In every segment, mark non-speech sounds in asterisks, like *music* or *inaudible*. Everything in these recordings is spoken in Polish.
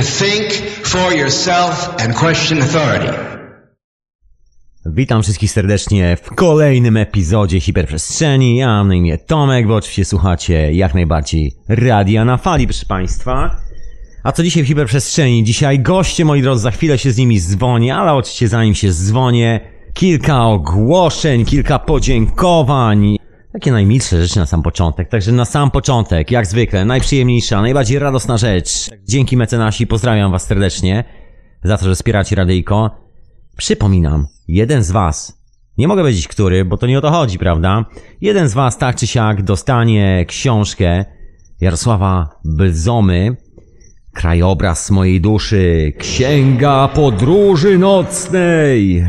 to think for yourself and question authority. Witam wszystkich serdecznie w kolejnym epizodzie Hiperprzestrzeni. Ja mam na imię Tomek, bo oczywiście słuchacie jak najbardziej radia na fali, proszę Państwa. A co dzisiaj w Hiperprzestrzeni? Dzisiaj goście, moi drodzy, za chwilę się z nimi dzwonię, ale oczywiście zanim się dzwonię, kilka ogłoszeń, kilka podziękowań. Takie najmilsze rzeczy na sam początek. Także na sam początek, jak zwykle, najprzyjemniejsza, najbardziej radosna rzecz. Dzięki mecenasi, pozdrawiam Was serdecznie za to, że wspieracie radyjko. Przypominam, jeden z Was, nie mogę powiedzieć który, bo to nie o to chodzi, prawda? Jeden z Was tak czy siak dostanie książkę Jarosława Bzomy, Krajobraz mojej duszy, Księga Podróży Nocnej.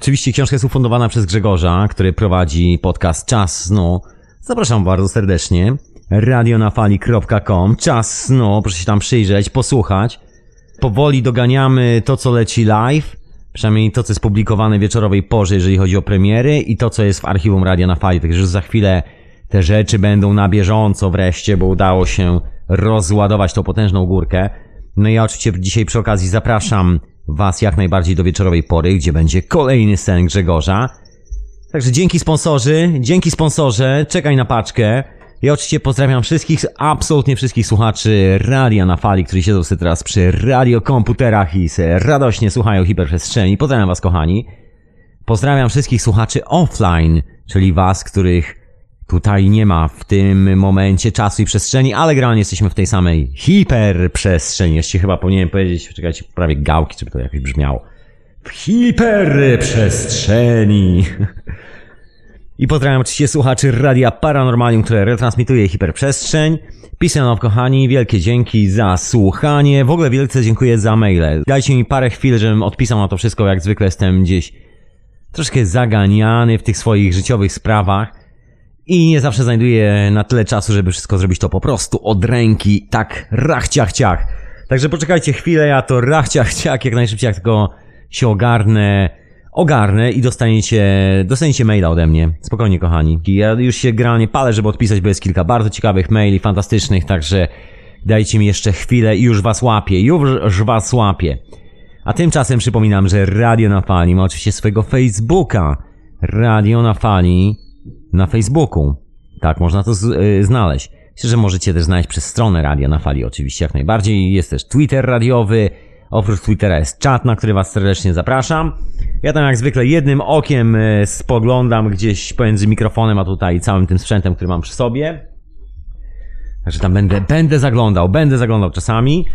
Oczywiście książka jest ufundowana przez Grzegorza, który prowadzi podcast Czas Snu. Zapraszam bardzo serdecznie. radionafali.com Czas Snu, proszę się tam przyjrzeć, posłuchać. Powoli doganiamy to, co leci live, przynajmniej to, co jest publikowane wieczorowej porze, jeżeli chodzi o premiery i to, co jest w archiwum Radia na Fali. Także za chwilę te rzeczy będą na bieżąco wreszcie, bo udało się rozładować tą potężną górkę. No i ja oczywiście dzisiaj przy okazji zapraszam Was jak najbardziej do wieczorowej pory, gdzie będzie kolejny sen Grzegorza. Także dzięki sponsorzy, dzięki sponsorze, czekaj na paczkę. Ja oczywiście pozdrawiam wszystkich, absolutnie wszystkich słuchaczy Radia na Fali, którzy siedzą sobie teraz przy radiokomputerach i radośnie słuchają hiperprzestrzeni. Pozdrawiam Was kochani. Pozdrawiam wszystkich słuchaczy offline, czyli Was, których tutaj nie ma w tym momencie czasu i przestrzeni, ale generalnie jesteśmy w tej samej hiperprzestrzeni. Jeszcze chyba powinienem powiedzieć, czekajcie, prawie gałki, żeby to jakoś brzmiało. W hiperprzestrzeni. I pozdrawiam oczywiście słuchaczy Radia Paranormalium, które retransmituje hiperprzestrzeń. Pisano kochani, wielkie dzięki za słuchanie. W ogóle wielce dziękuję za maile. Dajcie mi parę chwil, żebym odpisał na to wszystko. Jak zwykle jestem gdzieś troszkę zaganiany w tych swoich życiowych sprawach. I nie zawsze znajduję na tyle czasu, żeby wszystko zrobić to po prostu od ręki, tak rach ciach. Także poczekajcie chwilę, ja to rach ciach jak najszybciej jak tylko się ogarnę, ogarnę i dostaniecie, dostaniecie maila ode mnie. Spokojnie kochani. Ja już się generalnie palę, żeby odpisać, bo jest kilka bardzo ciekawych maili, fantastycznych, także dajcie mi jeszcze chwilę i już was łapię, już was łapię. A tymczasem przypominam, że Radio na Fali ma oczywiście swojego Facebooka. Radio na Fali na Facebooku. Tak, można to z, y, znaleźć. Myślę, że możecie też znaleźć przez stronę Radia na Fali, oczywiście jak najbardziej. Jest też Twitter radiowy. Oprócz Twittera jest czat, na który Was serdecznie zapraszam. Ja tam jak zwykle jednym okiem y, spoglądam gdzieś pomiędzy mikrofonem, a tutaj całym tym sprzętem, który mam przy sobie. Także tam będę, będę zaglądał, będę zaglądał czasami.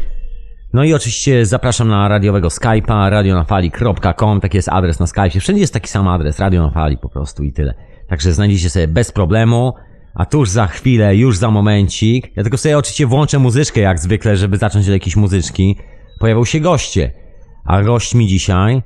No i oczywiście zapraszam na radiowego Skype'a, radionafali.com, taki jest adres na Skype'ie. Wszędzie jest taki sam adres, Radio na Fali po prostu i tyle. Także znajdziecie sobie bez problemu. A tuż za chwilę, już za momencik, ja tylko sobie oczywiście włączę muzyczkę jak zwykle, żeby zacząć od jakiejś muzyczki. Pojawią się goście. A gośćmi dzisiaj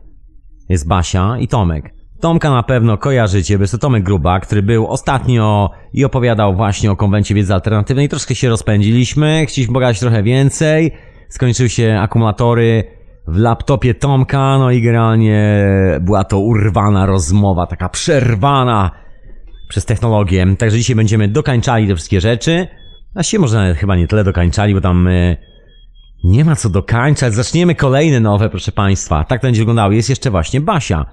jest Basia i Tomek. Tomka na pewno kojarzycie, bo jest to Tomek Gruba, który był ostatnio i opowiadał właśnie o konwencie wiedzy alternatywnej. Troszkę się rozpędziliśmy, chcieliśmy pogadać trochę więcej. Skończyły się akumulatory w laptopie Tomka, no i generalnie była to urwana rozmowa, taka przerwana przez technologię. Także dzisiaj będziemy dokańczali te wszystkie rzeczy. A się może chyba nie tyle dokańczali, bo tam y, nie ma co dokańczać. Zaczniemy kolejne nowe, proszę Państwa. Tak to będzie wyglądało. Jest jeszcze właśnie Basia,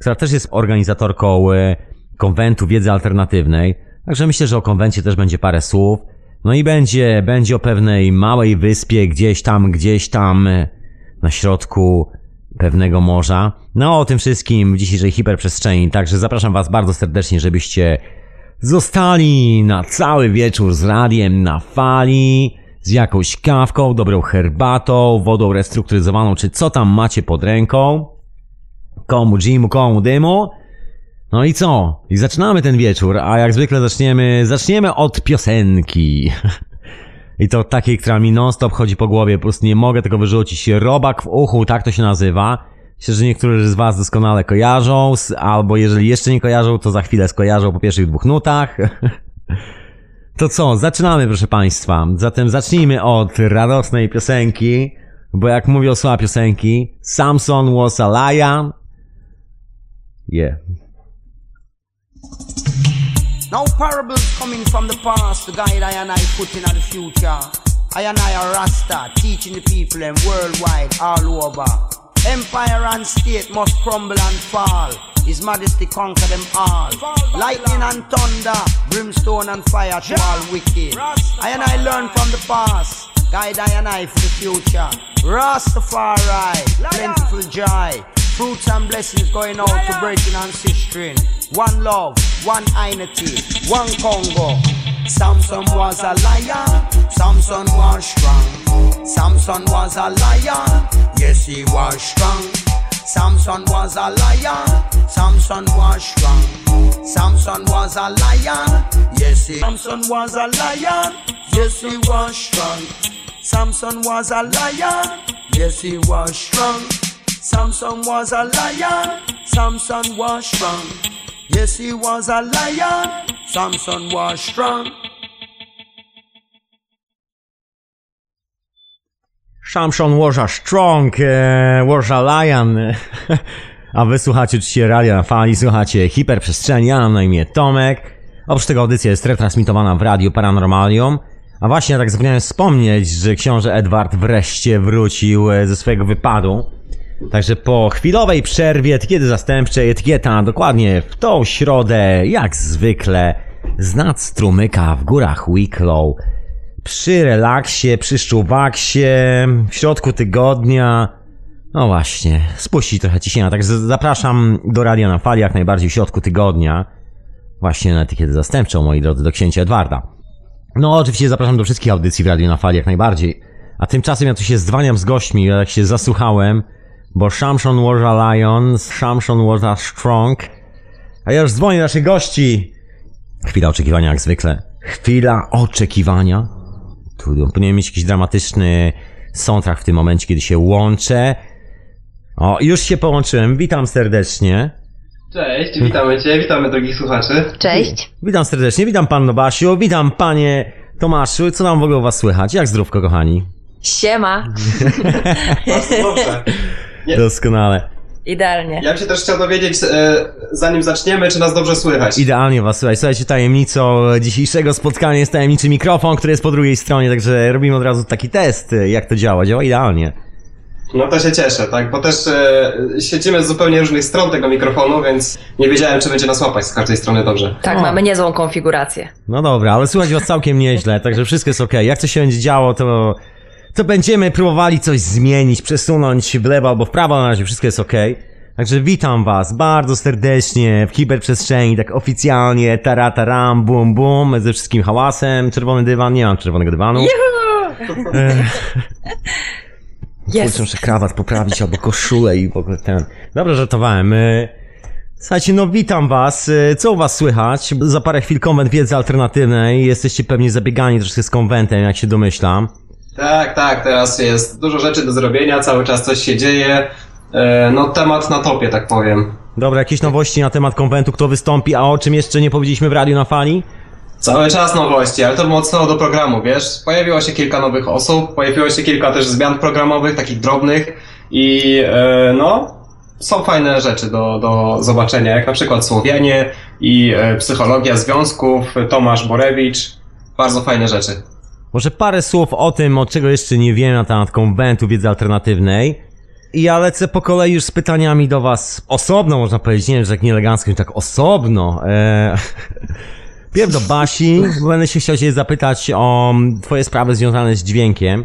która też jest organizatorką y, konwentu wiedzy alternatywnej. Także myślę, że o konwencie też będzie parę słów. No i będzie, będzie o pewnej małej wyspie gdzieś tam, gdzieś tam y, na środku pewnego morza. No o tym wszystkim w dzisiejszej hiperprzestrzeni, także zapraszam Was bardzo serdecznie, żebyście zostali na cały wieczór z radiem na fali, z jakąś kawką, dobrą herbatą, wodą restrukturyzowaną, czy co tam macie pod ręką. Komu Jimu, komu dymu. No i co? I zaczynamy ten wieczór, a jak zwykle zaczniemy, zaczniemy od piosenki. *laughs* I to takiej, która mi non-stop chodzi po głowie, po prostu nie mogę tego wyrzucić. Robak w uchu, tak to się nazywa. Myślę, że niektórzy z Was doskonale kojarzą, albo jeżeli jeszcze nie kojarzą, to za chwilę skojarzą po pierwszych dwóch nutach. *laughs* To co, zaczynamy proszę Państwa. Zatem zacznijmy od radosnej piosenki, bo jak mówią słowa piosenki, Samson was a lion. Yeah. No parables coming from the past to guide I and I put in the future. I and I a Rasta, teaching the people and worldwide, all over. Empire and state must crumble and fall. His majesty conquer them all. Lightning and thunder, brimstone and fire to all wicked. I and I learn from the past. Guide I and I for the future. Rastafari, plentiful joy. Fruits and blessings going out to breaking ancestry. One love, one unity, one Congo. Samson was a lion, Samson was strong. Samson was a lion, yes he was strong. Samson was a lion, Samson was strong. Samson was a lion, yes he. Samson was a lion, yes he was strong. Samson was a lion, yes he was strong. Samson was a lion, Samson was strong. Yes, he was a lion, Samson was strong. Samson was a strong, e, was a lion. *laughs* A wy słuchacie oczywiście Radia na Fali, słuchacie Hiperprzestrzeni, ja mam na imię Tomek. Oprócz tego audycja jest retransmitowana w Radiu Paranormalium. A właśnie tak zapomniałem wspomnieć, że książę Edward wreszcie wrócił e, ze swojego wypadu. Także po chwilowej przerwie etykiety zastępczej, etykieta dokładnie w tą środę, jak zwykle, z nad strumyka w górach Wicklow. Przy relaksie, przy szczuwaksie, w środku tygodnia. No właśnie, spuścić trochę ciśnienia. Także zapraszam do radia na fali jak najbardziej w środku tygodnia. Właśnie na etykietę zastępczą, moi drodzy, do księcia Edwarda. No, oczywiście zapraszam do wszystkich audycji w radiu na fali jak najbardziej. A tymczasem ja tu się zdwaniam z gośćmi, jak się zasłuchałem, bo Shamshon was a lion, Shamshon was a strong. A ja już dzwonię do naszych gości. Chwila oczekiwania jak zwykle. Chwila oczekiwania. Tu powinien mieć jakiś dramatyczny soundtrack w tym momencie, kiedy się łączę. O, już się połączyłem. Witam serdecznie. Cześć, witamy Cię, witamy drogich słuchaczy. Cześć. Witam serdecznie, witam panno Basiu, witam panie Tomaszu. Co tam w ogóle u was słychać? Jak zdrówko, kochani? Siema. *laughs* Bardzo dobrze. Nie. Doskonale. Idealnie. Ja bym się też chciał dowiedzieć, e, zanim zaczniemy, czy nas dobrze słychać. Idealnie was słuchaj. Słuchajcie, tajemnicą dzisiejszego spotkania jest tajemniczy mikrofon, który jest po drugiej stronie, także robimy od razu taki test, jak to działa. Działa idealnie. No to się cieszę, tak, bo też e, siedzimy z zupełnie różnych stron tego mikrofonu, więc nie wiedziałem, czy będzie nas łapać z każdej strony dobrze. Tak, O. mamy niezłą konfigurację. No dobra, ale słuchać was całkiem nieźle, także wszystko jest okej. Jak coś się będzie działo, to, to będziemy próbowali coś zmienić, przesunąć w lewo albo w prawo, na razie wszystko jest okej. Także witam was bardzo serdecznie w hiperprzestrzeni, tak oficjalnie, tarataram, bum bum, ze wszystkim hałasem, czerwony dywan, nie mam czerwonego dywanu. Kurczę, Jest. muszę krawat poprawić albo koszulę i w ogóle ten. Dobra, żartowałem. Y, Słuchajcie, no witam was. Y, Co u was słychać? Za parę chwil konwent wiedzy alternatywnej. Jesteście pewnie zabiegani troszkę z konwentem, jak się domyślam. Tak, tak, teraz jest dużo rzeczy do zrobienia, cały czas coś się dzieje. E, no temat na topie, tak powiem. Dobra, jakieś nowości na temat konwentu, kto wystąpi, a o czym jeszcze nie powiedzieliśmy w radiu na fali? Cały czas nowości, ale to mocno do programu, wiesz? Pojawiło się kilka nowych osób, pojawiło się kilka też zmian programowych, takich drobnych i e, no, są fajne rzeczy do, do zobaczenia, jak na przykład Słowianie i e, psychologia związków, Tomasz Borewicz. Bardzo fajne rzeczy. Może parę słów o tym, od czego jeszcze nie wiem na temat konwentu wiedzy alternatywnej. I ja lecę po kolei już z pytaniami do was osobno, można powiedzieć, nie wiem, że tak nieelegancko, tak osobno. *laughs* Eee, Pierw do Basi, będę się chciał cię zapytać o twoje sprawy związane z dźwiękiem.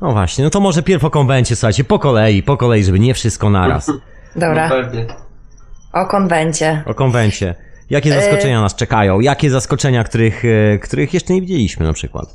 No właśnie, no to może pierw o konwencie, słuchajcie, po kolei, po kolei, żeby nie wszystko naraz. Dobra, No o konwencie. O konwencie. Jakie zaskoczenia nas czekają? Jakie zaskoczenia, których, e, których jeszcze nie widzieliśmy na przykład?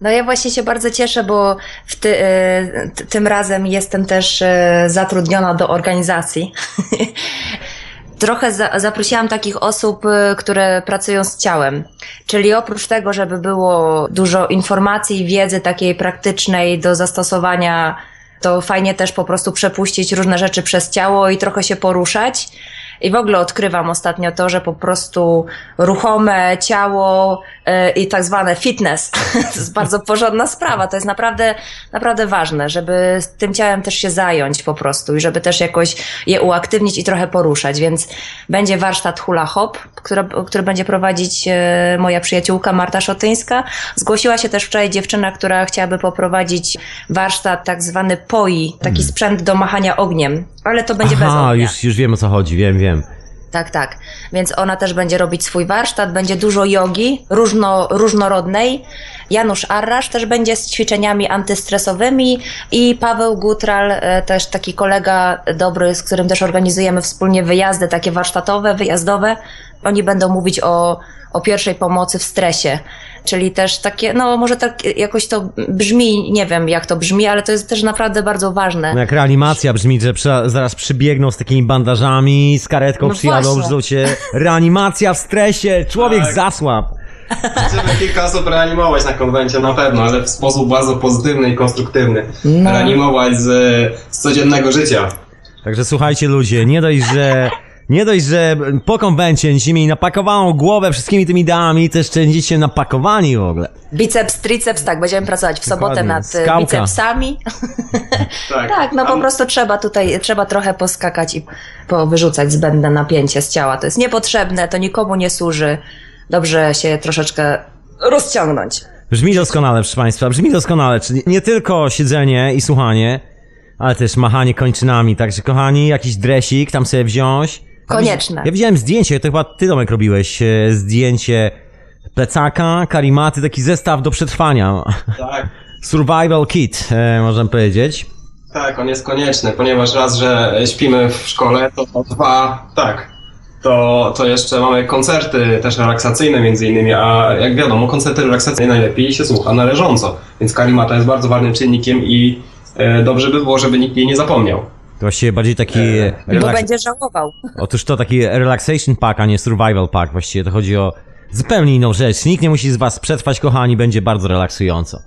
No ja właśnie się bardzo cieszę, bo ty, y, tym razem jestem też y, zatrudniona do organizacji. *laughs* Trochę za, zaprosiłam takich osób, y, które pracują z ciałem. Czyli oprócz tego, żeby było dużo informacji wiedzy takiej praktycznej do zastosowania, to fajnie też po prostu przepuścić różne rzeczy przez ciało i trochę się poruszać. I w ogóle odkrywam ostatnio to, że po prostu ruchome ciało e, i tak zwane fitness *laughs* to jest bardzo porządna sprawa. To jest naprawdę, naprawdę ważne, żeby tym ciałem też się zająć po prostu i żeby też jakoś je uaktywnić i trochę poruszać. Więc będzie warsztat hula hop, który, który będzie prowadzić e, moja przyjaciółka Marta Szotyńska. Zgłosiła się też wczoraj dziewczyna, która chciałaby poprowadzić warsztat tak zwany POI, taki sprzęt do machania ogniem, ale to będzie bez Hmm. Aha, ognia. już, już wiem o co chodzi, wiem, wiem. Tak, tak. Więc ona też będzie robić swój warsztat, będzie dużo jogi, różno, różnorodnej. Janusz Arrasz też będzie z ćwiczeniami antystresowymi i Paweł Gutral, e, też taki kolega dobry, z którym też organizujemy wspólnie wyjazdy takie warsztatowe, wyjazdowe. Oni będą mówić o, o pierwszej pomocy w stresie. Czyli też takie, no może tak jakoś to brzmi, nie wiem jak to brzmi, ale to jest też naprawdę bardzo ważne. No jak reanimacja brzmi, że przy, zaraz przybiegną z takimi bandażami, z karetką No przyjadą, żrą cię. Reanimacja w stresie, człowiek Tak. zasłab. Chcemy kilka osób reanimować na konwencie na pewno, ale w sposób bardzo pozytywny i konstruktywny. No. Reanimować z, z codziennego życia. Także słuchajcie ludzie, nie dość, że nie dość, że po konwencie będziecie mieli napakowaną głowę wszystkimi tymi ideami, to jeszcze będziecie napakowani w ogóle. Biceps, triceps, tak, będziemy pracować w sobotę Dokładnie. nad e, Skałka. bicepsami. *laughs* Tak, Tak, no po prostu trzeba tutaj, trzeba trochę poskakać i powyrzucać zbędne napięcie z ciała. To jest niepotrzebne, to nikomu nie służy. Dobrze się troszeczkę rozciągnąć. Brzmi doskonale, proszę Państwa, brzmi doskonale, czyli nie tylko siedzenie i słuchanie, ale też machanie kończynami, także kochani, jakiś dresik tam sobie wziąć. Konieczne. Ja widziałem zdjęcie, to chyba ty Domek robiłeś, e, zdjęcie plecaka, karimaty, taki zestaw do przetrwania. Tak, *laughs* Survival kit, e, można powiedzieć. tak, on jest konieczny, ponieważ raz, że śpimy w szkole, to dwa, tak. To, to jeszcze mamy koncerty też relaksacyjne między innymi, a jak wiadomo, koncerty relaksacyjne najlepiej się słucha na leżąco. Więc kalimata jest bardzo ważnym czynnikiem i e, dobrze by było, żeby nikt jej nie zapomniał. To właściwie bardziej taki Eee, Bo relaks... będzie żałował. Otóż to taki relaxation pack, a nie survival pack. Właściwie to chodzi o zupełnie inną rzecz. Nikt nie musi z was przetrwać, kochani, będzie bardzo relaksująco.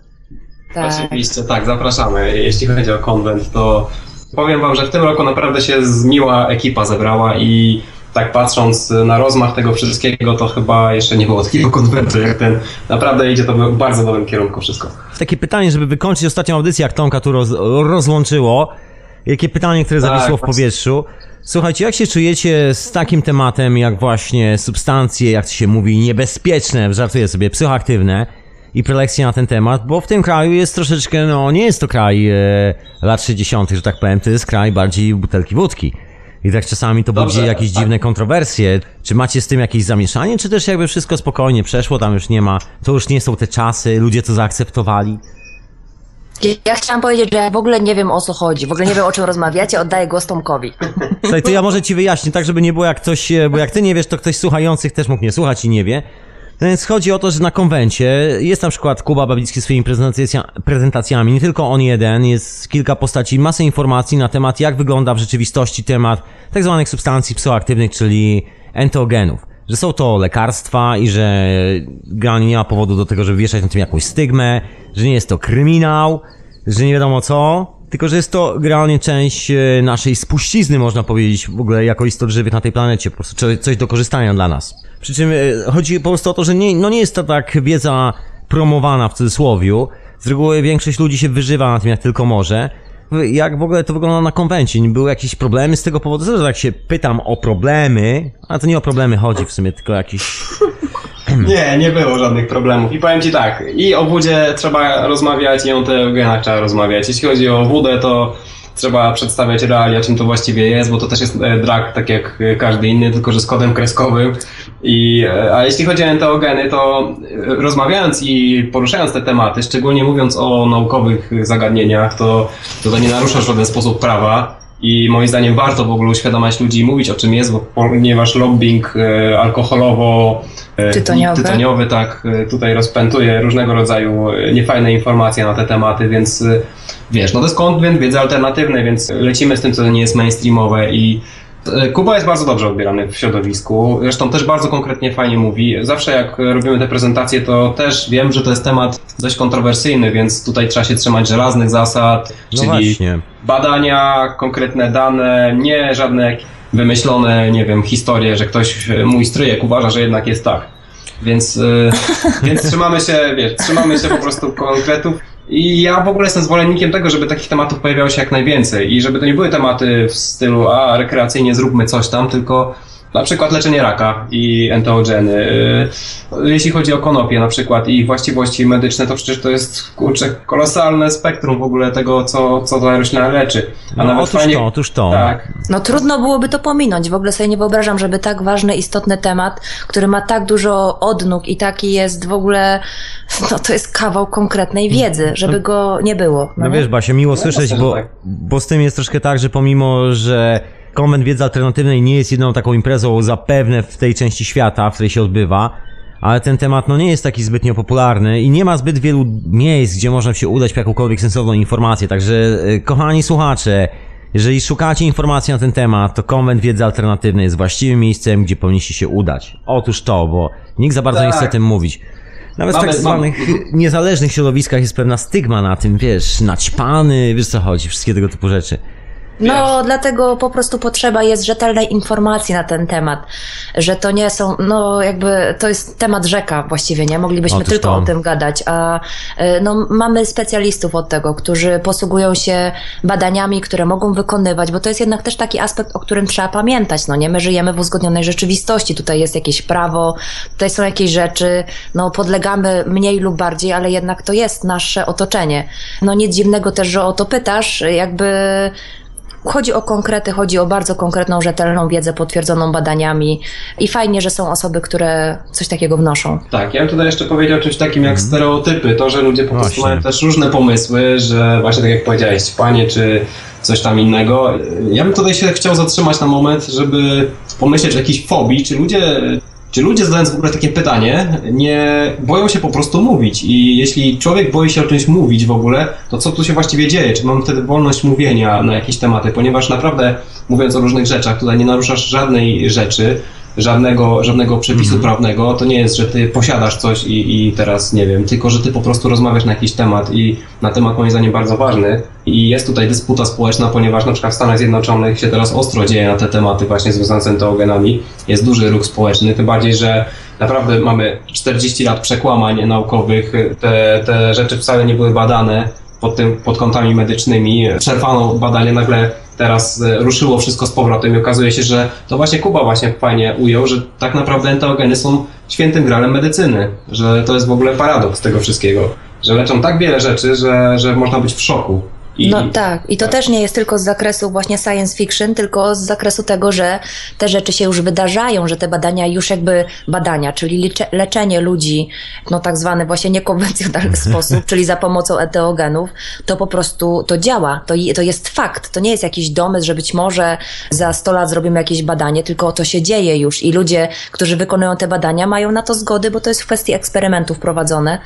Tak. Oczywiście, tak, zapraszamy. Jeśli chodzi o konwent, to powiem wam, że w tym roku naprawdę się miła ekipa zebrała i tak patrząc na rozmach tego wszystkiego, to chyba jeszcze nie było takiego konwentu jak ten. Naprawdę idzie to w bardzo dobrym kierunku wszystko. Takie pytanie, żeby wykończyć ostatnią audycję, jak Tomka tu roz, rozłączyło. Jakie pytanie, które Tak, zawisło w powietrzu. Słuchajcie, jak się czujecie z takim tematem, jak właśnie substancje, jak to się mówi, niebezpieczne, żartuję sobie, psychoaktywne i prelekcje na ten temat, bo w tym kraju jest troszeczkę, no nie jest to kraj e, lat 60., że tak powiem, to jest kraj bardziej butelki wódki. I tak czasami to budzi Dobrze, jakieś tak. dziwne kontrowersje. Czy macie z tym jakieś zamieszanie, czy też jakby wszystko spokojnie przeszło, tam już nie ma, to już nie są te czasy, ludzie to zaakceptowali? Ja chciałam powiedzieć, że ja w ogóle nie wiem o co chodzi, w ogóle nie wiem o czym rozmawiacie, oddaję głos Tomkowi. Słuchaj, to ja może ci wyjaśnię, tak żeby nie było jak ktoś, e, bo jak ty nie wiesz, to ktoś słuchających też mógł nie słuchać i nie wie. Więc chodzi o to, że na konwencie jest na przykład Kuba Babicki swoimi prezentacja, prezentacjami, nie tylko on jeden, jest kilka postaci, masę informacji na temat, jak wygląda w rzeczywistości temat tak zwanych substancji psychoaktywnych, czyli entogenów. Że są to lekarstwa i że generalnie nie ma powodu do tego, żeby wieszać na tym jakąś stygmę, że nie jest to kryminał, że nie wiadomo co, tylko że jest to generalnie część e, naszej spuścizny, można powiedzieć, w ogóle jako istot żywych na tej planecie, po prostu co- coś do korzystania dla nas. Przy czym e, chodzi po prostu o to, że nie, no nie jest to tak wiedza promowana w cudzysłowiu. Z reguły większość ludzi się wyżywa na tym, jak tylko może. Jak w ogóle to wygląda na konwencie? Nie były jakieś problemy z tego powodu? Zresztą tak się pytam o problemy, a to nie o problemy chodzi w sumie, tylko jakieś... *clears throat* Nie, nie było żadnych problemów. I powiem ci tak, i o wódzie trzeba rozmawiać, i o teogenach trzeba rozmawiać. Jeśli chodzi o wódę, to trzeba przedstawiać realia, czym to właściwie jest, bo to też jest e, drag, tak jak każdy inny, tylko że z kodem kreskowym. I, e, a jeśli chodzi o enteogeny, to e, rozmawiając i poruszając te tematy, szczególnie mówiąc o naukowych zagadnieniach, to, to, nie narusza w żaden sposób prawa. I moim zdaniem warto w ogóle uświadamiać ludzi i mówić o czym jest, bo ponieważ lobbying e, alkoholowo e, Tytoniowy. tytoniowy tak e, tutaj rozpętuje różnego rodzaju niefajne informacje na te tematy, więc wiesz, no to jest konwent wiedzy alternatywnej, więc lecimy z tym, co nie jest mainstreamowe i Kuba jest bardzo dobrze odbierany w środowisku, zresztą też bardzo konkretnie fajnie mówi. Zawsze jak robimy te prezentacje, to też wiem, że to jest temat dość kontrowersyjny, więc tutaj trzeba się trzymać żelaznych zasad, No czyli właśnie. badania, konkretne dane, nie żadne wymyślone, nie wiem, historie, że ktoś, e, mój stryjek uważa, że jednak jest tak. Więc, e, *laughs* więc trzymamy się, wiesz, trzymamy się po prostu konkretów. I ja w ogóle jestem zwolennikiem tego, żeby takich tematów pojawiało się jak najwięcej i żeby to nie były tematy w stylu, a rekreacyjnie zróbmy coś tam, tylko na przykład leczenie raka i enteogeny. Y, Jeśli chodzi o konopie na przykład i właściwości medyczne, to przecież to jest kurczę kolosalne spektrum w ogóle tego, co, co ta roślina leczy. A No, otóż to, otóż to. Tak. No trudno byłoby to pominąć. W ogóle sobie nie wyobrażam, żeby tak ważny, istotny temat, który ma tak dużo odnóg i taki jest w ogóle, no to jest kawał konkretnej wiedzy, żeby go nie było. No nie? wiesz, Basie, miło słyszeć, myślę, bo, tak. bo z tym jest troszkę tak, że pomimo, że Konwent Wiedzy Alternatywnej nie jest jedyną taką imprezą zapewne w tej części świata, w której się odbywa, ale ten temat no nie jest taki zbytnio popularny i nie ma zbyt wielu miejsc, gdzie można się udać po jakąkolwiek sensowną informację, także e, kochani słuchacze, jeżeli szukacie informacji na ten temat, to Konwent Wiedzy Alternatywnej jest właściwym miejscem, gdzie powinniście się udać. Otóż to, bo nikt za bardzo nie chce o Tak. tym mówić. Nawet w Mamy- tak zwanych *laughs* niezależnych środowiskach jest pewna stygma na tym, wiesz, naćpany, wiesz co chodzi, wszystkie tego typu rzeczy. No, dlatego po prostu potrzeba jest rzetelnej informacji na ten temat, że to nie są, no jakby to jest temat rzeka właściwie, nie? Moglibyśmy Otóż tylko to. o tym gadać, a y, no, mamy specjalistów od tego, którzy posługują się badaniami, które mogą wykonywać, bo to jest jednak też taki aspekt, o którym trzeba pamiętać, no nie? My żyjemy w uzgodnionej rzeczywistości, tutaj jest jakieś prawo, tutaj są jakieś rzeczy, no podlegamy mniej lub bardziej, ale jednak to jest nasze otoczenie. No nic dziwnego też, że o to pytasz, jakby Chodzi o konkrety, chodzi o bardzo konkretną, rzetelną wiedzę potwierdzoną badaniami i fajnie, że są osoby, które coś takiego wnoszą. Tak, ja bym tutaj jeszcze powiedział o czymś takim jak stereotypy, to, że ludzie po prostu Właśnie. mają też różne pomysły, że właśnie tak jak powiedziałeś, panie czy coś tam innego. Ja bym tutaj się chciał zatrzymać na moment, żeby pomyśleć o jakiejś fobii, czy ludzie, czy ludzie zadając w ogóle takie pytanie, nie boją się po prostu mówić i jeśli człowiek boi się o czymś mówić w ogóle, to co tu się właściwie dzieje? Czy mam wtedy wolność mówienia na jakieś tematy? Ponieważ naprawdę mówiąc o różnych rzeczach, tutaj nie naruszasz żadnej rzeczy, żadnego, żadnego przepisu prawnego. To nie jest, że ty posiadasz coś i, i teraz nie wiem, tylko że ty po prostu rozmawiasz na jakiś temat i na temat moim zdaniem bardzo ważny. I jest tutaj dysputa społeczna, ponieważ na przykład w Stanach Zjednoczonych się teraz ostro dzieje na te tematy właśnie związane z enteogenami. Jest duży ruch społeczny, tym bardziej, że naprawdę mamy 40 lat przekłamań naukowych, te, te rzeczy wcale nie były badane pod, tym, pod kątami medycznymi. Przerwano badanie, nagle teraz e, ruszyło wszystko z powrotem i okazuje się, że to właśnie Kuba właśnie fajnie ujął, że tak naprawdę enteogeny są świętym gralem medycyny, że to jest w ogóle paradoks tego wszystkiego, że leczą tak wiele rzeczy, że, że można być w szoku. I, No tak, i to też nie jest tylko z zakresu właśnie science fiction, tylko z zakresu tego, że te rzeczy się już wydarzają, że te badania już jakby badania, czyli lecze, leczenie ludzi, no tak zwany właśnie niekonwencjonalny *laughs* sposób, czyli za pomocą enteogenów, to po prostu to działa, to, to jest fakt, to nie jest jakiś domysł, że być może za 100 lat zrobimy jakieś badanie, tylko to się dzieje już i ludzie, którzy wykonują te badania mają na to zgody, bo to jest w kwestii eksperymentów prowadzone.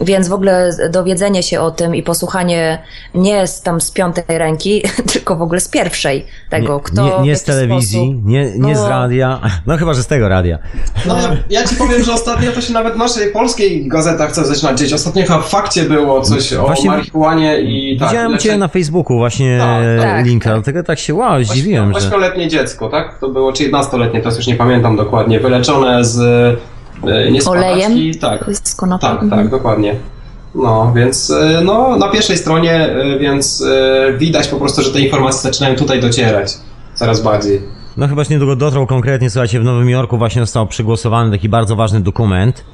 Więc w ogóle dowiedzenie się o tym i posłuchanie nie z tam z piątej ręki, *laughs* tylko w ogóle z pierwszej tego, nie, kto. nie, nie z telewizji, sposób- nie, nie z No. radia, no chyba, że z tego radia. No, ja ci powiem, że ostatnio to się nawet w naszej polskiej gazetach coś zaczyna dzieć. Ostatnio chyba w fakcie było coś o Właśnie- marihuanie i tak. Widziałem u leczenie- Ciebie na Facebooku właśnie Tak, tak, linka, tak. dlatego tak się wow, zdziwiłem, że... Ośmioletnie dziecko, tak? To było, czy 11-letnie, teraz już nie pamiętam dokładnie. Wyleczone z nie z Olejem? Tak, Z konopi. tak, Mhm. tak, dokładnie. No, więc e, no, na pierwszej stronie, e, więc e, widać po prostu, że te informacje zaczynają tutaj docierać coraz bardziej. No chyba niedługo dotrą konkretnie, słuchajcie, w Nowym Jorku właśnie został przegłosowany taki bardzo ważny dokument.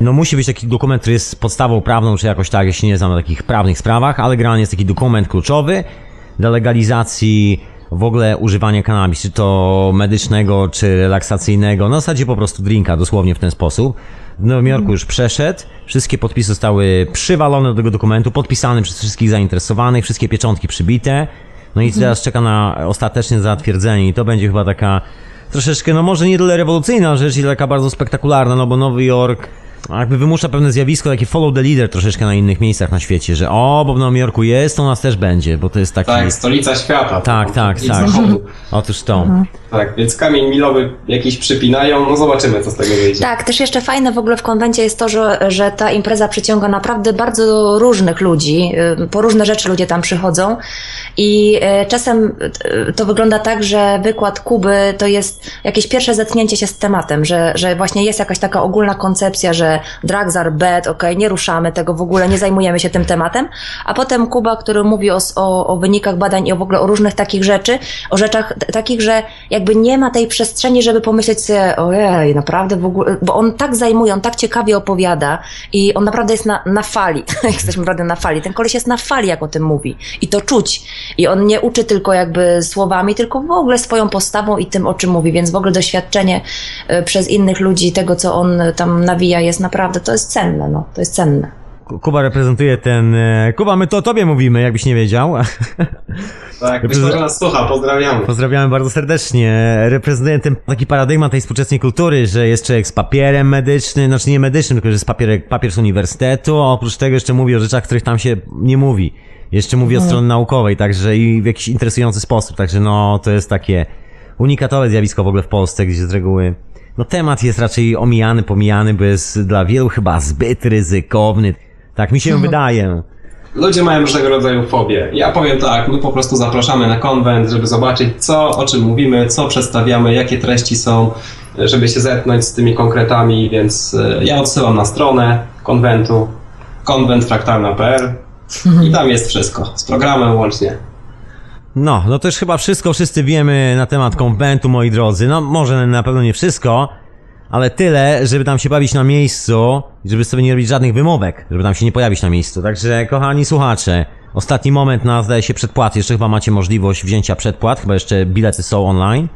No musi być taki dokument, który jest podstawą prawną, czy jakoś tak, jeśli nie znam na takich prawnych sprawach, ale generalnie jest taki dokument kluczowy dla legalizacji w ogóle używania kanabis, czy to medycznego, czy relaksacyjnego, na zasadzie po prostu drinka, dosłownie w ten sposób. W Nowym Jorku już przeszedł, wszystkie podpisy zostały przywalone do tego dokumentu, podpisane przez wszystkich zainteresowanych, wszystkie pieczątki przybite. No i teraz czeka na ostateczne zatwierdzenie i to będzie chyba taka troszeczkę, no może nie tyle rewolucyjna rzecz, ile taka bardzo spektakularna, no bo Nowy Jork jakby wymusza pewne zjawisko, takie follow the leader troszeczkę na innych miejscach na świecie, że o, bo w Nowym Jorku jest, to u nas też będzie, bo to jest taki... Tak, stolica świata. Tak, tak, tak. zachodu. Otóż to. Mhm. Tak, więc kamień milowy jakiś przypinają, no zobaczymy, co z tego wyjdzie. Tak, też jeszcze fajne w ogóle w konwencie jest to, że, że ta impreza przyciąga naprawdę bardzo różnych ludzi. y, Po różne rzeczy ludzie tam przychodzą. I y, czasem y, to wygląda tak, że wykład Kuby to jest jakieś pierwsze zetknięcie się z tematem, że, że właśnie jest jakaś taka ogólna koncepcja, że drugs are bad, okej, nie ruszamy tego w ogóle, nie zajmujemy się tym tematem. A potem Kuba, który mówi o, o, o wynikach badań i o w ogóle o różnych takich rzeczy, o rzeczach takich, że jakby nie ma tej przestrzeni, żeby pomyśleć sobie, ojej, naprawdę w ogóle, bo on tak zajmuje, on tak ciekawie opowiada i on naprawdę jest na, na fali. *laughs* Jesteśmy naprawdę na fali. Ten koleś jest na fali, jak o tym mówi. I to czuć. I on nie uczy tylko jakby słowami, tylko w ogóle swoją postawą i tym, o czym mówi. Więc w ogóle doświadczenie e, przez innych ludzi tego, co on tam nawija, jest naprawdę, to jest cenne, no. To jest cenne. Kuba reprezentuje ten... e, Kuba, my to o tobie mówimy, jakbyś nie wiedział. *laughs* Tak, myślę, że nas słucha, pozdrawiamy. Pozdrawiamy bardzo serdecznie. Reprezentuje ten taki paradygmat tej współczesnej kultury, że jest człowiek z papierem medycznym, znaczy nie medycznym, tylko że jest papier, papier z uniwersytetu, a oprócz tego jeszcze mówi o rzeczach, których tam się nie mówi. Jeszcze mówi o stronie naukowej, także i w jakiś interesujący sposób, także no to jest takie unikatowe zjawisko w ogóle w Polsce, gdzie z reguły no temat jest raczej omijany, pomijany, bo jest dla wielu chyba zbyt ryzykowny. Tak mi się wydaje. Ludzie mają różnego rodzaju fobie. Ja powiem tak, my po prostu zapraszamy na konwent, żeby zobaczyć co, o czym mówimy, co przedstawiamy, jakie treści są, żeby się zetknąć z tymi konkretami, więc e, ja odsyłam na stronę konwentu, konwentfraktalna.pl i tam jest wszystko, z programem łącznie. No, no to już chyba wszystko wszyscy wiemy na temat konwentu, moi drodzy. No, może na pewno nie wszystko, ale tyle, żeby tam się bawić na miejscu, żeby sobie nie robić żadnych wymówek, żeby tam się nie pojawić na miejscu. Także, kochani słuchacze, ostatni moment na, zdaje się, przedpłat. Jeszcze chyba macie możliwość wzięcia przedpłat, chyba jeszcze bilety są online.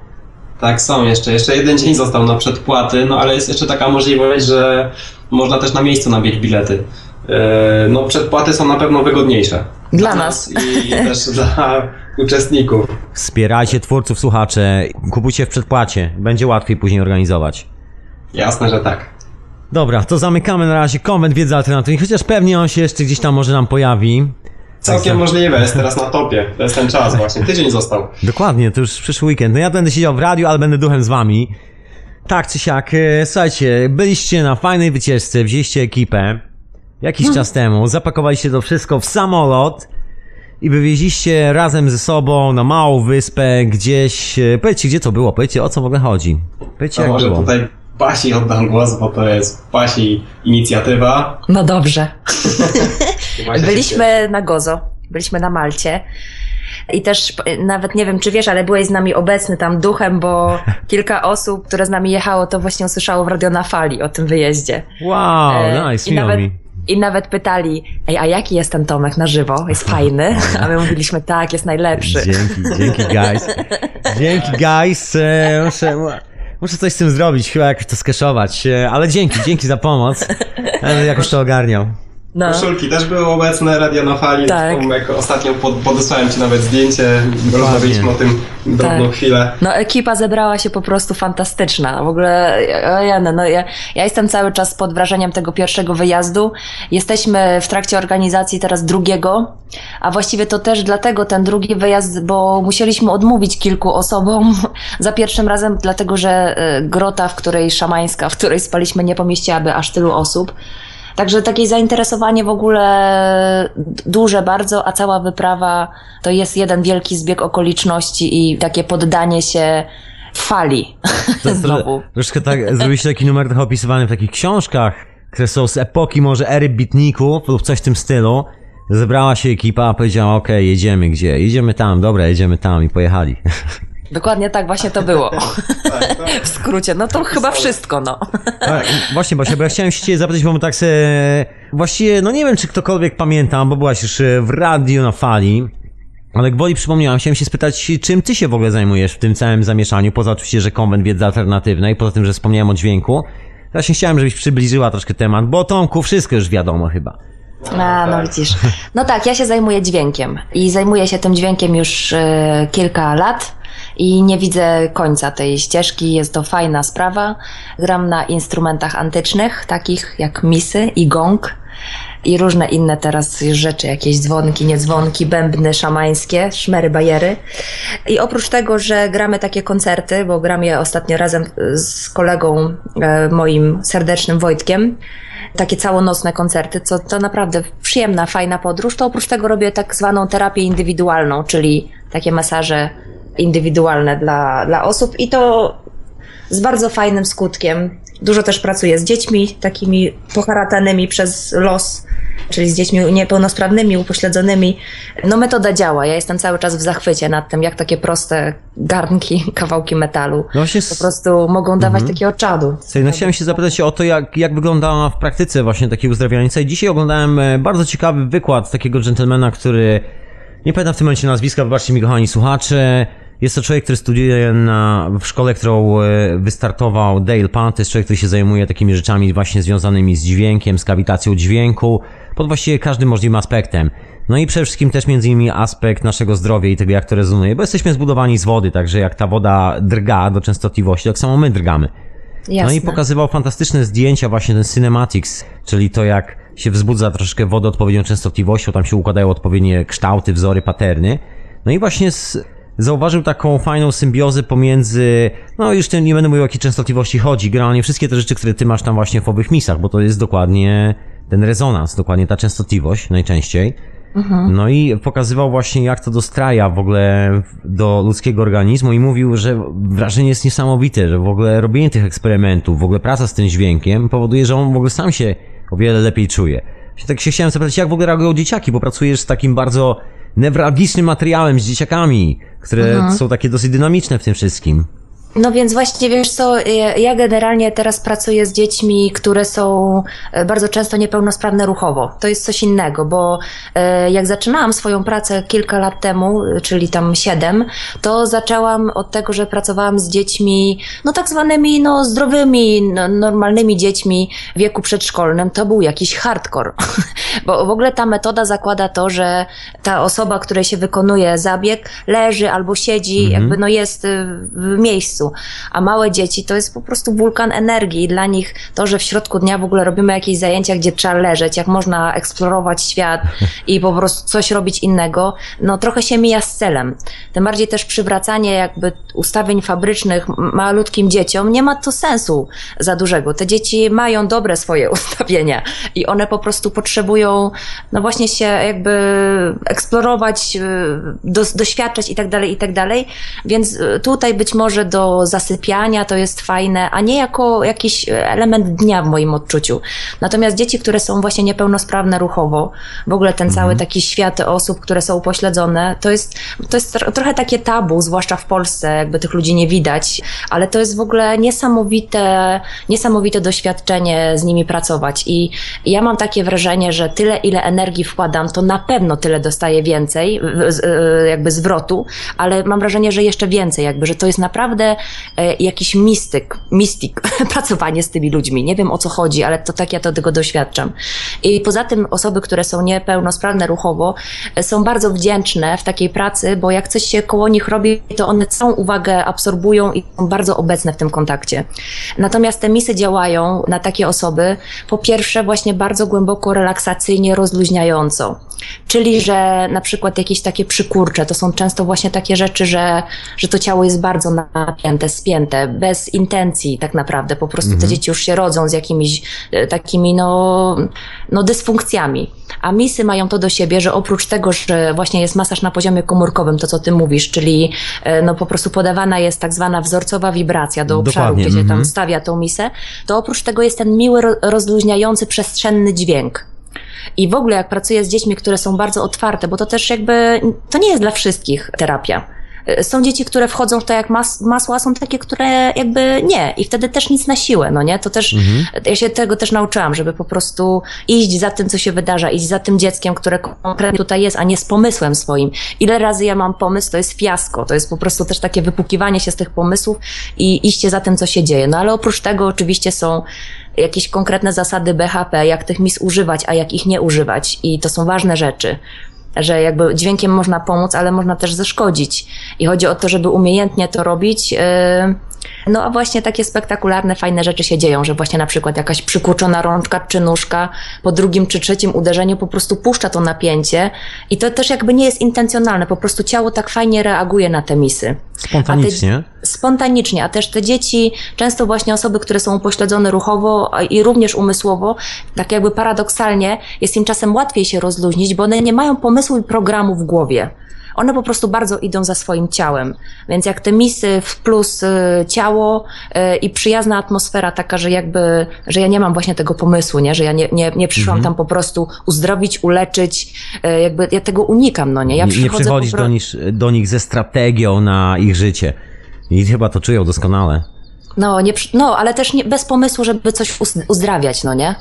Tak, są jeszcze. Jeszcze jeden dzień został na przedpłaty, no ale jest jeszcze taka możliwość, że można też na miejscu nabić bilety. E, No, przedpłaty są na pewno wygodniejsze. Dla nas. I też dla uczestników. Wspierajcie twórców, słuchacze, kupujcie w przedpłacie, będzie łatwiej później organizować. Jasne, że tak. Dobra, to zamykamy na razie konwent wiedzy alternatywnej, chociaż pewnie on się jeszcze gdzieś tam może nam pojawi. Całkiem możliwe, jest teraz na topie. To jest ten czas właśnie. Tydzień został. Dokładnie, to już przyszły weekend. No ja będę siedział w radiu, ale będę duchem z wami. Tak czy siak, e, słuchajcie, byliście na fajnej wycieczce, wzięliście ekipę jakiś czas temu, zapakowaliście to wszystko w samolot i wywieźliście razem ze sobą na małą wyspę gdzieś. e, Powiedzcie, gdzie to było, powiedzcie, o co w ogóle chodzi. Powiedzcie, To jak może było. tutaj Basi oddam głos, bo to jest Basi inicjatywa. No dobrze. Byliśmy na Gozo, byliśmy na Malcie. I też e, nawet nie wiem, czy wiesz, ale byłeś z nami obecny tam duchem, bo *laughs* kilka osób, które z nami jechało, to właśnie usłyszało w radio na fali o tym wyjeździe. Wow, E, nice, i nawet, mi. I nawet pytali, ej, a jaki jest ten Tomek na żywo? Jest fajny? A my mówiliśmy, tak, jest najlepszy. Dzięki, dzięki guys. Dzięki guys. E, muszę, muszę coś z tym zrobić, chyba jakoś to skeszować. E, ale dzięki, dzięki za pomoc. Będę jakoś to ogarniał. No. Koszulki też były obecne, radio na fali. Tak. Jak ostatnio pod, podesłałem Ci nawet zdjęcie, rozmawialiśmy o tym drobną Tak. chwilę. No ekipa zebrała się po prostu fantastyczna. W ogóle, ojej, no ja, ja jestem cały czas pod wrażeniem tego pierwszego wyjazdu. Jesteśmy w trakcie organizacji teraz drugiego, a właściwie to też dlatego ten drugi wyjazd, bo musieliśmy odmówić kilku osobom *laughs* za pierwszym razem, dlatego że e, grota, w której szamańska, w której spaliśmy, nie pomieściłaby aż tylu osób. Także takie zainteresowanie w ogóle duże bardzo, a cała wyprawa to jest jeden wielki zbieg okoliczności i takie poddanie się fali. *laughs* Znowu. Troszkę tak, zrobiliście taki numer trochę opisywany w takich książkach, które są z epoki może ery bitników lub coś w tym stylu. Zebrała się ekipa, powiedziała, okej, jedziemy gdzie? Jedziemy tam, dobra, jedziemy tam i pojechali. *laughs* Dokładnie tak właśnie to było. Tak, to, *laughs* W skrócie, no to chyba wszystko, no. Tak, właśnie, Basia, bo ja chciałem się zapytać, bo my tak se... Właściwie, no nie wiem, czy ktokolwiek pamięta, bo byłaś już e, w radiu na fali, ale gwoli przypomniałam, chciałem się spytać, czym ty się w ogóle zajmujesz w tym całym zamieszaniu, poza oczywiście, że konwent wiedzy alternatywnej, poza tym, że wspomniałem o dźwięku. Właśnie chciałem, żebyś przybliżyła troszkę temat, bo Tomku, wszystko już wiadomo chyba. A, no widzisz. No tak, ja się zajmuję dźwiękiem i zajmuję się tym dźwiękiem już e, kilka lat. I nie widzę końca tej ścieżki. Jest to fajna sprawa. Gram na instrumentach antycznych, takich jak misy i gong i różne inne teraz rzeczy, jakieś dzwonki, niedzwonki, bębny szamańskie, szmery, bajery. I oprócz tego, że gramy takie koncerty, bo gram je ostatnio razem z kolegą e, moim serdecznym Wojtkiem, takie całonocne koncerty, co to naprawdę przyjemna, fajna podróż, to oprócz tego robię tak zwaną terapię indywidualną, czyli takie masaże indywidualne dla, dla osób i to z bardzo fajnym skutkiem. Dużo też pracuję z dziećmi, takimi poharatanymi przez los, czyli z dziećmi niepełnosprawnymi, upośledzonymi. No metoda działa. Ja jestem cały czas w zachwycie nad tym, jak takie proste garnki, *laughs* kawałki metalu No właśnie po prostu mogą dawać Mhm. takiego czadu. Słuchaj, no chciałem się zapytać o to, jak, jak wygląda w praktyce właśnie takie uzdrawialnica. I dzisiaj oglądałem e, bardzo ciekawy wykład takiego dżentelmena, który, nie pamiętam w tym momencie nazwiska, wybaczcie mi kochani słuchacze. Jest to człowiek, który studiuje na, w szkole, którą e, wystartował Dale Pan. To jest człowiek, który się zajmuje takimi rzeczami właśnie związanymi z dźwiękiem, z kawitacją dźwięku, pod właściwie każdym możliwym aspektem. No i przede wszystkim też między innymi aspekt naszego zdrowia i tego, jak to rezonuje, bo jesteśmy zbudowani z wody, także jak ta woda drga do częstotliwości, tak samo my drgamy. Jasne. No i pokazywał fantastyczne zdjęcia, właśnie ten cinematics, czyli to jak się wzbudza troszkę wodę odpowiednią częstotliwością, tam się układają odpowiednie kształty, wzory, paterny. No i właśnie s- zauważył taką fajną symbiozę pomiędzy, no już tym nie będę mówił o jakiej częstotliwości chodzi, generalnie wszystkie te rzeczy, które ty masz tam właśnie w owych misach, bo to jest dokładnie ten rezonans, dokładnie ta częstotliwość najczęściej. No i pokazywał właśnie, jak to dostraja w ogóle do ludzkiego organizmu i mówił, że wrażenie jest niesamowite, że w ogóle robienie tych eksperymentów, w ogóle praca z tym dźwiękiem powoduje, że on w ogóle sam się o wiele lepiej czuje. Tak się chciałem zapytać, jak w ogóle reagują dzieciaki, bo pracujesz z takim bardzo newralgicznym materiałem, z dzieciakami, które są takie dosyć dynamiczne w tym wszystkim. No więc właśnie wiesz co, ja- ja generalnie teraz pracuję z dziećmi, które są e, bardzo często niepełnosprawne ruchowo. To jest coś innego, bo e, jak zaczynałam swoją pracę kilka lat temu, czyli tam siedem, to zaczęłam od tego, że pracowałam z dziećmi, no tak zwanymi, no zdrowymi, no, normalnymi dziećmi w wieku przedszkolnym. To był jakiś hardcore. *laughs* Bo w ogóle ta metoda zakłada to, że ta osoba, której się wykonuje zabieg, leży albo siedzi, jakby no jest y, w miejscu. A małe dzieci to jest po prostu wulkan energii. Dla nich to, że w środku dnia w ogóle robimy jakieś zajęcia, gdzie trzeba leżeć, jak można eksplorować świat i po prostu coś robić innego, no trochę się mija z celem. Tym bardziej też przywracanie jakby ustawień fabrycznych malutkim dzieciom nie ma to sensu za dużego. Te dzieci mają dobre swoje *laughs* ustawienia i one po prostu potrzebują no właśnie się jakby eksplorować, y, dos, doświadczać i tak dalej, i tak dalej. Więc y, tutaj być może do zasypiania to jest fajne, a nie jako jakiś element dnia w moim odczuciu. Natomiast dzieci, które są właśnie niepełnosprawne ruchowo, w ogóle ten cały taki świat osób, które są upośledzone, to jest, to jest tro- trochę takie tabu, zwłaszcza w Polsce, jakby tych ludzi nie widać, ale to jest w ogóle niesamowite, niesamowite doświadczenie z nimi pracować. I ja mam takie wrażenie, że tyle, ile energii wkładam, to na pewno tyle dostaję więcej, jakby zwrotu, ale mam wrażenie, że jeszcze więcej, jakby, że to jest naprawdę jakiś mistyk, mistik, *laughs* pracowanie z tymi ludźmi. Nie wiem o co chodzi, ale to tak ja to tego doświadczam. I poza tym osoby, które są niepełnosprawne ruchowo, e, są bardzo wdzięczne w takiej pracy, bo jak coś się koło nich robi, to one całą uwagę absorbują i są bardzo obecne w tym kontakcie. Natomiast te misy działają na takie osoby, po pierwsze właśnie bardzo głęboko relaksacyjnie, rozluźniająco. Czyli, że na przykład jakieś takie przykurcze, to są często właśnie takie rzeczy, że, że to ciało jest bardzo napięte, spięte, bez intencji tak naprawdę. Po prostu te dzieci już się rodzą z jakimiś e, takimi no, no dysfunkcjami. A misy mają to do siebie, że oprócz tego, że właśnie jest masaż na poziomie komórkowym, to co ty mówisz, czyli e, no po prostu podawana jest tak zwana wzorcowa wibracja do obszaru, Dokładnie, gdzie się tam mhm. stawia tą misę, to oprócz tego jest ten miły, ro- rozluźniający, przestrzenny dźwięk. I w ogóle jak pracuję z dziećmi, które są bardzo otwarte, bo to też jakby, to nie jest dla wszystkich terapia. Y, Są dzieci, które wchodzą w to jak mas, masło, a są takie, które jakby nie. I wtedy też nic na siłę, no nie? To też, ja się tego też nauczyłam, żeby po prostu iść za tym, co się wydarza, iść za tym dzieckiem, które konkretnie tutaj jest, a nie z pomysłem swoim. Ile razy ja mam pomysł, to jest fiasko. To jest po prostu też takie wypukiwanie się z tych pomysłów i iście za tym, co się dzieje. No ale oprócz tego oczywiście są jakieś konkretne zasady BHP, jak tych mis używać, a jak ich nie używać. I to są ważne rzeczy. że jakby dźwiękiem można pomóc, ale można też zaszkodzić. I chodzi o to, żeby umiejętnie to robić. No a właśnie takie spektakularne, fajne rzeczy się dzieją, że właśnie na przykład jakaś przykurczona rączka czy nóżka po drugim czy trzecim uderzeniu po prostu puszcza to napięcie i to też jakby nie jest intencjonalne, po prostu ciało tak fajnie reaguje na te misy. Spontanicznie. A te, spontanicznie, a też te dzieci, często właśnie osoby, które są upośledzone ruchowo i również umysłowo, tak jakby paradoksalnie jest im czasem łatwiej się rozluźnić, bo one nie mają pomysłu i programu w głowie one po prostu bardzo idą za swoim ciałem. Więc jak te misy w plus y, ciało y, i przyjazna atmosfera taka, że jakby, że ja nie mam właśnie tego pomysłu, nie? że ja nie, nie, nie przyszłam mhm. tam po prostu uzdrowić, uleczyć, y, jakby ja tego unikam, no nie? Ja nie, nie przychodzisz do, nich, do nich ze strategią na ich życie. I chyba to czują doskonale. No, nie, no ale też nie, bez pomysłu, żeby coś uzdrawiać, no nie?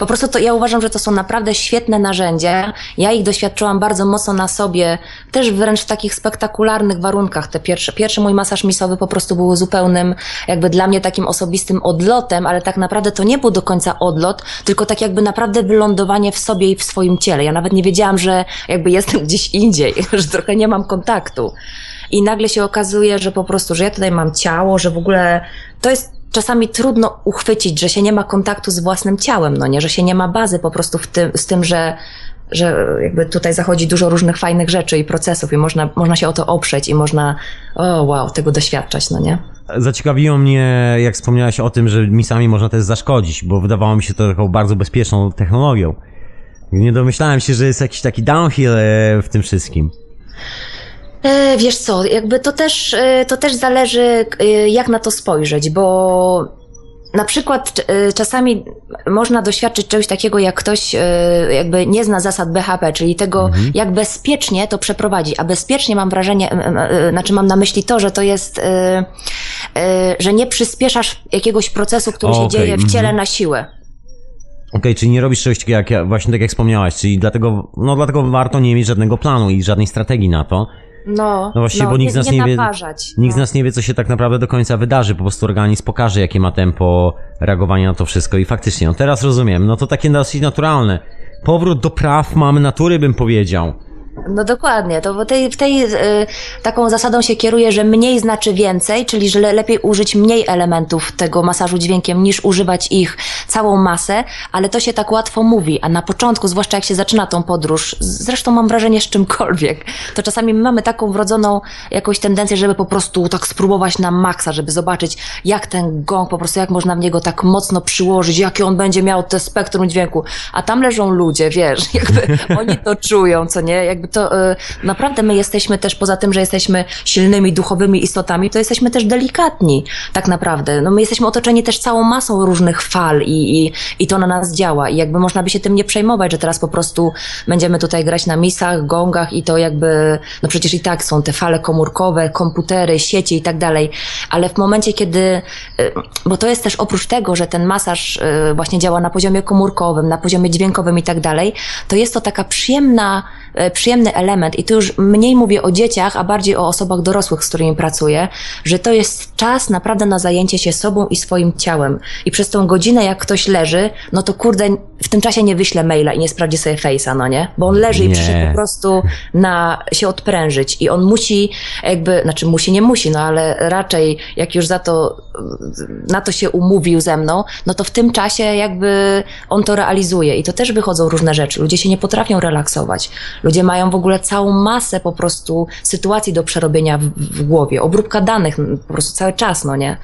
Po prostu to ja uważam, że to są naprawdę świetne narzędzia. Ja ich doświadczyłam bardzo mocno na sobie, też wręcz w takich spektakularnych warunkach. Te pierwsze, pierwszy mój masaż misowy po prostu był zupełnym, jakby dla mnie takim osobistym odlotem, ale tak naprawdę to nie był do końca odlot, tylko tak jakby naprawdę wylądowanie w sobie i w swoim ciele. Ja nawet nie wiedziałam, że jakby jestem gdzieś indziej, *laughs* że trochę nie mam kontaktu. I nagle się okazuje, że po prostu, że ja tutaj mam ciało, że w ogóle to jest czasami trudno uchwycić, że się nie ma kontaktu z własnym ciałem, no nie, że się nie ma bazy po prostu w tym, z tym, że że jakby tutaj zachodzi dużo różnych fajnych rzeczy i procesów i można, można się o to oprzeć i można, o wow, tego doświadczać, no nie? Zaciekawiło mnie, jak wspomniałaś o tym, że misami można też zaszkodzić, bo wydawało mi się to taką bardzo bezpieczną technologią. Nie domyślałem się, że jest jakiś taki downhill e, w tym wszystkim. E, wiesz co, jakby to też, e, to też zależy, e, jak na to spojrzeć, bo na przykład czasami można doświadczyć czegoś takiego, jak ktoś jakby nie zna zasad BHP, czyli tego, mhm. jak bezpiecznie to przeprowadzi. A bezpiecznie mam wrażenie, znaczy mam na myśli to, że to jest, że nie przyspieszasz jakiegoś procesu, który się dzieje w ciele mhm. na siłę. Okej, okay, czyli nie robisz czegoś takiego, jak właśnie tak jak wspomniałaś, czyli dlatego, no dlatego warto nie mieć żadnego planu i żadnej strategii na to. No, no właśnie, no, bo nikt z nas nie, nie wie, naparzać, nikt no. z nas nie wie, co się tak naprawdę do końca wydarzy. Po prostu organizm pokaże, jakie ma tempo reagowania na to wszystko i faktycznie, no teraz rozumiem, no to takie dosyć naturalne. Powrót do praw mamy natury, bym powiedział. No dokładnie, to w tej, w tej y, taką zasadą się kieruje, że mniej znaczy więcej, czyli że le, lepiej użyć mniej elementów tego masażu dźwiękiem niż używać ich całą masę, ale to się tak łatwo mówi, a na początku, zwłaszcza jak się zaczyna tą podróż, zresztą mam wrażenie z czymkolwiek, to czasami mamy taką wrodzoną jakąś tendencję, żeby po prostu tak spróbować na maksa, żeby zobaczyć jak ten gong, po prostu jak można w niego tak mocno przyłożyć, jakie on będzie miał te spektrum dźwięku, a tam leżą ludzie, wiesz, *laughs* jakby oni to czują, co nie, jakby to y, naprawdę my jesteśmy też, poza tym, że jesteśmy silnymi, duchowymi istotami, to jesteśmy też delikatni, tak naprawdę. No my jesteśmy otoczeni też całą masą różnych fal i, i, i to na nas działa i jakby można by się tym nie przejmować, że teraz po prostu będziemy tutaj grać na misach, gongach i to jakby, no przecież i tak są te fale komórkowe, komputery, sieci i tak dalej, ale w momencie, kiedy, y, bo to jest też oprócz tego, że ten masaż y, właśnie działa na poziomie komórkowym, na poziomie dźwiękowym i tak dalej, to jest to taka przyjemna przyjemny element i tu już mniej mówię o dzieciach, a bardziej o osobach dorosłych, z którymi pracuję, że to jest czas naprawdę na zajęcie się sobą i swoim ciałem. I przez tą godzinę, jak ktoś leży, no to kurde, w tym czasie nie wyślę maila i nie sprawdzi sobie face'a, no nie? Bo on leży nie. i przyszedł po prostu na się odprężyć i on musi jakby, znaczy musi, nie musi, no ale raczej jak już za to, na to się umówił ze mną, no to w tym czasie jakby on to realizuje i to też wychodzą różne rzeczy. Ludzie się nie potrafią relaksować. Ludzie mają w ogóle całą masę po prostu sytuacji do przerobienia w, w głowie, obróbka danych po prostu cały czas, no nie?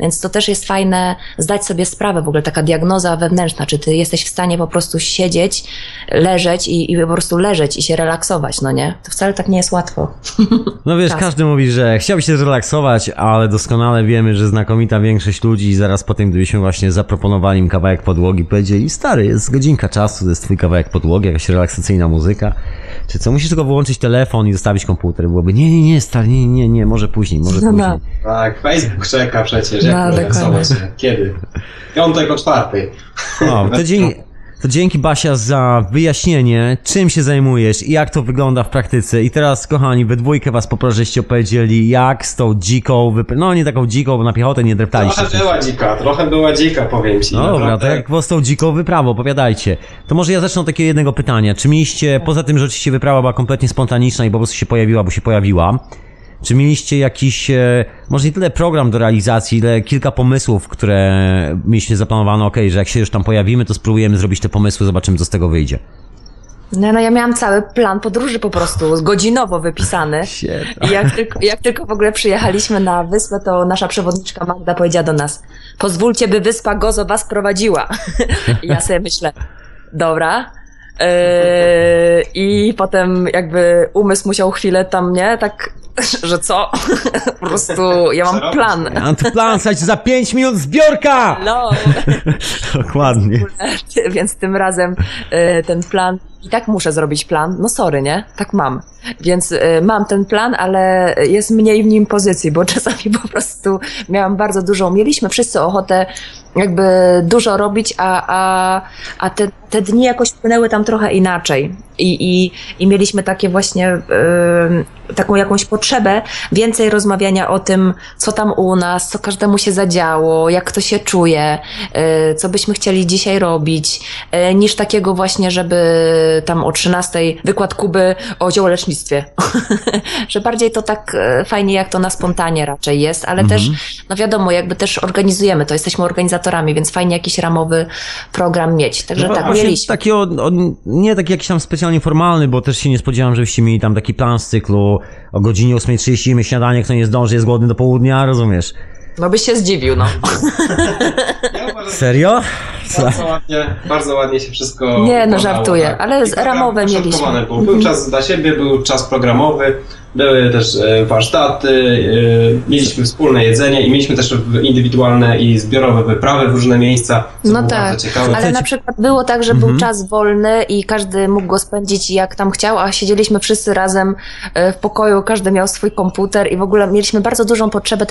Więc to też jest fajne zdać sobie sprawę, w ogóle taka diagnoza wewnętrzna, czy ty jesteś w stanie po prostu siedzieć, leżeć i, i po prostu leżeć i się relaksować, no nie? To wcale tak nie jest łatwo. *laughs* No wiesz, Czas. każdy mówi, że chciałby się zrelaksować, ale doskonale wiemy, że znakomita większość ludzi zaraz po tym, gdybyśmy właśnie zaproponowali im kawałek podłogi, powiedzieli, stary, jest godzinka czasu, to jest twój kawałek podłogi, jakaś relaksacyjna muzyka, czy co, musisz tylko wyłączyć telefon i zostawić komputer, byłoby, nie, nie, nie, stary, nie, nie, nie, może później, może no, później. Tak, Facebook czeka przecież, jak no, się. Kiedy? Piątek o czwartej. O, *laughs* to, dzięki, To dzięki Basia za wyjaśnienie, czym się zajmujesz i jak to wygląda w praktyce. I teraz, kochani, we dwójkę was poproszę, żeście opowiedzieli, jak z tą dziką, wyp- no nie taką dziką, bo na piechotę nie dreptaliście. Trochę była dzika, trochę była dzika, powiem ci. No dobra, to jak was tą dziką wyprawą, opowiadajcie. To może ja zacznę od takiego jednego pytania. Czy mieliście, poza tym, że oczywiście wyprawa była kompletnie spontaniczna i po prostu się pojawiła, bo się pojawiła, czy mieliście jakiś, e, może nie tyle program do realizacji, ile kilka pomysłów, które mieliście zaplanowane, okej, że jak się już tam pojawimy, to spróbujemy zrobić te pomysły, zobaczymy, co z tego wyjdzie. No, no ja miałam cały plan podróży po prostu, *laughs* godzinowo wypisany. *laughs* I jak tylko, jak tylko w ogóle przyjechaliśmy na wyspę, to nasza przewodniczka Magda powiedziała do nas, pozwólcie, by wyspa Gozo was prowadziła. *laughs* I ja sobie myślę, dobra. Yy, I potem jakby umysł musiał chwilę tam, nie, tak, *laughs* że co? *laughs* po prostu ja mam plan. Mam tu plan, słuchajcie, za 5 minut zbiorka! No. *laughs* Dokładnie. Więc tym razem y, ten plan, i tak muszę zrobić plan, no sorry, nie? Tak mam. Więc y, mam ten plan, ale jest mniej w nim pozycji, bo *laughs* czasami po prostu miałam bardzo dużą, mieliśmy wszyscy ochotę jakby dużo robić, a, a, a te, te dni jakoś płynęły tam trochę inaczej. I, i, i mieliśmy takie właśnie y, taką jakąś potrzebę więcej rozmawiania o tym, co tam u nas, co każdemu się zadziało, jak kto się czuje, y, co byśmy chcieli dzisiaj robić, y, niż takiego właśnie, żeby tam o 13 wykład Kuby o ziołolecznictwie. *laughs* że bardziej to tak y, fajnie, jak to na spontanie raczej jest, ale też, no wiadomo, jakby też organizujemy to, jesteśmy organizatorami, więc fajnie jakiś ramowy program mieć. Także No tak, mieliśmy. Taki o, o, nie taki jakiś tam specjalnie formalny, bo też się nie spodziewałem, żebyście mieli tam taki plan z cyklu o godzinie 8.30 jemy śniadanie, kto nie zdąży, jest głodny do południa, rozumiesz? No byś się zdziwił, no. *laughs* Serio? Bardzo ładnie, bardzo ładnie się wszystko Nie, no, żartuję, ale z- ramowe mieliśmy. Był. był czas dla siebie, był czas programowy, były też e, warsztaty, e, mieliśmy wspólne jedzenie i mieliśmy też indywidualne i zbiorowe wyprawy w różne miejsca, co No było tak, ale na przykład było tak, że był czas wolny i każdy mógł go spędzić jak tam chciał, a siedzieliśmy wszyscy razem e, w pokoju, każdy miał swój komputer i w ogóle mieliśmy bardzo dużą potrzebę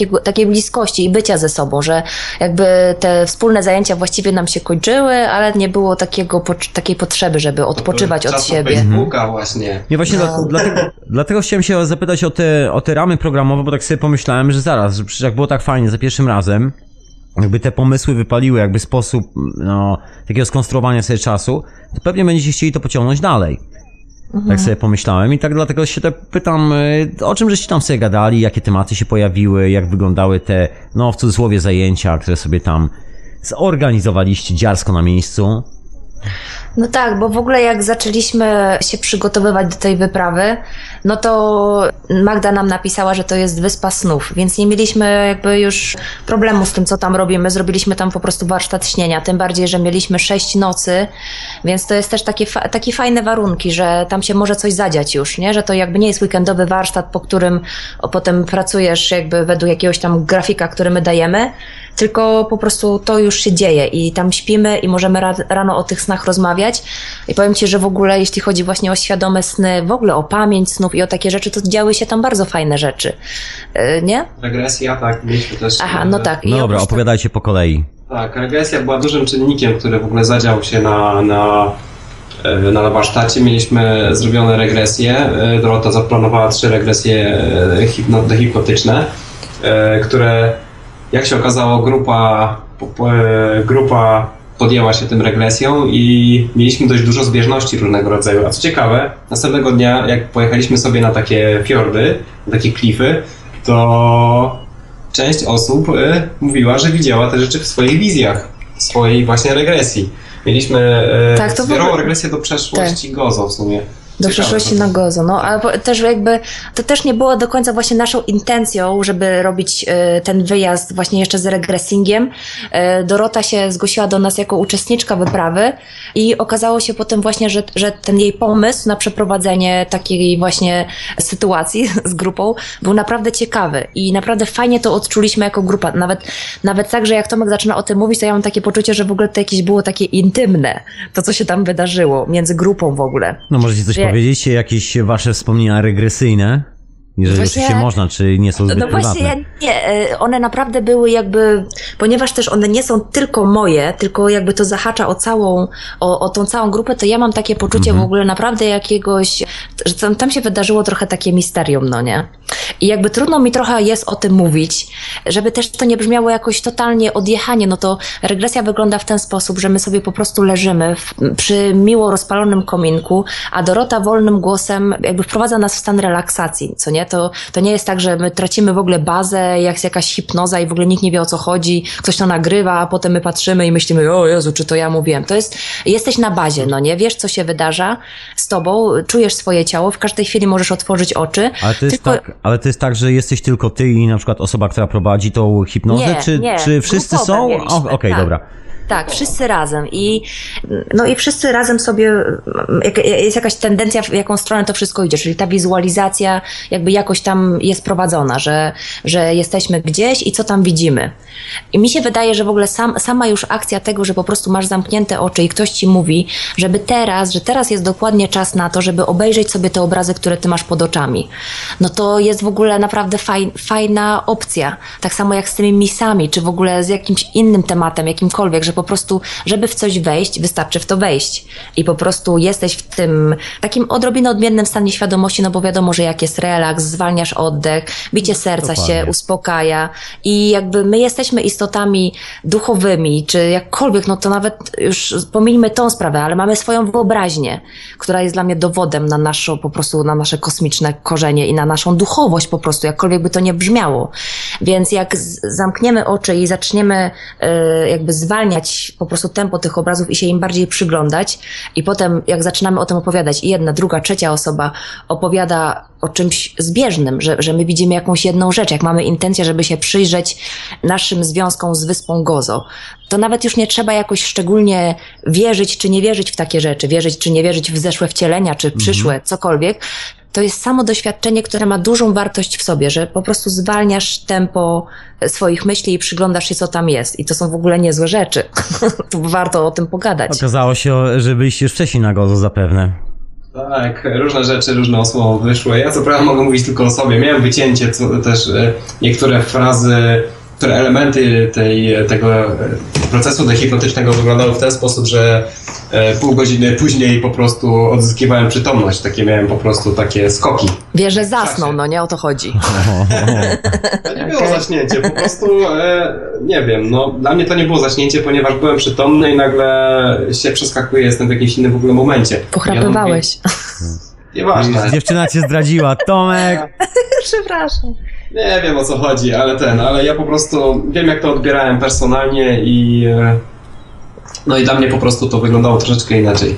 takiego, takiej bliskości i bycia ze sobą, że jakby te wspólne zajęcia właściwie nam się kończyły, ale nie było takiego, takiej potrzeby, żeby odpoczywać od siebie. Facebooka właśnie. Nie, właśnie No. dla, dlatego, dlatego chciałem się zapytać o te, o te ramy programowe, bo tak sobie pomyślałem, że zaraz, że przecież jak było tak fajnie za pierwszym razem, jakby te pomysły wypaliły, jakby sposób, no, takiego skonstruowania sobie czasu, to pewnie będziecie chcieli to pociągnąć dalej. Tak sobie pomyślałem i tak dlatego się te pytam, y, o czym żeście tam sobie gadali, jakie tematy się pojawiły, jak wyglądały te, no w cudzysłowie zajęcia, które sobie tam zorganizowaliście dziarsko na miejscu. No tak, bo w ogóle jak zaczęliśmy się przygotowywać do tej wyprawy, no to Magda nam napisała, że to jest Wyspa Snów, więc nie mieliśmy jakby już problemu z tym, co tam robimy. Zrobiliśmy tam po prostu warsztat śnienia, tym bardziej, że mieliśmy sześć nocy, więc to jest też takie, fa- takie fajne warunki, że tam się może coś zadziać już, nie? Że to jakby nie jest weekendowy warsztat, po którym potem pracujesz jakby według jakiegoś tam grafika, który my dajemy, tylko po prostu to już się dzieje i tam śpimy i możemy ra- rano o tych snach rozmawiać. I powiem Ci, że w ogóle jeśli chodzi właśnie o świadome sny, w ogóle o pamięć snów i o takie rzeczy, to działy się tam bardzo fajne rzeczy. Yy, nie? Regresja, tak, mieliśmy też... Aha, no tak. I No dobra, opowiadajcie po kolei. Tak, regresja była dużym czynnikiem, który w ogóle zadział się na, na, e, na warsztacie. Mieliśmy zrobione regresje. E, Dorota zaplanowała trzy regresje e, hipno, hipnotyczne, które jak się okazało grupa, e, grupa podjęła się tym regresją i mieliśmy dość dużo zbieżności różnego rodzaju. A co ciekawe, następnego dnia jak pojechaliśmy sobie na takie fiordy, na takie klify, to część osób y, mówiła, że widziała te rzeczy w swoich wizjach, w swojej właśnie regresji. Mieliśmy y, Tak, to zbiorową ogóle- regresję do przeszłości Gozo w sumie. Do Ciekawe przeszłości to. na Gozo, no, ale też jakby, to też nie było do końca właśnie naszą intencją, żeby robić e, ten wyjazd właśnie jeszcze z regresingiem. E, Dorota się zgłosiła do nas jako uczestniczka wyprawy i okazało się potem właśnie, że, że ten jej pomysł na przeprowadzenie takiej właśnie sytuacji *laughs* z grupą był naprawdę ciekawy i naprawdę fajnie to odczuliśmy jako grupa. Nawet, nawet tak, że jak Tomek zaczyna o tym mówić, to ja mam takie poczucie, że w ogóle to jakieś było takie intymne, to co się tam wydarzyło między grupą w ogóle. No możecie coś. Powiedzieć, jakieś wasze wspomnienia regresyjne? Jeżeli Właśnie- oczywiście można, czy nie są zbyt No właśnie, ja nie, e, one naprawdę były jakby, ponieważ też one nie są tylko moje, tylko jakby to zahacza o całą, o, o tą całą grupę, to ja mam takie poczucie Mhm. w ogóle naprawdę jakiegoś, że tam, tam się wydarzyło trochę takie misterium, no nie? I jakby trudno mi trochę jest o tym mówić, żeby też to nie brzmiało jakoś totalnie odjechanie, no to regresja wygląda w ten sposób, że my sobie po prostu leżymy w, przy miło rozpalonym kominku, a Dorota wolnym głosem jakby wprowadza nas w stan relaksacji, co nie? To, to nie jest tak, że my tracimy w ogóle bazę, jak jest jakaś hipnoza i w ogóle nikt nie wie o co chodzi, ktoś to nagrywa, a potem my patrzymy i myślimy, o Jezu, czy to ja mówiłem. To jest, jesteś na bazie, no nie? Wiesz, co się wydarza z tobą, czujesz swoje ciało, w każdej chwili możesz otworzyć oczy. Ale to, jest tylko- tak, ale to jest tak, że jesteś tylko ty i na przykład osoba, która prowadzi tą hipnozę, Nie, czy, nie, czy wszyscy grupowe są? Okej, tak. dobra. Tak, wszyscy razem i no i wszyscy razem sobie jest jakaś tendencja, w jaką stronę to wszystko idzie, czyli ta wizualizacja jakby jakoś tam jest prowadzona, że, że jesteśmy gdzieś i co tam widzimy. I mi się wydaje, że w ogóle sam, sama już akcja tego, że po prostu masz zamknięte oczy i ktoś ci mówi, żeby teraz, że teraz jest dokładnie czas na to, żeby obejrzeć sobie te obrazy, które ty masz pod oczami. No to jest w ogóle naprawdę faj, fajna opcja. Tak samo jak z tymi misami, czy w ogóle z jakimś innym tematem, jakimkolwiek, że po prostu, żeby w coś wejść, wystarczy w to wejść. I po prostu jesteś w tym takim odrobinę odmiennym stanie świadomości, no bo wiadomo, że jak jest relaks, zwalniasz oddech, bicie serca Dokładnie. się uspokaja i jakby my jesteśmy istotami duchowymi, czy jakkolwiek, no to nawet już pomijmy tą sprawę, ale mamy swoją wyobraźnię, która jest dla mnie dowodem na naszą, po prostu na nasze kosmiczne korzenie i na naszą duchowość po prostu, jakkolwiek by to nie brzmiało. Więc jak zamkniemy oczy i zaczniemy e, jakby zwalniać po prostu tempo tych obrazów i się im bardziej przyglądać i potem jak zaczynamy o tym opowiadać i jedna, druga, trzecia osoba opowiada o czymś zbieżnym, że, że my widzimy jakąś jedną rzecz, jak mamy intencję, żeby się przyjrzeć naszym związkom z wyspą Gozo, to nawet już nie trzeba jakoś szczególnie wierzyć czy nie wierzyć w takie rzeczy, wierzyć czy nie wierzyć w zeszłe wcielenia, czy przyszłe, cokolwiek. To jest samo doświadczenie, które ma dużą wartość w sobie, że po prostu zwalniasz tempo swoich myśli i przyglądasz się, co tam jest. I to są w ogóle niezłe rzeczy. *laughs* to warto o tym pogadać. Okazało się, że byliście już wcześniej na Gozo zapewne. Tak, różne rzeczy, różne osłowy wyszły. Ja co prawda mogę mówić tylko o sobie. Miałem wycięcie co, też e, niektóre frazy, które elementy tej, tego e, procesu dehipnotycznego wyglądały w ten sposób, że e, pół godziny później po prostu odzyskiwałem przytomność. Takie miałem po prostu takie skoki. Wiesz, że zasnął, no nie o to chodzi. *laughs* To nie było zaśnięcie, po prostu e, nie wiem, no dla mnie to nie było zaśnięcie, ponieważ byłem przytomny i nagle się przeskakuje, jestem w jakimś innym w ogóle momencie. Pochrapywałeś. Nieważne. Dziewczyna cię zdradziła. Tomek! *laughs* Przepraszam. Nie wiem o co chodzi, ale ten, ale ja po prostu wiem jak to odbierałem personalnie i e, no i dla mnie po prostu to wyglądało troszeczkę inaczej.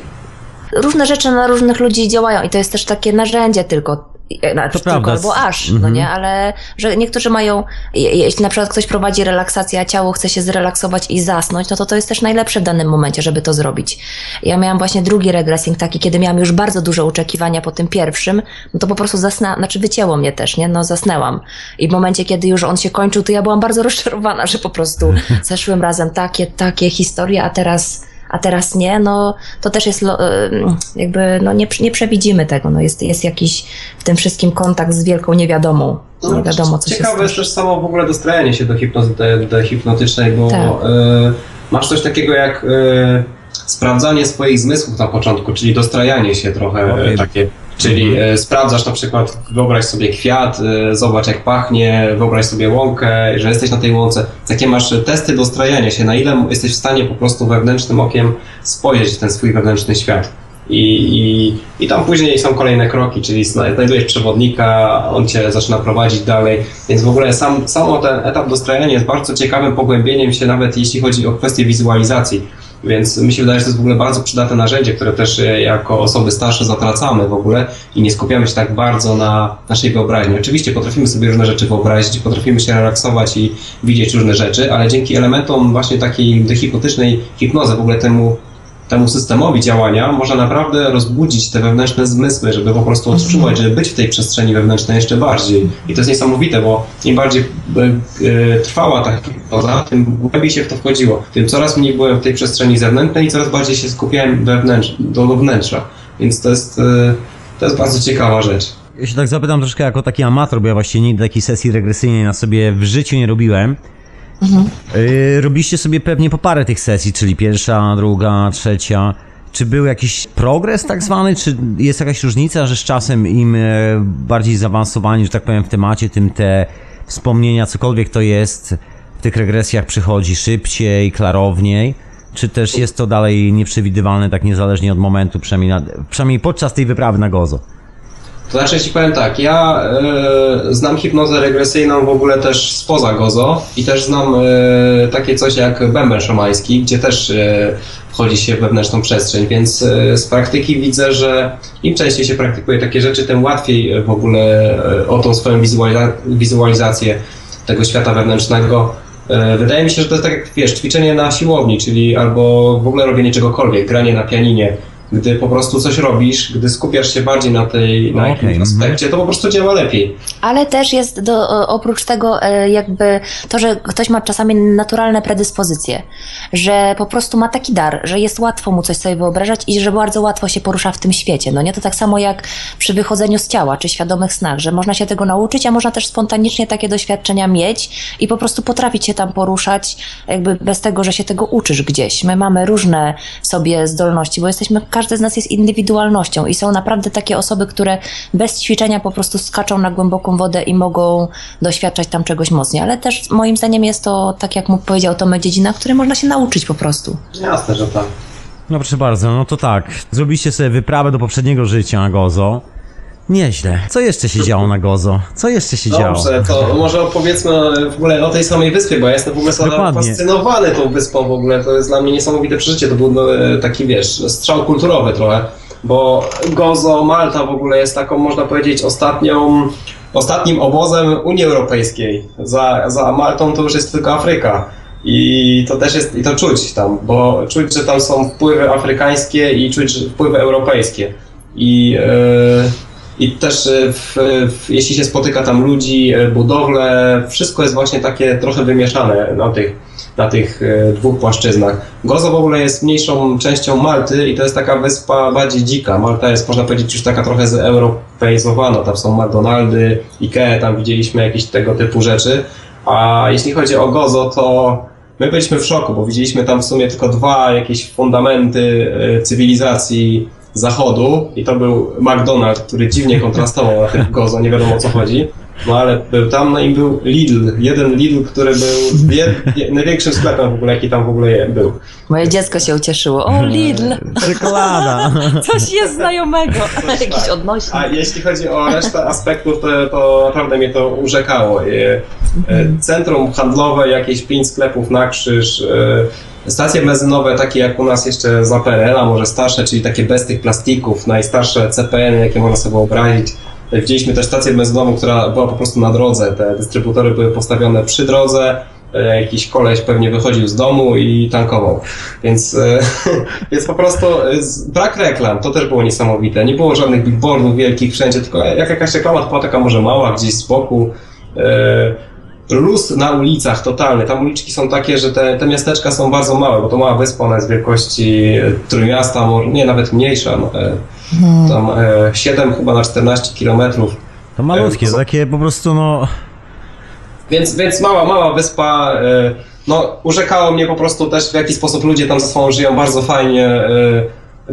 różne rzeczy na różnych ludzi działają i to jest też takie narzędzie tylko. E, Znaczy, tylko prawda. albo aż, no Mhm. nie, ale że niektórzy mają, je- jeśli na przykład ktoś prowadzi relaksację, a ciało chce się zrelaksować i zasnąć, no to to jest też najlepsze w danym momencie, żeby to zrobić. Ja miałam właśnie drugi regressing taki, kiedy miałam już bardzo duże oczekiwania po tym pierwszym, no to po prostu zasnęłam, znaczy wycięło mnie też, nie, no zasnęłam. I w momencie, kiedy już on się kończył, to ja byłam bardzo *laughs* rozczarowana, że po prostu *laughs* zeszłym razem takie, takie historie, a teraz a teraz nie, no to też jest em, jakby, no nie, nie przewidzimy tego, no jest, jest jakiś w tym wszystkim kontakt z wielką niewiadomą. Nie wiadomo, co się No, Ciekawe jest stanie. też samo w ogóle dostrajanie się do hipnozy de, de hipnotycznej, bo Tak. e, masz coś takiego jak e, sprawdzanie swoich zmysłów na początku, czyli dostrajanie się trochę e, takie. Czyli e, sprawdzasz na przykład, wyobraź sobie kwiat, e, zobacz jak pachnie, wyobraź sobie łąkę, że jesteś na tej łące. Takie masz testy dostrajania się, na ile jesteś w stanie po prostu wewnętrznym okiem spojrzeć w ten swój wewnętrzny świat. I, i, I tam później są kolejne kroki, czyli zna- znajdujesz przewodnika, on cię zaczyna prowadzić dalej. Więc w ogóle sam, sam ten etap dostrajania jest bardzo ciekawym pogłębieniem się, nawet jeśli chodzi o kwestię wizualizacji. Więc mi się wydaje, że to jest w ogóle bardzo przydatne narzędzie, które też e, jako osoby starsze zatracamy w ogóle i nie skupiamy się tak bardzo na naszej wyobraźni. Oczywiście potrafimy sobie różne rzeczy wyobrazić, potrafimy się relaksować i widzieć różne rzeczy, ale dzięki elementom właśnie takiej dehipnotycznej hipnozy, w ogóle temu temu systemowi działania można naprawdę rozbudzić te wewnętrzne zmysły, żeby po prostu odczuwać, żeby być w tej przestrzeni wewnętrznej jeszcze bardziej. I to jest niesamowite, bo im bardziej e, e, trwała ta hipnoza, tym głębiej się w to wchodziło. Tym coraz mniej byłem w tej przestrzeni zewnętrznej i coraz bardziej się skupiałem wewnętrz, do, do wnętrza. Więc to jest, e, to jest bardzo ciekawa rzecz. Ja się tak zapytam troszkę jako taki amator, bo ja właściwie nigdy takiej sesji regresyjnej na sobie w życiu nie robiłem. Yy, robiliście sobie pewnie po parę tych sesji, czyli pierwsza, druga, trzecia. Czy był jakiś progres tak zwany? Czy jest jakaś różnica, że z czasem im e, bardziej zaawansowani, że tak powiem, w temacie, tym te wspomnienia, cokolwiek to jest, w tych regresjach przychodzi szybciej, klarowniej? Czy też jest to dalej nieprzewidywalne, tak niezależnie od momentu, przynajmniej, na, przynajmniej podczas tej wyprawy na Gozo? To znaczy ci powiem tak, ja e, znam hipnozę regresyjną w ogóle też spoza Gozo i też znam e, takie coś jak bęben szamański, gdzie też e, wchodzi się w wewnętrzną przestrzeń, więc z praktyki widzę, że im częściej się praktykuje takie rzeczy, tym łatwiej w ogóle o tą swoją wizualiza- wizualizację tego świata wewnętrznego. Wydaje mi się, że to jest tak jak, wiesz, ćwiczenie na siłowni, czyli albo w ogóle robienie czegokolwiek, granie na pianinie. Gdy po prostu coś robisz, gdy skupiasz się bardziej na tej, na Okej, jakimś mhm. aspekcie, to po prostu działa lepiej. Ale też jest do, oprócz tego e, jakby to, że ktoś ma czasami naturalne predyspozycje, że po prostu ma taki dar, że jest łatwo mu coś sobie wyobrażać i że bardzo łatwo się porusza w tym świecie. No nie to tak samo jak przy wychodzeniu z ciała czy świadomych snach, że można się tego nauczyć, a można też spontanicznie takie doświadczenia mieć i po prostu potrafić się tam poruszać jakby bez tego, że się tego uczysz gdzieś. My mamy różne sobie zdolności, bo jesteśmy, każdy z nas jest indywidualnością i są naprawdę takie osoby, które bez ćwiczenia po prostu skaczą na głęboką wodę i mogą doświadczać tam czegoś mocniej. Ale też moim zdaniem jest to, tak jak mu powiedział Tomek, dziedzina, w której można się nauczyć po prostu. Jasne, że tak. No proszę bardzo, no to tak. Zrobiliście sobie wyprawę do poprzedniego życia na Gozo. Nieźle. Co jeszcze się działo na Gozo? Co jeszcze się działo? Dobrze, to może opowiedzmy w ogóle o tej samej wyspie, bo ja jestem w ogóle fascynowany tą wyspą w ogóle. To jest dla mnie niesamowite przeżycie. To był no, e, taki, wiesz, strzał kulturowy trochę, bo Gozo, Malta w ogóle jest taką, można powiedzieć, ostatnią, ostatnim obozem Unii Europejskiej. Za, za Maltą to już jest tylko Afryka. I to też jest, i to czuć tam, bo czuć, że tam są wpływy afrykańskie i czuć wpływy europejskie. I, e, i też e, w, w, jeśli się spotyka tam ludzi, e, budowle, wszystko jest właśnie takie trochę wymieszane na tych, na tych e, dwóch płaszczyznach. Gozo w ogóle jest mniejszą częścią Malty i to jest taka wyspa bardziej dzika. Malta jest, można powiedzieć, już taka trochę zeuropeizowana. Tam są McDonaldy, Ikea, tam widzieliśmy jakieś tego typu rzeczy. A jeśli chodzi o Gozo, to my byliśmy w szoku, bo widzieliśmy tam w sumie tylko dwa jakieś fundamenty e, cywilizacji zachodu i to był McDonald's, który dziwnie kontrastował na tym Gozo, nie wiadomo o co chodzi. No ale był tam, no i był Lidl, jeden Lidl, który był jed, je- największym sklepem w ogóle, jaki tam w ogóle był. Moje dziecko się ucieszyło. O, Lidl! Czekolada. *laughs* Coś jest znajomego. Jakiś odnośnik. A jeśli chodzi o resztę aspektów, to, to naprawdę mnie to urzekało. E, e, Centrum handlowe, jakieś pięć sklepów na krzyż, e, stacje benzynowe takie jak u nas jeszcze za PRL-a, może starsze, czyli takie bez tych plastików, najstarsze CPN, jakie można sobie wyobrazić. Widzieliśmy też stację benzynową, która była po prostu na drodze. Te dystrybutory były postawione przy drodze. E, Jakiś koleś pewnie wychodził z domu i tankował. Więc, e, *laughs* więc po prostu e, brak reklam, to też było niesamowite. Nie było żadnych billboardów wielkich wszędzie, tylko jak jakaś reklama to była taka może mała, gdzieś z boku. E, Luz na ulicach totalny. Tam uliczki są takie, że te, te miasteczka są bardzo małe, bo to mała wyspa, ona jest wielkości e, Trójmiasta, może nie, nawet mniejsza. no, e, Tam e, 7 chyba na 14 kilometrów. To malutkie, to takie po prostu no... Więc, więc mała, mała wyspa. e, No, urzekało mnie po prostu też, w jaki sposób ludzie tam ze sobą żyją bardzo fajnie. e,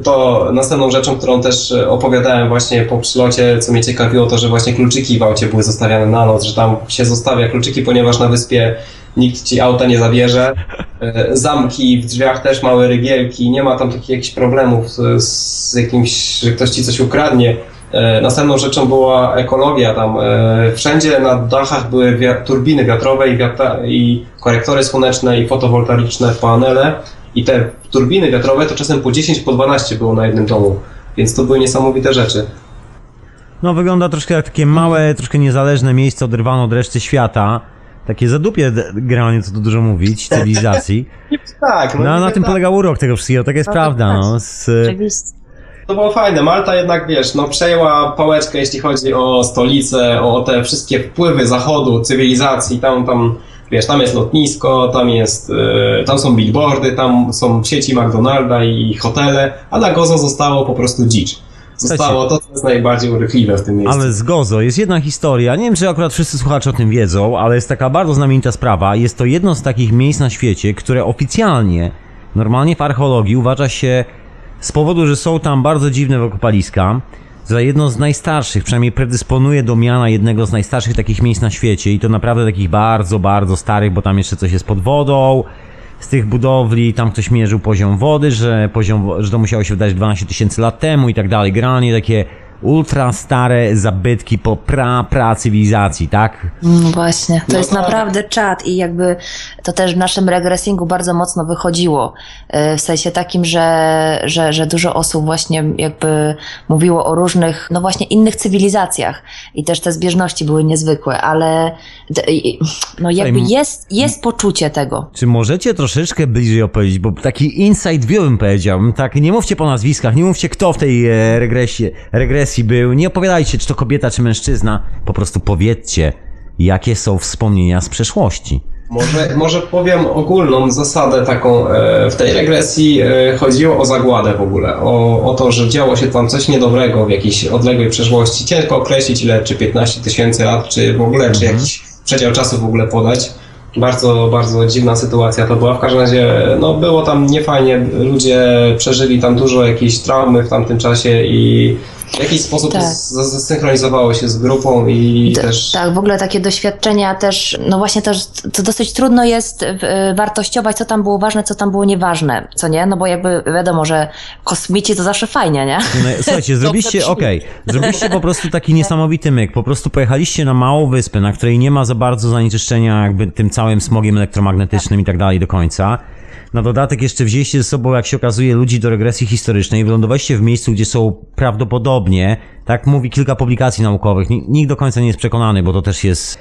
To następną rzeczą, którą też e, opowiadałem właśnie po przylocie, co mnie ciekawiło, to że właśnie kluczyki w aucie były zostawiane na noc, że tam się zostawia kluczyki, ponieważ na wyspie nikt ci auta nie zabierze. E, Zamki w drzwiach też małe rygielki, nie ma tam takich jakichś problemów z, jakimś, że ktoś ci coś ukradnie. E, Następną rzeczą była ekologia. Tam wszędzie na dachach były turbiny wiatrowe i, i korektory słoneczne i fotowoltaiczne panele. I te turbiny wiatrowe to czasem po 10, po 12 było na jednym domu. Więc to były niesamowite rzeczy. No wygląda troszkę jak takie małe, troszkę niezależne miejsce oderwane od reszty świata. Takie zadupie generalnie, co tu dużo mówić, cywilizacji. *laughs* Tak, No a na tym tak. polega urok tego wszystkiego, tak jest prawda, no. Z, Oczywiście. To było fajne. Malta jednak, wiesz, no przejęła pałeczkę, jeśli chodzi o stolicę, o te wszystkie wpływy zachodu, cywilizacji. Tam, tam, wiesz, tam jest lotnisko, tam jest, e, tam są billboardy, tam są sieci McDonalda i hotele, a na Gozo zostało po prostu dzicz. zostało to, co jest najbardziej urychliwe w tym miejscu. Ale z Gozo jest jedna historia. Nie wiem, czy akurat wszyscy słuchacze o tym wiedzą, ale jest taka bardzo znamienita sprawa. Jest to jedno z takich miejsc na świecie, które oficjalnie, normalnie w archeologii uważa się z powodu, że są tam bardzo dziwne wykopaliska, za jedno z najstarszych, przynajmniej predysponuje do miana jednego z najstarszych takich miejsc na świecie i to naprawdę takich bardzo, bardzo starych, bo tam jeszcze coś jest pod wodą. Z tych budowli tam ktoś mierzył poziom wody, że poziom, że to musiało się wydać 12 tysięcy lat temu i tak dalej. Generalnie takie ultra stare zabytki po pra, pra cywilizacji, tak? No właśnie, to No jest tak. naprawdę czad i jakby to też w naszym regresingu bardzo mocno wychodziło. e, W sensie takim, że, że, że dużo osób właśnie jakby mówiło o różnych, no właśnie innych cywilizacjach i też te zbieżności były niezwykłe, ale no jakby jest, jest poczucie tego. Czy możecie troszeczkę bliżej opowiedzieć, bo taki inside view bym powiedział, tak nie mówcie po nazwiskach, nie mówcie kto w tej e, regresie, regresji był, nie opowiadajcie czy to kobieta czy mężczyzna, po prostu powiedzcie, jakie są wspomnienia z przeszłości. Może, może powiem ogólną zasadę taką. e, W tej regresji e, chodziło o zagładę w ogóle. O, o to, że działo się tam coś niedobrego w jakiejś odległej przeszłości. Ciężko określić ile, czy 15 tysięcy lat, czy w ogóle, czy jakiś przedział czasu w ogóle podać. Bardzo, bardzo dziwna sytuacja to była. W każdym razie, no było tam niefajnie. Ludzie przeżyli tam dużo jakiejś traumy w tamtym czasie i w jakiś sposób Tak. z- zsynchronizowało się z grupą i D- też... Tak, w ogóle takie doświadczenia też, no właśnie też, to dosyć trudno jest e, wartościować, co tam było ważne, co tam było nieważne, co nie? No bo jakby wiadomo, że kosmici to zawsze fajnie, nie? No, słuchajcie, *laughs* zrobiliście, okej, zrobiliście po prostu taki *laughs* niesamowity myk, po prostu pojechaliście na małą wyspę, na której nie ma za bardzo zanieczyszczenia jakby tym całym smogiem elektromagnetycznym i tak dalej do końca. Na dodatek jeszcze wzięliście ze sobą, jak się okazuje, ludzi do regresji historycznej, wylądowaliście w miejscu, gdzie są prawdopodobnie, tak mówi kilka publikacji naukowych, Ni- nikt do końca nie jest przekonany, bo to też jest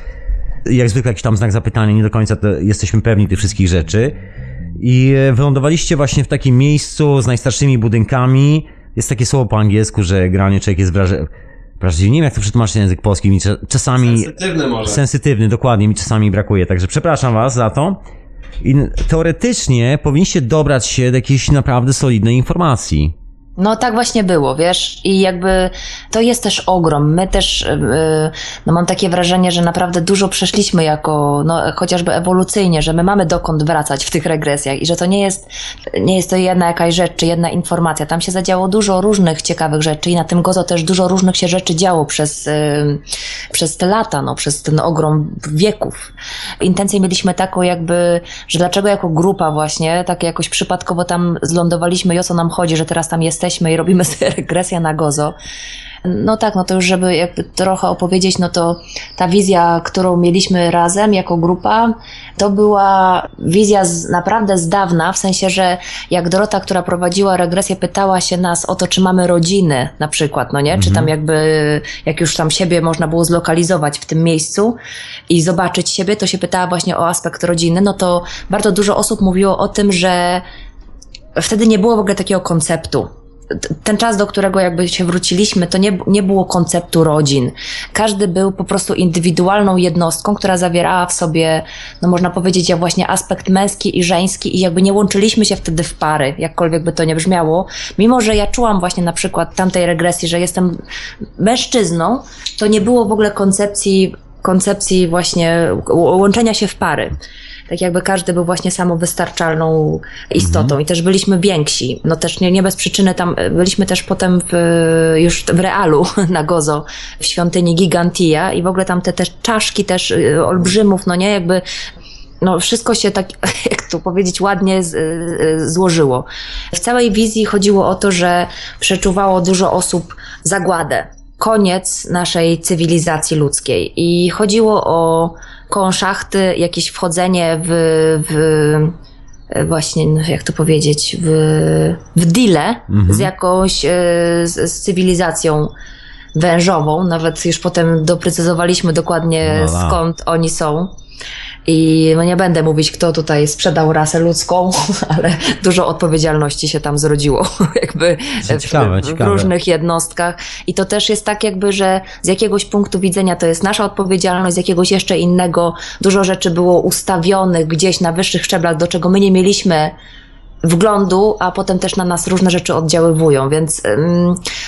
jak zwykle jakiś tam znak zapytania, nie do końca to jesteśmy pewni tych wszystkich rzeczy. I e, wylądowaliście właśnie w takim miejscu z najstarszymi budynkami. Jest takie słowo po angielsku, że granie człowiek jest wraże... wrażliwy. Nie wiem jak to przetłumaczyć na język polski, mi cza- czasami... Sensytywny może. Sensytywny, dokładnie, mi czasami brakuje, także przepraszam was za to. I teoretycznie powinniście dobrać się do jakiejś naprawdę solidnej informacji. No tak właśnie było, wiesz, i jakby to jest też ogrom. My też, yy, no mam takie wrażenie, że naprawdę dużo przeszliśmy jako, no chociażby ewolucyjnie, że my mamy dokąd wracać w tych regresjach i że to nie jest, nie jest to jedna jakaś rzecz, czy jedna informacja. Tam się zadziało dużo różnych ciekawych rzeczy i na tym Gozo też dużo różnych się rzeczy działo przez, yy, przez te lata, no przez ten ogrom wieków. Intencję mieliśmy taką jakby, że dlaczego jako grupa właśnie, tak jakoś przypadkowo tam zlądowaliśmy i o co nam chodzi, że teraz tam jesteśmy i robimy sobie *laughs* regresję na Gozo. No tak, no to już żeby jakby trochę opowiedzieć, no to ta wizja, którą mieliśmy razem jako grupa, to była wizja z, naprawdę z dawna, w sensie, że jak Dorota, która prowadziła regresję, pytała się nas o to, czy mamy rodziny na przykład, no nie? Czy tam jakby, jak już tam siebie można było zlokalizować w tym miejscu i zobaczyć siebie, to się pytała właśnie o aspekt rodziny, no to bardzo dużo osób mówiło o tym, że wtedy nie było w ogóle takiego konceptu. Ten czas, do którego jakby się wróciliśmy, to nie, nie było konceptu rodzin. Każdy był po prostu indywidualną jednostką, która zawierała w sobie, no można powiedzieć, jak właśnie aspekt męski i żeński i jakby nie łączyliśmy się wtedy w pary, jakkolwiek by to nie brzmiało. Mimo, że ja czułam właśnie na przykład tamtej regresji, że jestem mężczyzną, to nie było w ogóle koncepcji, koncepcji właśnie łączenia się w pary. Tak jakby każdy był właśnie samowystarczalną istotą i też byliśmy więksi. No też nie, nie bez przyczyny tam, byliśmy też potem w, już w realu *laughs* na Gozo, w świątyni Gigantia i w ogóle tam te też czaszki też y, olbrzymów, no nie, jakby no wszystko się tak, *laughs* jak to powiedzieć, ładnie z, złożyło. W całej wizji chodziło o to, że przeczuwało dużo osób zagładę. Koniec naszej cywilizacji ludzkiej. I chodziło o koło szachty, jakieś wchodzenie w, w e, właśnie, no, jak to powiedzieć, w, w deale z jakąś, e, z, z cywilizacją wężową. Nawet już potem doprecyzowaliśmy dokładnie No skąd oni są. I no nie będę mówić, kto tutaj sprzedał rasę ludzką, *laughs* ale dużo odpowiedzialności się tam zrodziło, *laughs* jakby w, Ciekawe, w, w ciekawe. różnych jednostkach. I to też jest tak, jakby, że z jakiegoś punktu widzenia to jest nasza odpowiedzialność, z jakiegoś jeszcze innego dużo rzeczy było ustawionych gdzieś na wyższych szczeblach, do czego my nie mieliśmy wglądu, a potem też na nas różne rzeczy oddziaływują, więc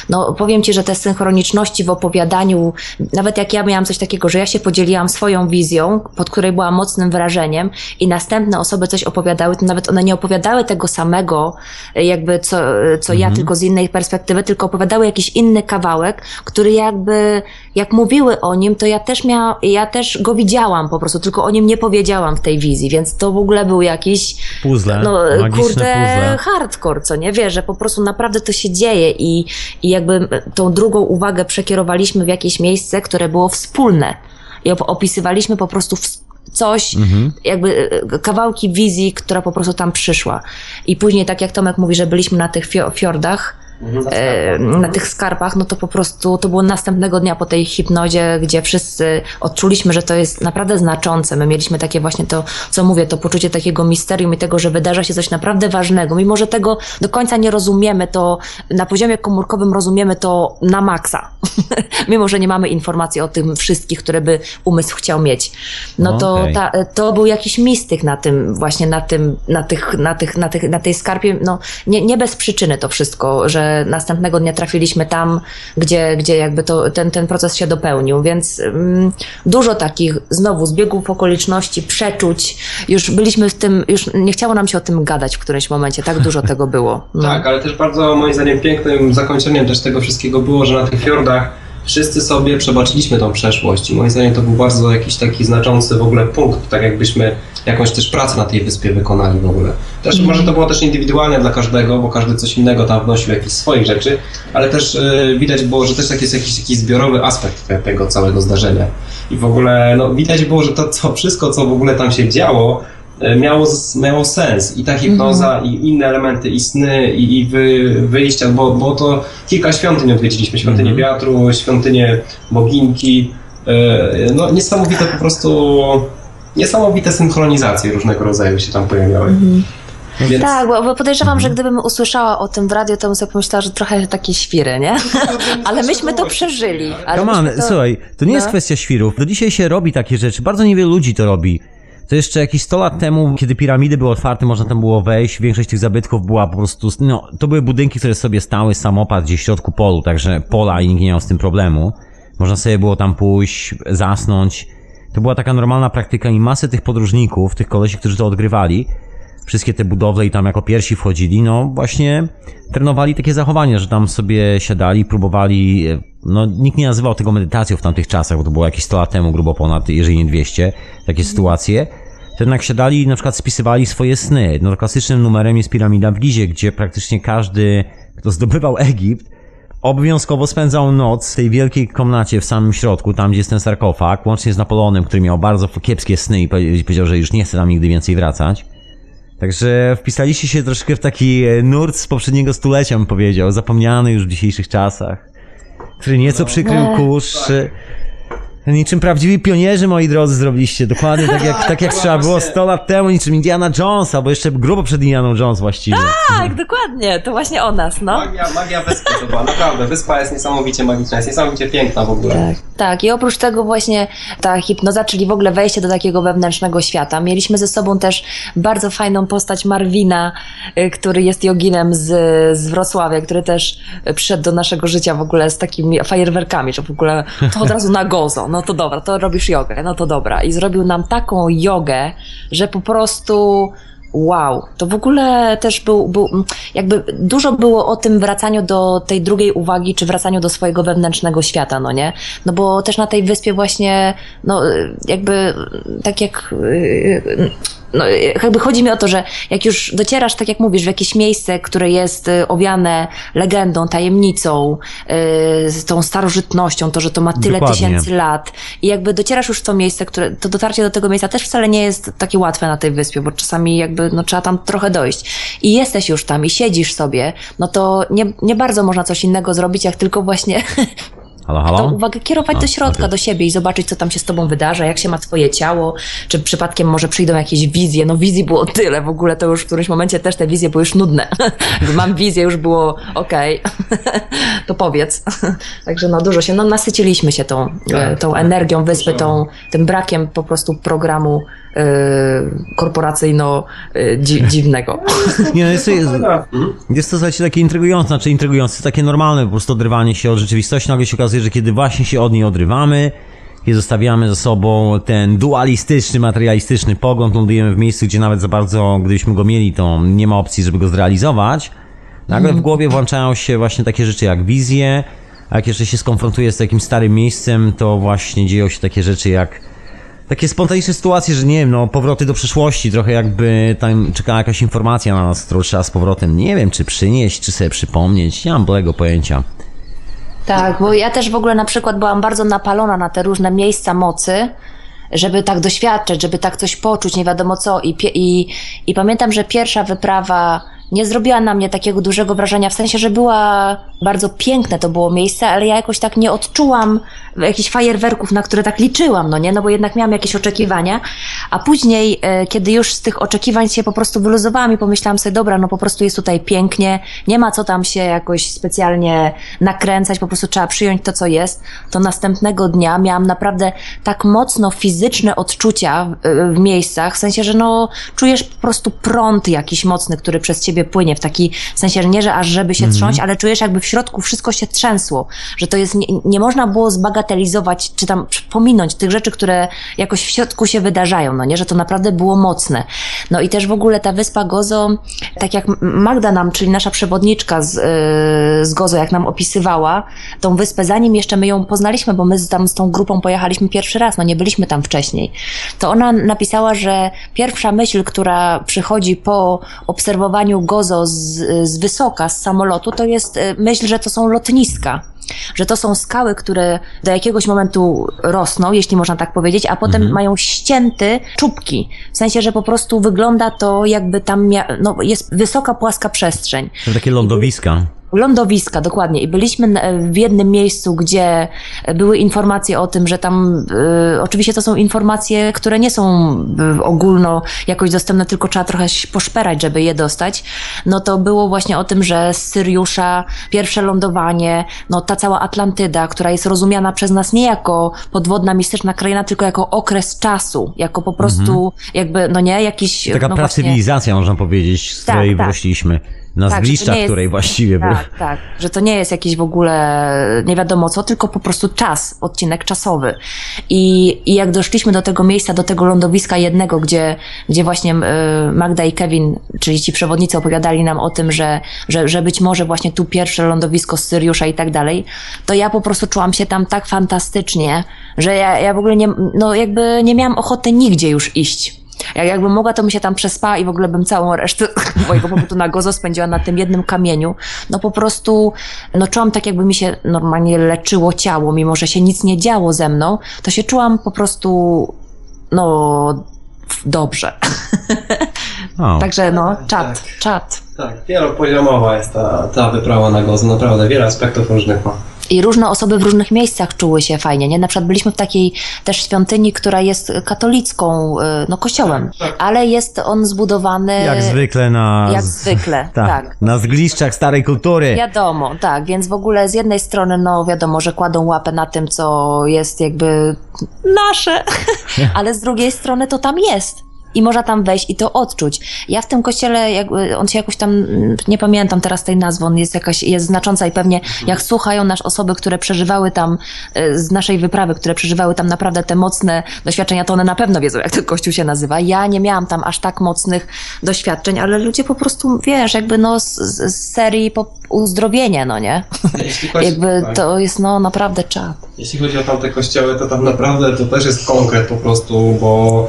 no, powiem Ci, że te synchroniczności w opowiadaniu, nawet jak ja miałam coś takiego, że ja się podzieliłam swoją wizją, pod której byłam mocnym wrażeniem i następne osoby coś opowiadały, to nawet one nie opowiadały tego samego, y, jakby co, co ja, tylko z innej perspektywy, tylko opowiadały jakiś inny kawałek, który jakby, jak mówiły o nim, to ja też miałam, ja też go widziałam po prostu, tylko o nim nie powiedziałam w tej wizji, więc to w ogóle był jakiś Puzzle, no, kurde, puzzle. hardcore, co nie? Wiesz, że po prostu naprawdę to się dzieje i, i jakby tą drugą uwagę przekierowaliśmy w jakieś miejsce, które było wspólne i op- opisywaliśmy po prostu coś, jakby e, kawałki wizji, która po prostu tam przyszła. I później, tak jak Tomek mówi, że byliśmy na tych fio- fiordach, na tych skarpach, no to po prostu to było następnego dnia po tej hipnozie, gdzie wszyscy odczuliśmy, że to jest naprawdę znaczące. My mieliśmy takie właśnie to, co mówię, to poczucie takiego misterium i tego, że wydarza się coś naprawdę ważnego. Mimo, że tego do końca nie rozumiemy, to na poziomie komórkowym rozumiemy to na maksa. *laughs* Mimo, że nie mamy informacji o tym wszystkich, które by umysł chciał mieć. No to Okej. ta, to był jakiś mistyk na tym, właśnie na tym, na tych, na tych, na tych, na tej skarpie, no nie, nie bez przyczyny to wszystko, że następnego dnia trafiliśmy tam, gdzie, gdzie jakby to, ten, ten proces się dopełnił, więc mm, dużo takich znowu zbiegów okoliczności, przeczuć, już byliśmy w tym, już nie chciało nam się o tym gadać w którymś momencie, tak dużo tego było. No. Tak, ale też bardzo moim zdaniem pięknym zakończeniem też tego wszystkiego było, że na tych fiordach wszyscy sobie przebaczyliśmy tą przeszłość i moim zdaniem to był bardzo jakiś taki znaczący w ogóle punkt, tak jakbyśmy jakąś też pracę na tej wyspie wykonali w ogóle. Też może to było też indywidualne dla każdego, bo każdy coś innego tam wnosił jakieś swoich rzeczy, ale też e, widać było, że też tak jest jakiś taki zbiorowy aspekt te, tego całego zdarzenia. I w ogóle no, widać było, że to co, wszystko, co w ogóle tam się działo, miało, z- miało sens. I ta hipnoza, i inne elementy, i sny, i, i wy, wyjścia, bo, bo to kilka świątyń odwiedziliśmy. Świątynię wiatru, świątynię boginki. E, No niesamowite po prostu, niesamowite synchronizacje różnego rodzaju się tam pojawiały. Więc Tak, bo, bo podejrzewam, że gdybym usłyszała o tym w radio, to bym sobie pomyślała, że trochę takie świry, nie? *laughs* Ale myśmy to przeżyli. Ale Come on, myśmy to... słuchaj, to nie jest No. kwestia świrów. Do dzisiaj się robi takie rzeczy. Bardzo niewielu ludzi to robi. To jeszcze jakieś 100 lat temu, kiedy piramidy były otwarte, można tam było wejść. Większość tych zabytków była po prostu, no, to były budynki, które sobie stały samopad gdzieś w środku polu, także pola i nikt nie miał z tym problemu. Można sobie było tam pójść, zasnąć. To była taka normalna praktyka i masę tych podróżników, tych kolesi, którzy to odgrywali, wszystkie te budowle i tam jako pierwsi wchodzili, no właśnie trenowali takie zachowania, że tam sobie siadali, próbowali, e, no nikt nie nazywał tego medytacją w tamtych czasach, bo to było jakieś 100 lat temu, grubo ponad, jeżeli nie 200, takie sytuacje. To jednak siadali i na przykład spisywali swoje sny. No klasycznym numerem jest piramida w Gizie, gdzie praktycznie każdy, kto zdobywał Egipt, obowiązkowo spędzał noc w tej wielkiej komnacie w samym środku, tam gdzie jest ten sarkofag, łącznie z Napoleonem, który miał bardzo kiepskie sny i powie- powiedział, że już nie chce tam nigdy więcej wracać. Także wpisaliście się troszkę w taki e, nurt z poprzedniego stulecia, bym powiedział, zapomniany już w dzisiejszych czasach, który nieco przykrył kurz. Niczym prawdziwi pionierzy, moi drodzy, zrobiliście. Dokładnie tak jak, tak jak *laughs* trzeba było 100 lat temu, niczym Indiana Jones, albo jeszcze grubo przed Indianą Jones właściwie. Tak, dokładnie, to właśnie o nas, no. magia, magia wyspy to była, naprawdę. Wyspa jest niesamowicie magiczna, jest niesamowicie piękna w ogóle. Tak, tak. I oprócz tego właśnie ta hipnoza, czyli w ogóle wejście do takiego wewnętrznego świata. Mieliśmy ze sobą też bardzo fajną postać Marwina, y, który jest joginem z, z Wrocławia, który też y, przyszedł do naszego życia w ogóle z takimi fajerwerkami, że w ogóle to od razu na gozo. No to dobra, to robisz jogę, no to dobra. I zrobił nam taką jogę, że po prostu Wow, to w ogóle też był, był, jakby dużo było o tym wracaniu do tej drugiej uwagi, czy wracaniu do swojego wewnętrznego świata, no nie? No bo też na tej wyspie właśnie, no jakby tak jak, yy, no jakby chodzi mi o to, że jak już docierasz, tak jak mówisz, w jakieś miejsce, które jest y, owiane legendą, tajemnicą, yy, z tą starożytnością, to, że to ma tyle Dokładnie. tysięcy lat i jakby docierasz już w to miejsce, które, to dotarcie do tego miejsca też wcale nie jest takie łatwe na tej wyspie, bo czasami jakby, no trzeba tam trochę dojść. I jesteś już tam i siedzisz sobie, no to nie, nie bardzo można coś innego zrobić, jak tylko właśnie *laughs* Halo, tą halo? uwagę kierować A, do środka, okej. do siebie i zobaczyć, co tam się z tobą wydarza, jak się ma twoje ciało, czy przypadkiem może przyjdą jakieś wizje. No wizji było tyle, w ogóle to już w którymś momencie też te wizje były już nudne. *laughs* Mam wizję, już było okej, *laughs* to powiedz. *laughs* Także no dużo się, no nasyciliśmy się tą, e, tą energią wyspy, tą, tym brakiem po prostu programu e, korporacyjno-dziwnego. Nie, no jest, jest, Mhm. jest to słuchajcie, takie intrygujące, znaczy intrygujące, takie normalne po prostu odrywanie się od rzeczywistości. Nagle się okazuje, że kiedy właśnie się od niej odrywamy, kiedy zostawiamy za sobą ten dualistyczny, materialistyczny pogląd, lądujemy w miejscu, gdzie nawet za bardzo, gdybyśmy go mieli, to nie ma opcji, żeby go zrealizować. Nagle w głowie włączają się właśnie takie rzeczy jak wizje, a jak jeszcze się skonfrontuje z takim starym miejscem, to właśnie dzieją się takie rzeczy jak takie spontaniczne sytuacje, że nie wiem, no powroty do przeszłości, trochę jakby tam czekała jakaś informacja na nas, którą trzeba z powrotem, nie wiem, czy przynieść, czy sobie przypomnieć, nie mam błego pojęcia. Tak, bo ja też w ogóle na przykład byłam bardzo napalona na te różne miejsca mocy, żeby tak doświadczyć, żeby tak coś poczuć, nie wiadomo co. I, i, i pamiętam, że pierwsza wyprawa nie zrobiła na mnie takiego dużego wrażenia, w sensie, że była bardzo piękne to było miejsce, ale ja jakoś tak nie odczułam jakichś fajerwerków, na które tak liczyłam, no nie, no bo jednak miałam jakieś oczekiwania, a później, e, kiedy już z tych oczekiwań się po prostu wyluzowałam i pomyślałam sobie, dobra, no po prostu jest tutaj pięknie, nie ma co tam się jakoś specjalnie nakręcać, po prostu trzeba przyjąć to, co jest, to następnego dnia miałam naprawdę tak mocno fizyczne odczucia w, w miejscach, w sensie, że no czujesz po prostu prąd jakiś mocny, który przez ciebie płynie, w taki w sensie, że nie, że aż żeby się trząść, ale czujesz jakby w środku wszystko się trzęsło, że to jest, nie, nie można było zbagatelizować, czy tam pominąć tych rzeczy, które jakoś w środku się wydarzają, no nie, że to naprawdę było mocne. No i też w ogóle ta wyspa Gozo, tak jak Magda nam, czyli nasza przewodniczka z, yy, z Gozo, jak nam opisywała tą wyspę, zanim jeszcze my ją poznaliśmy, bo my tam z tą grupą pojechaliśmy pierwszy raz, no nie byliśmy tam wcześniej, to ona napisała, że pierwsza myśl, która przychodzi po obserwowaniu Gozo z, z wysoka, z samolotu, to jest y, myśl, że to są lotniska. Że to są skały, które do jakiegoś momentu rosną, jeśli można tak powiedzieć, a potem mają ścięty czubki. W sensie, że po prostu wygląda to jakby tam no, jest wysoka, płaska przestrzeń. To takie lądowiska. Lądowiska, dokładnie. I byliśmy w jednym miejscu, gdzie były informacje o tym, że tam, y, oczywiście to są informacje, które nie są y, ogólno jakoś dostępne, tylko trzeba trochę się poszperać, żeby je dostać. No to było właśnie o tym, że z Syriusza pierwsze lądowanie, no ta cała Atlantyda, która jest rozumiana przez nas nie jako podwodna, mistyczna kraina, tylko jako okres czasu, jako po prostu jakby, no nie, jakiś... Taka no właśnie- można powiedzieć, z Tak, której tak. wyrośliśmy. Na Tak, zgliszczach, jest- której właściwie. Tak, tak. Że to nie jest jakiś w ogóle nie wiadomo co, tylko po prostu czas, odcinek czasowy. I, i jak doszliśmy do tego miejsca, do tego lądowiska jednego, gdzie, gdzie właśnie y, Magda i Kevin, czyli ci przewodnicy opowiadali nam o tym, że, że, że być może właśnie tu pierwsze lądowisko z Syriusza i tak dalej, to ja po prostu czułam się tam tak fantastycznie, że ja, ja w ogóle nie, no jakby nie miałam ochoty nigdzie już iść. Jak, jakbym mogła, to bym się tam przespała i w ogóle bym całą resztę *laughs* mojego pobytu na Gozo spędziła na tym jednym kamieniu. No po prostu, no czułam tak, jakby mi się normalnie leczyło ciało, mimo że się nic nie działo ze mną, to się czułam po prostu, no, dobrze. O, *laughs* Także no, czat, Tak. czat. Tak, wielopoziomowa jest ta, ta wyprawa na Gozo, naprawdę wiele aspektów różnych ma. I różne osoby w różnych miejscach czuły się fajnie, nie? Na przykład byliśmy w takiej też świątyni, która jest katolicką, y, no kościołem, Tak, tak. ale jest on zbudowany... jak zwykle na... Jak zwykle, *laughs* tak. Na zgliszczach starej kultury. Wiadomo, tak, więc w ogóle z jednej strony, no wiadomo, że kładą łapę na tym, co jest jakby nasze, *laughs* ale z drugiej strony to tam jest. I można tam wejść i to odczuć. Ja w tym kościele, jakby, on się jakoś tam, nie pamiętam teraz tej nazwy, on jest jakaś, jest znacząca i pewnie jak słuchają nas osoby, które przeżywały tam, e, z naszej wyprawy, które przeżywały tam naprawdę te mocne doświadczenia, to one na pewno wiedzą, jak ten kościół się nazywa. Ja nie miałam tam aż tak mocnych doświadczeń, ale ludzie po prostu, wiesz, jakby no z, z serii po uzdrowienie, no nie? *laughs* Chodzi, Jakby tak. to jest no naprawdę czad. Jeśli chodzi o tamte kościoły, to tam naprawdę to też jest konkret po prostu, bo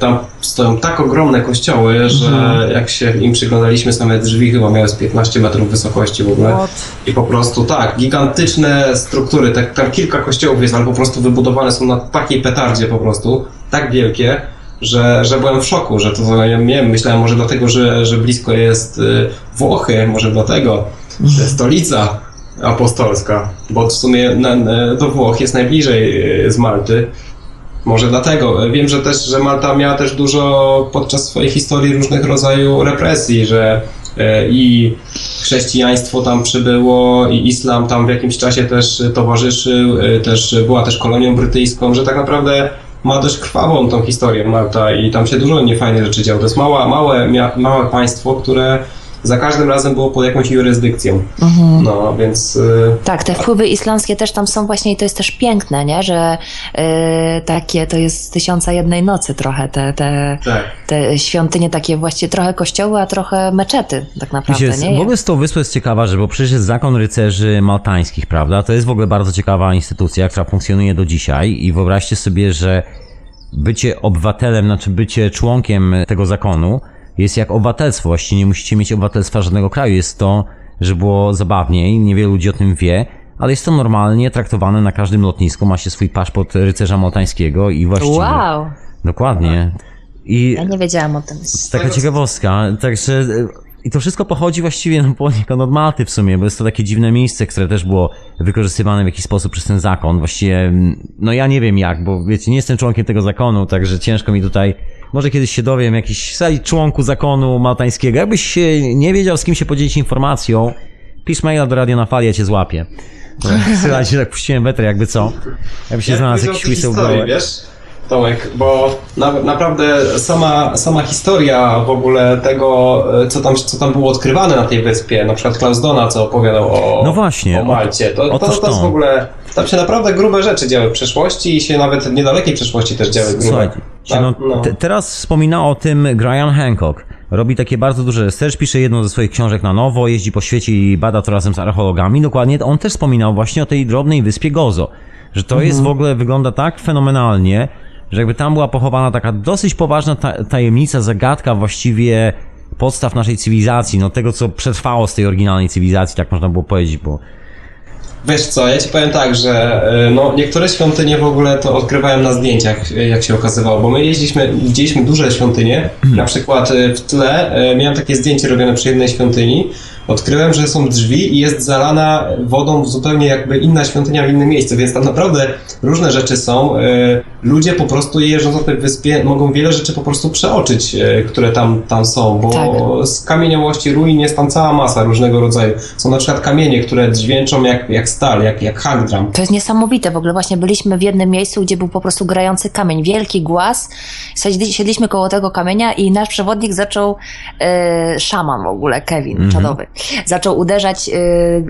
tam stoją tak ogromne kościoły, że Mhm. jak się im przyglądaliśmy, same drzwi chyba miały z 15 metrów wysokości w ogóle. I po prostu tak, gigantyczne struktury, tak, tam kilka kościołów jest, ale po prostu wybudowane są na takiej petardzie po prostu, tak wielkie, że, że byłem w szoku, że to, ja nie wiem, myślałem może dlatego, że, że blisko jest y, Włochy, może dlatego, że stolica, apostolska, bo w sumie na, na, do Włoch jest najbliżej e, z Malty. Może dlatego. Wiem, że też, że Malta miała też dużo podczas swojej historii różnych rodzajów represji, że e, i chrześcijaństwo tam przybyło i islam tam w jakimś czasie też towarzyszył, e, też była też kolonią brytyjską, że tak naprawdę ma dość krwawą tą historię Malta i tam się dużo niefajnych rzeczy działo. To jest mała, małe, małe państwo, które za każdym razem było pod jakąś jurysdykcją. No, więc... y, Tak, te wpływy islamskie też tam są właśnie i to jest też piękne, nie? Że y, takie to jest tysiąca jednej nocy trochę, te, te, Tak. te świątynie takie właściwie trochę kościoły, a trochę meczety tak naprawdę, Wiecie, nie? w ogóle z tą wyspą jest ciekawa, że bo przecież jest zakon rycerzy maltańskich, prawda? To jest w ogóle bardzo ciekawa instytucja, która funkcjonuje do dzisiaj i wyobraźcie sobie, że bycie obywatelem, znaczy bycie członkiem tego zakonu jest jak obywatelstwo. Właściwie nie musicie mieć obywatelstwa żadnego kraju. Jest to, że było zabawniej, niewielu ludzi o tym wie, ale jest to normalnie traktowane na każdym lotnisku. Ma się swój paszport rycerza maltańskiego i właściwie... Wow! Dokładnie. I Ja nie wiedziałam o tym. Taka ciekawostka, także e, i to wszystko pochodzi właściwie no, poniekąd od Malty w sumie, bo jest to takie dziwne miejsce, które też było wykorzystywane w jakiś sposób przez ten zakon. Właściwie, mm, no ja nie wiem jak, bo wiecie, nie jestem członkiem tego zakonu, także ciężko mi tutaj, może kiedyś się dowiem, jakiś sali członku zakonu maltańskiego. Jakbyś się nie wiedział, z kim się podzielić informacją, pisz maila do Radio na Fali, ja cię złapię. Słuchajcie, tak puściłem wetrę, jakby co. Jakby się Ja znalazł jakiś historii, wiesz, Tomek, bo na, naprawdę sama, sama historia w ogóle tego, e, co tam, co tam było odkrywane na tej wyspie, na przykład Klaus Dona, co opowiadał o, No właśnie, o Malcie, to, to, otóż to jest to. w ogóle, tam się naprawdę grube rzeczy działy w przeszłości i się nawet w niedalekiej przeszłości też działy grube. Słuchajcie, Tak, no, no. te, teraz wspomina o tym Graham Hancock. Robi takie bardzo duże research, pisze jedną ze swoich książek na nowo, jeździ po świecie i bada to razem z archeologami. Dokładnie on też wspominał właśnie o tej drobnej wyspie Gozo. Że to jest w ogóle, wygląda tak fenomenalnie, że jakby tam była pochowana taka dosyć poważna ta, tajemnica, zagadka właściwie podstaw naszej cywilizacji, no tego co przetrwało z tej oryginalnej cywilizacji, tak można było powiedzieć, bo Wiesz co, ja ci powiem tak, że e, no, niektóre świątynie w ogóle to odkrywałem na zdjęciach, e, jak się okazywało, bo my jeździliśmy, widzieliśmy duże świątynie, na przykład e, w tle miałem takie zdjęcie robione przy jednej świątyni, odkryłem, że są drzwi i jest zalana wodą zupełnie jakby inna świątynia w innym miejscu, więc tam naprawdę różne rzeczy są. E, Ludzie po prostu jeżdżąc na tej wyspie mogą wiele rzeczy po prostu przeoczyć, e, które tam, tam są, bo Tak. z kamieniołości ruin jest tam cała masa różnego rodzaju. Są na przykład kamienie, które dźwięczą jak, jak stal, jak, jak hard drum. To jest niesamowite. W ogóle właśnie byliśmy w jednym miejscu, gdzie był po prostu grający kamień. Wielki głaz. Siedli- Siedliśmy koło tego kamienia i nasz przewodnik zaczął, e, szaman w ogóle, Kevin, czadowy, zaczął uderzać e, e,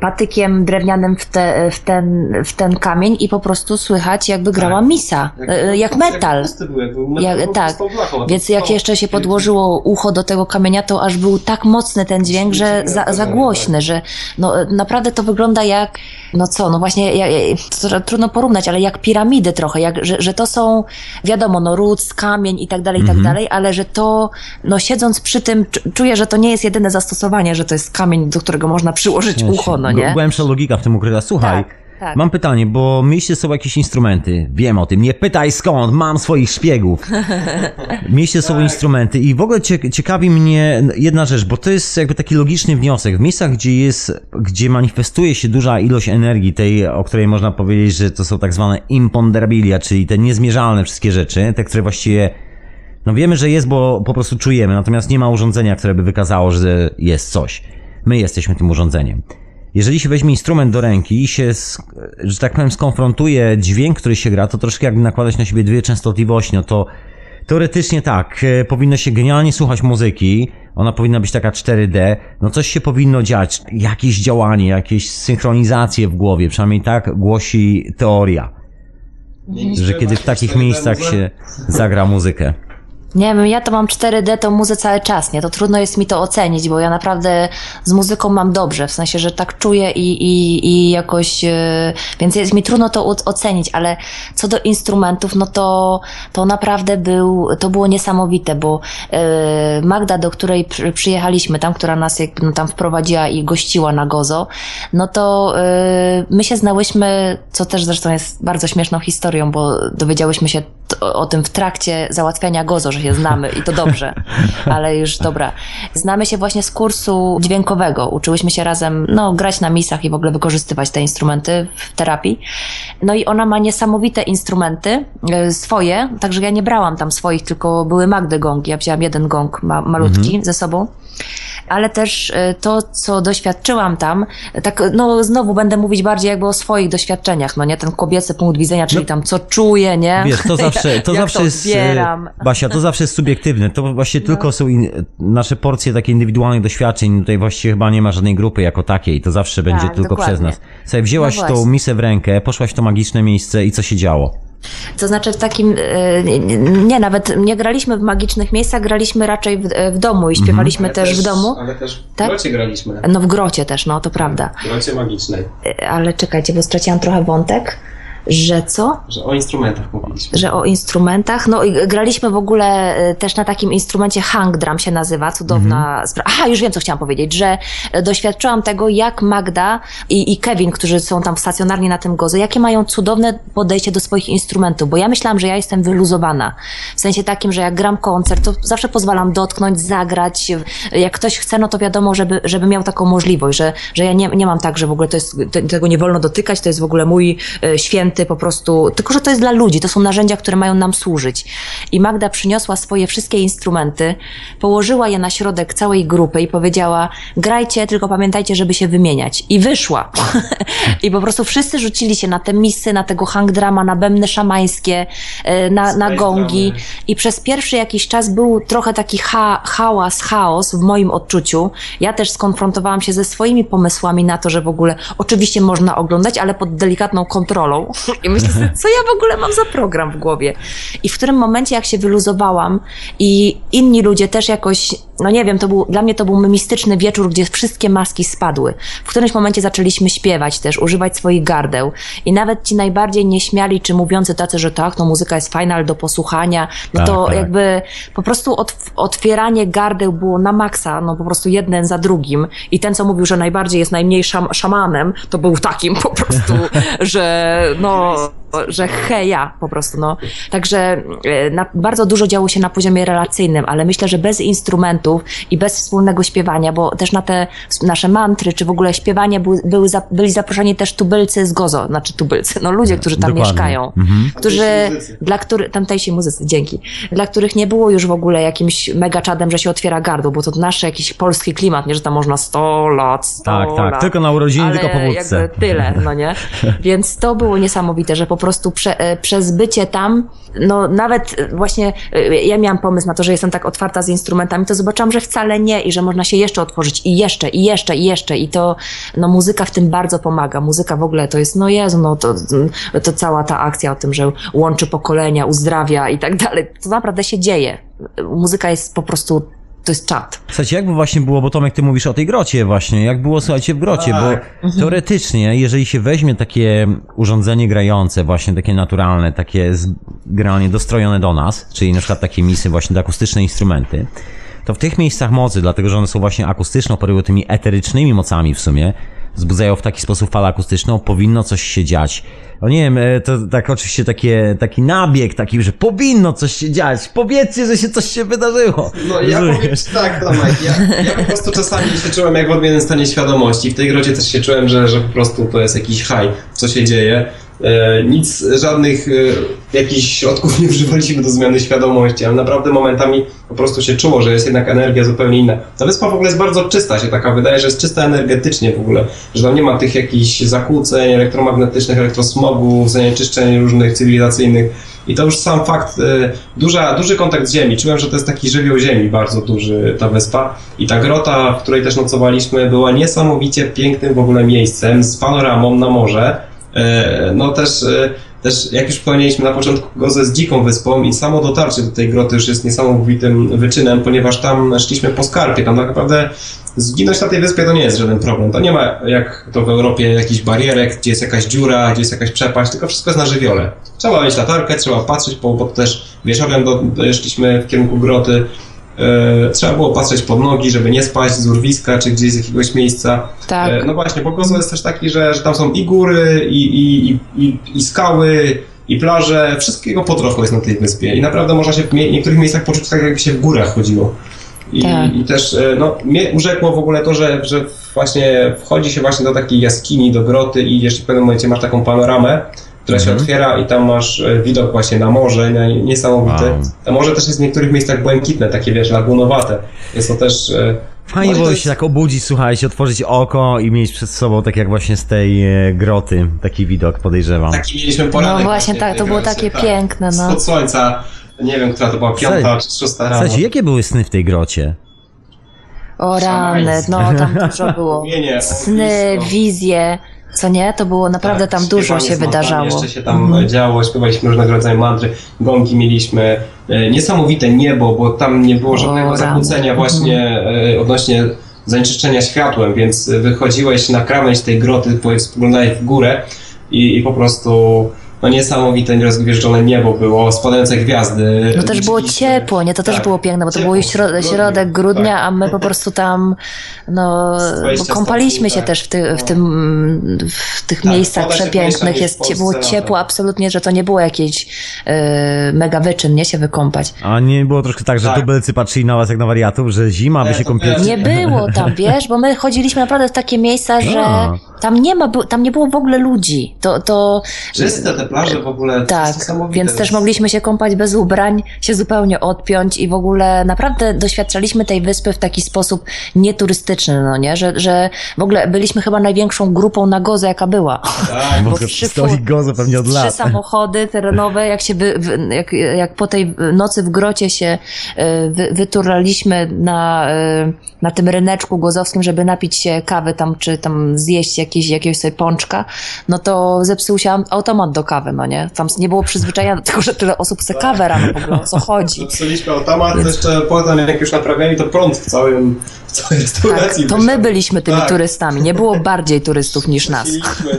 patykiem drewnianym w, te, w, ten, w ten kamień i po prostu słychać jakby grała misa. e, Jak metal. pusty był, jak był metal, Jak, tak, blachą. więc jak jeszcze się podłożyło ucho do tego kamienia, to aż był tak mocny ten dźwięk, że za, za głośny, że no, naprawdę to wygląda jak, no co, no właśnie, ja, ja, to trudno porównać, ale jak piramidy trochę, jak, że, że to są, wiadomo, no ród, kamień i tak dalej, i tak dalej, ale że to, no siedząc przy tym, czu- czuję, że to nie jest jedyne zastosowanie, że to jest kamień, do którego można przyłożyć ucho, no nie? Głębsza logika w tym ukryta. Słuchaj, Tak, tak. mam pytanie, bo mieliście sobą jakieś instrumenty. Wiem o tym, nie pytaj skąd, mam swoich szpiegów. *laughs* mieliście ze sobą instrumenty i w ogóle cie, ciekawi mnie jedna rzecz, bo to jest jakby taki logiczny wniosek. W miejscach, gdzie jest, gdzie manifestuje się duża ilość energii, tej, o której można powiedzieć, że to są tak zwane imponderabilia, czyli te niezmierzalne wszystkie rzeczy, te, które właściwie no wiemy, że jest, bo po prostu czujemy, natomiast nie ma urządzenia, które by wykazało, że jest coś. My jesteśmy tym urządzeniem. Jeżeli się weźmie instrument do ręki i się, że tak powiem, skonfrontuje dźwięk, który się gra, to troszkę jakby nakładać na siebie dwie częstotliwości, no to teoretycznie tak, e, powinno się genialnie słuchać muzyki, ona powinna być taka 4D, no coś się powinno dziać, jakieś działanie, jakieś synchronizacje w głowie, przynajmniej tak głosi teoria, że kiedy w takich miejscach się zagra muzykę. Nie wiem, ja to mam 4D, to muzę cały czas, nie? To trudno jest mi to ocenić, bo ja naprawdę z muzyką mam dobrze, w sensie, że tak czuję i, i, i jakoś, e, więc jest mi trudno to ocenić, ale co do instrumentów, no to, to naprawdę był, to było niesamowite, bo e, Magda, do której przy- przyjechaliśmy, tam, która nas jakby no, tam wprowadziła i gościła na Gozo, no to e, my się znałyśmy, co też zresztą jest bardzo śmieszną historią, bo dowiedziałyśmy się o, o tym w trakcie załatwiania gozo, że się znamy i to dobrze, ale już dobra. Znamy się właśnie z kursu dźwiękowego. Uczyłyśmy się razem, no, grać na misach i w ogóle wykorzystywać te instrumenty w terapii. No i ona ma niesamowite instrumenty, e, swoje, także ja nie brałam tam swoich, tylko były Magdy gongi. Ja wzięłam jeden gong ma, malutki ze sobą ale też e, to, co doświadczyłam tam, tak, no znowu będę mówić bardziej jakby o swoich doświadczeniach, no nie, ten kobiecy punkt widzenia, czyli tam co czuję, nie? Wiesz, to *laughs* zawsze, to zawsze to jest, e. Basia, to zawsze jest subiektywne. To właśnie No. tylko są in, nasze porcje takich indywidualnych doświadczeń. Tutaj właściwie chyba nie ma żadnej grupy jako takiej. To zawsze będzie tylko dokładnie. przez nas. Słuchaj, wzięłaś No tą misę w rękę, poszłaś w to magiczne miejsce i co się działo? To znaczy w takim, e, nie, nawet nie graliśmy w magicznych miejscach, graliśmy raczej w, e, w domu i śpiewaliśmy Mhm. Ale też w domu. Ale też w Tak? grocie graliśmy. No w grocie też, no to prawda. W grocie magicznej. E, Ale czekajcie, bo straciłam trochę wątek, że co? Że o instrumentach mówiliśmy. Że o instrumentach. No i graliśmy w ogóle e, też na takim instrumencie hang drum się nazywa, cudowna spra- Aha, już wiem, co chciałam powiedzieć, że e, doświadczyłam tego, jak Magda i, i Kevin, którzy są tam stacjonarni na tym gozo, jakie mają cudowne podejście do swoich instrumentów, bo ja myślałam, że ja jestem wyluzowana. W sensie takim, że jak gram koncert, to zawsze pozwalam dotknąć, zagrać. Jak ktoś chce, no to wiadomo, żeby, żeby miał taką możliwość, że, że ja nie, nie mam tak, że w ogóle to jest, te, tego nie wolno dotykać, to jest w ogóle mój e, święty po prostu, tylko że to jest dla ludzi, to są narzędzia, które mają nam służyć. I Magda przyniosła swoje wszystkie instrumenty, położyła je na środek całej grupy i powiedziała, grajcie, tylko pamiętajcie, żeby się wymieniać. I wyszła. *laughs* I po prostu wszyscy rzucili się na te misy, na tego hang drama, na bębny szamańskie, e, na, na gongi. I przez pierwszy jakiś czas był trochę taki ha hałas, chaos w moim odczuciu. Ja też skonfrontowałam się ze swoimi pomysłami na to, że w ogóle oczywiście można oglądać, ale pod delikatną kontrolą. I myślę sobie, co ja w ogóle mam za program w głowie. I w którym momencie, jak się wyluzowałam i inni ludzie też jakoś, no nie wiem, to był, dla mnie to był mistyczny wieczór, gdzie wszystkie maski spadły. W którymś momencie zaczęliśmy śpiewać też, używać swoich gardeł. I nawet ci najbardziej nieśmiali czy mówiący tacy, że tak, no muzyka jest fajna, ale do posłuchania, no Tak, to tak. jakby po prostu od, otwieranie gardeł było na maksa, no po prostu jeden za drugim. I ten, co mówił, że najbardziej jest najmniej szam, szamanem, to był takim po prostu, *laughs* że no, że heja po prostu, no. Także e, na, bardzo dużo działo się na poziomie relacyjnym, ale myślę, że bez instrumentów i bez wspólnego śpiewania, bo też na te nasze mantry, czy w ogóle śpiewanie były, były za, byli zaproszeni też tubylcy z Gozo, znaczy tubylcy, no ludzie, którzy tam Dokładnie. mieszkają, Mhm. którzy, dla których, tamtejsi muzycy, dzięki, dla których nie było już w ogóle jakimś mega czadem, że się otwiera gardło, bo to nasz jakiś polski klimat, nie, że tam można 100 lat, 100 Tak, tak. lat. Tylko na urodziny, tylko po wódce. jakby tyle, no nie? *laughs* Więc to było niesamowite, że po prostu prze, e, przez bycie tam, no nawet e, właśnie e, ja miałam pomysł na to, że jestem tak otwarta z instrumentami, to zobaczyłam, że wcale nie i że można się jeszcze otworzyć i jeszcze, i jeszcze, i jeszcze i to, no muzyka w tym bardzo pomaga. Muzyka w ogóle to jest, no Jezu, no to, to cała ta akcja o tym, że łączy pokolenia, uzdrawia i tak dalej, to naprawdę się dzieje. Muzyka jest po prostu, to jest czat. Słuchajcie, jak by właśnie było, bo Tomek, ty mówisz o tej grocie właśnie, jak było, słuchajcie, w grocie, Tak. bo teoretycznie, jeżeli się weźmie takie urządzenie grające, właśnie takie naturalne, takie generalnie dostrojone do nas, czyli na przykład takie misy, właśnie te akustyczne instrumenty, to w tych miejscach mocy, dlatego że one są właśnie akustyczne, operują tymi eterycznymi mocami w sumie, wzbudzają w taki sposób falę akustyczną, powinno coś się dziać. No nie wiem, e, to tak oczywiście takie, taki nabieg taki, że powinno coś się dziać. Powiedzcie, że się coś się wydarzyło. No ja Rozumiesz? powiem ci tak, Tomek, ja, ja po prostu czasami się czułem jak w odmiennym stanie świadomości. W tej grocie też się czułem, że, że po prostu to jest jakiś haj, co się dzieje. E, nic, żadnych e, jakichś środków *laughs* nie używaliśmy do zmiany świadomości, ale naprawdę momentami po prostu się czuło, że jest jednak energia zupełnie inna. Ta wyspa w ogóle jest bardzo czysta, się taka wydaje, że jest czysta energetycznie w ogóle, że tam nie ma tych jakichś zakłóceń elektromagnetycznych, elektrosmogów, zanieczyszczeń różnych cywilizacyjnych. I to już sam fakt, e, duża, duży kontakt z Ziemi. Czułem, że to jest taki żywioł Ziemi, bardzo duży ta wyspa. I ta grota, w której też nocowaliśmy, była niesamowicie pięknym w ogóle miejscem z panoramą na morze. E, No też, e, też jak już wspomnieliśmy na początku, Goze z dziką wyspą i samo dotarcie do tej groty już jest niesamowitym wyczynem, ponieważ tam szliśmy po skarpie. Tam tak naprawdę zginąć na tej wyspie to nie jest żaden problem. To nie ma jak to w Europie jakichś barierek, gdzie jest jakaś dziura, gdzie jest jakaś przepaść, tylko wszystko jest na żywiole. Trzeba mieć latarkę, trzeba patrzeć, bo, bo też wieczorem do, do, szliśmy w kierunku groty. E, trzeba było patrzeć pod nogi, żeby nie spaść z urwiska czy gdzieś z jakiegoś miejsca. Tak. E, No właśnie, bo Kosovo jest też taki, że, że tam są i góry, i, i, i, i, i skały, i plaże, wszystkiego po trochu jest na tej wyspie i naprawdę można się w niektórych miejscach poczuć tak, jakby się w górach chodziło. I, Tak. i też, e, no, mnie urzekło w ogóle to, że, że właśnie wchodzi się właśnie do takiej jaskini, do groty i jeszcze w pewnym momencie masz taką panoramę, która się otwiera i tam masz e, widok właśnie na morze, na niesamowity. Wow. To morze też jest w niektórych miejscach błękitne, takie wiesz, lagunowate. Jest to też... e, Fajnie i było to się jest- tak obudzić, słuchajcie, otworzyć oko i mieć przed sobą, tak jak właśnie z tej e, groty, taki widok, podejrzewam. Taki mieliśmy poranek. No właśnie, tak, to było takie tak. piękne, no. Spod słońca, nie wiem, która to była, piąta Słuchaj- czy szósta rano. Słuchajcie, jakie były sny w tej grocie? O rany, no tam dużo było. Sny, wizje, co nie? To było naprawdę tam dużo się wydarzało. Jeszcze się tam działo, śpiewaliśmy różnego rodzaju mantry, gongi mieliśmy, e, niesamowite niebo, bo tam nie było żadnego rany. zakłócenia właśnie e, odnośnie zanieczyszczenia światłem, więc wychodziłeś na krawędź tej groty, po- spoglądałeś w górę i, i po prostu no niesamowite, rozgwieżdżone niebo było, spadające gwiazdy. No też było ciepło, nie? To też Tak, było piękne, bo to ciepło, był środek grudnia, tak. a my po prostu tam, no, Z 20 bo kąpaliśmy stopni, się tak. też w, ty, w, No. tym, w tych Tak, miejscach przepięknych. Jest, w było Polsce ciepło latem. absolutnie, że to nie było jakiś e, mega wyczyn, nie? Się wykąpać. A nie było troszkę tak, że Tak. tubylcy patrzyli na was jak na wariatów, że zima, by się kąpieli? też. Nie było tam, *laughs* wiesz, bo my chodziliśmy naprawdę w takie miejsca, że tam nie ma, tam nie było w ogóle ludzi. To, to Czyste te plaże w ogóle, Tak, więc też mogliśmy się kąpać bez ubrań, się zupełnie odpiąć i w ogóle naprawdę doświadczaliśmy tej wyspy w taki sposób nieturystyczny, no nie? Że, że w ogóle byliśmy chyba największą grupą na Gozę, jaka była. Tak, Bo trzy stoi gozo pewnie od Trzy lat. samochody terenowe, jak się wy, jak, jak po tej nocy w grocie się e, wy, wyturlaliśmy na, e, na tym ryneczku gozowskim, żeby napić się kawy tam, czy tam zjeść jakieś, jakiegoś sobie pączka, no to zepsuł się automat do kawy, no nie? Tam nie było przyzwyczajenia do tego, że tyle osób chce kawę rano w ogóle, o co chodzi. *laughs* Zepsuliśmy automat, to jeszcze potem jak już naprawiali, to prąd w całym, w całej Tak, restauracji to wyszedł. my byliśmy tymi Tak. turystami, nie było bardziej turystów niż nas.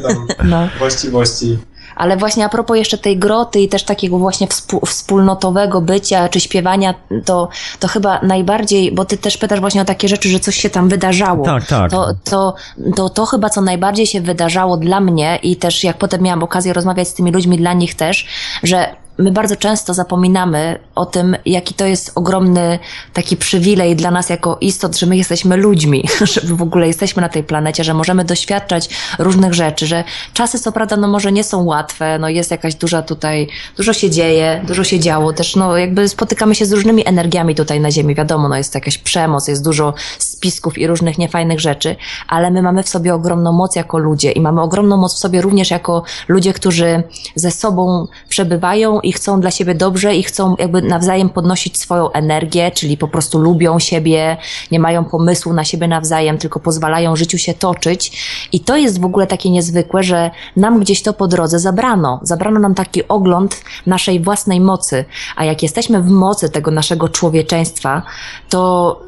Tam *laughs* No. właściwości. Ale właśnie a propos jeszcze tej groty i też takiego właśnie współ, wspólnotowego bycia czy śpiewania, to, to chyba najbardziej, bo ty też pytasz właśnie o takie rzeczy, że coś się tam wydarzało. Tak, tak. To, to, to, to chyba co najbardziej się wydarzało dla mnie i też jak potem miałam okazję rozmawiać z tymi ludźmi, dla nich też, że my bardzo często zapominamy o tym, jaki to jest ogromny taki przywilej dla nas jako istot, że my jesteśmy ludźmi, *laughs* że w ogóle jesteśmy na tej planecie, że możemy doświadczać różnych rzeczy, że czasy co prawda no może nie są łatwe, no jest jakaś duża tutaj, dużo się dzieje, dużo się działo, też no jakby spotykamy się z różnymi energiami tutaj na ziemi, wiadomo, no jest jakaś przemoc, jest dużo spisków i różnych niefajnych rzeczy, ale my mamy w sobie ogromną moc jako ludzie i mamy ogromną moc w sobie również jako ludzie, którzy ze sobą przebywają i chcą dla siebie dobrze i chcą jakby nawzajem podnosić swoją energię, czyli po prostu lubią siebie, nie mają pomysłu na siebie nawzajem, tylko pozwalają życiu się toczyć. I to jest w ogóle takie niezwykłe, że nam gdzieś to po drodze zabrano. Zabrano nam taki ogląd naszej własnej mocy. A jak jesteśmy w mocy tego naszego człowieczeństwa, to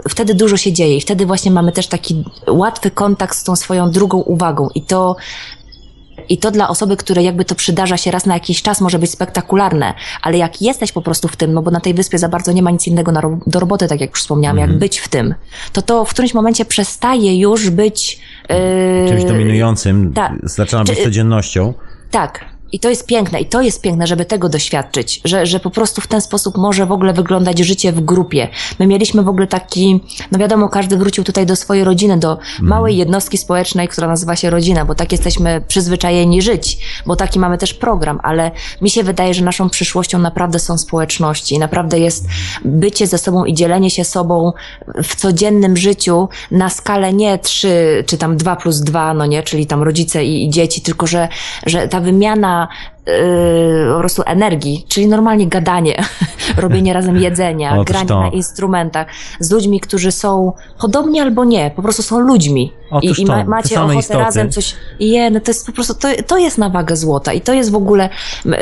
wtedy dużo się dzieje i wtedy właśnie mamy też taki łatwy kontakt z tą swoją drugą uwagą. I to i to dla osoby, które jakby to przydarza się raz na jakiś czas, może być spektakularne, ale jak jesteś po prostu w tym, no bo na tej wyspie za bardzo nie ma nic innego ro- do roboty, tak jak już wspomniałam, jak być w tym, to to w którymś momencie przestaje już być. Yy, Czymś dominującym, tak. zaczyna być Czy- codziennością. tak. I to jest piękne, i to jest piękne, żeby tego doświadczyć, że, że po prostu w ten sposób może w ogóle wyglądać życie w grupie. My mieliśmy w ogóle taki, no wiadomo, każdy wrócił tutaj do swojej rodziny, do małej jednostki społecznej, która nazywa się rodzina, bo tak jesteśmy przyzwyczajeni żyć, bo taki mamy też program, ale mi się wydaje, że naszą przyszłością naprawdę są społeczności naprawdę jest bycie ze sobą i dzielenie się sobą w codziennym życiu na skalę nie 3 czy tam 2 plus 2, no nie, czyli tam rodzice i, i dzieci, tylko że, że ta wymiana uh, yy, po prostu energii, czyli normalnie gadanie, *laughs* robienie razem jedzenia, Otóż granie to. na instrumentach z ludźmi, którzy są podobni albo nie, po prostu są ludźmi. Otóż I, i ma, macie ochotę istoty. razem coś. Je, no to jest po prostu, to, to jest na wagę złota i to jest w ogóle, yy,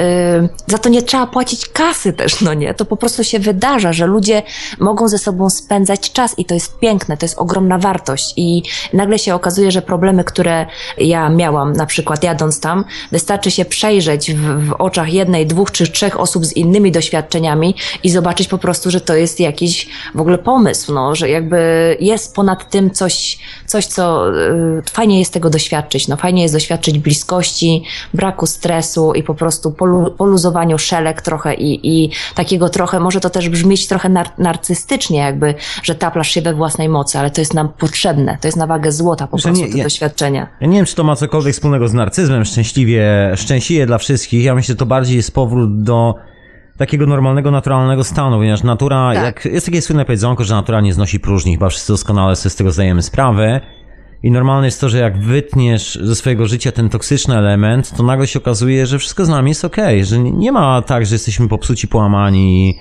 za to nie trzeba płacić kasy też, no nie? To po prostu się wydarza, że ludzie mogą ze sobą spędzać czas i to jest piękne, to jest ogromna wartość i nagle się okazuje, że problemy, które ja miałam, na przykład jadąc tam, wystarczy się przejrzeć w, w oczach jednej, dwóch czy trzech osób z innymi doświadczeniami i zobaczyć po prostu, że to jest jakiś w ogóle pomysł, no, że jakby jest ponad tym coś, coś co y, fajnie jest tego doświadczyć. No, fajnie jest doświadczyć bliskości, braku stresu i po prostu polu, poluzowaniu szelek trochę i, i takiego trochę, może to też brzmieć trochę nar narcystycznie, jakby, że taplasz się we własnej mocy, ale to jest nam potrzebne. To jest na wagę złota po prostu nie- te ja- doświadczenia. Ja nie wiem, czy to ma cokolwiek wspólnego z narcyzmem, szczęśliwie, szczęśliwie dla wszystkich. Ja myślę, że to bardziej jest powrót do takiego normalnego, naturalnego stanu, ponieważ natura, Tak. jak jest takie słynne powiedzonko, że natura nie znosi próżni, chyba wszyscy doskonale sobie z tego zdajemy sprawę. I normalne jest to, że jak wytniesz ze swojego życia ten toksyczny element, to nagle się okazuje, że wszystko z nami jest okej, że nie- ma tak, że jesteśmy popsuci, połamani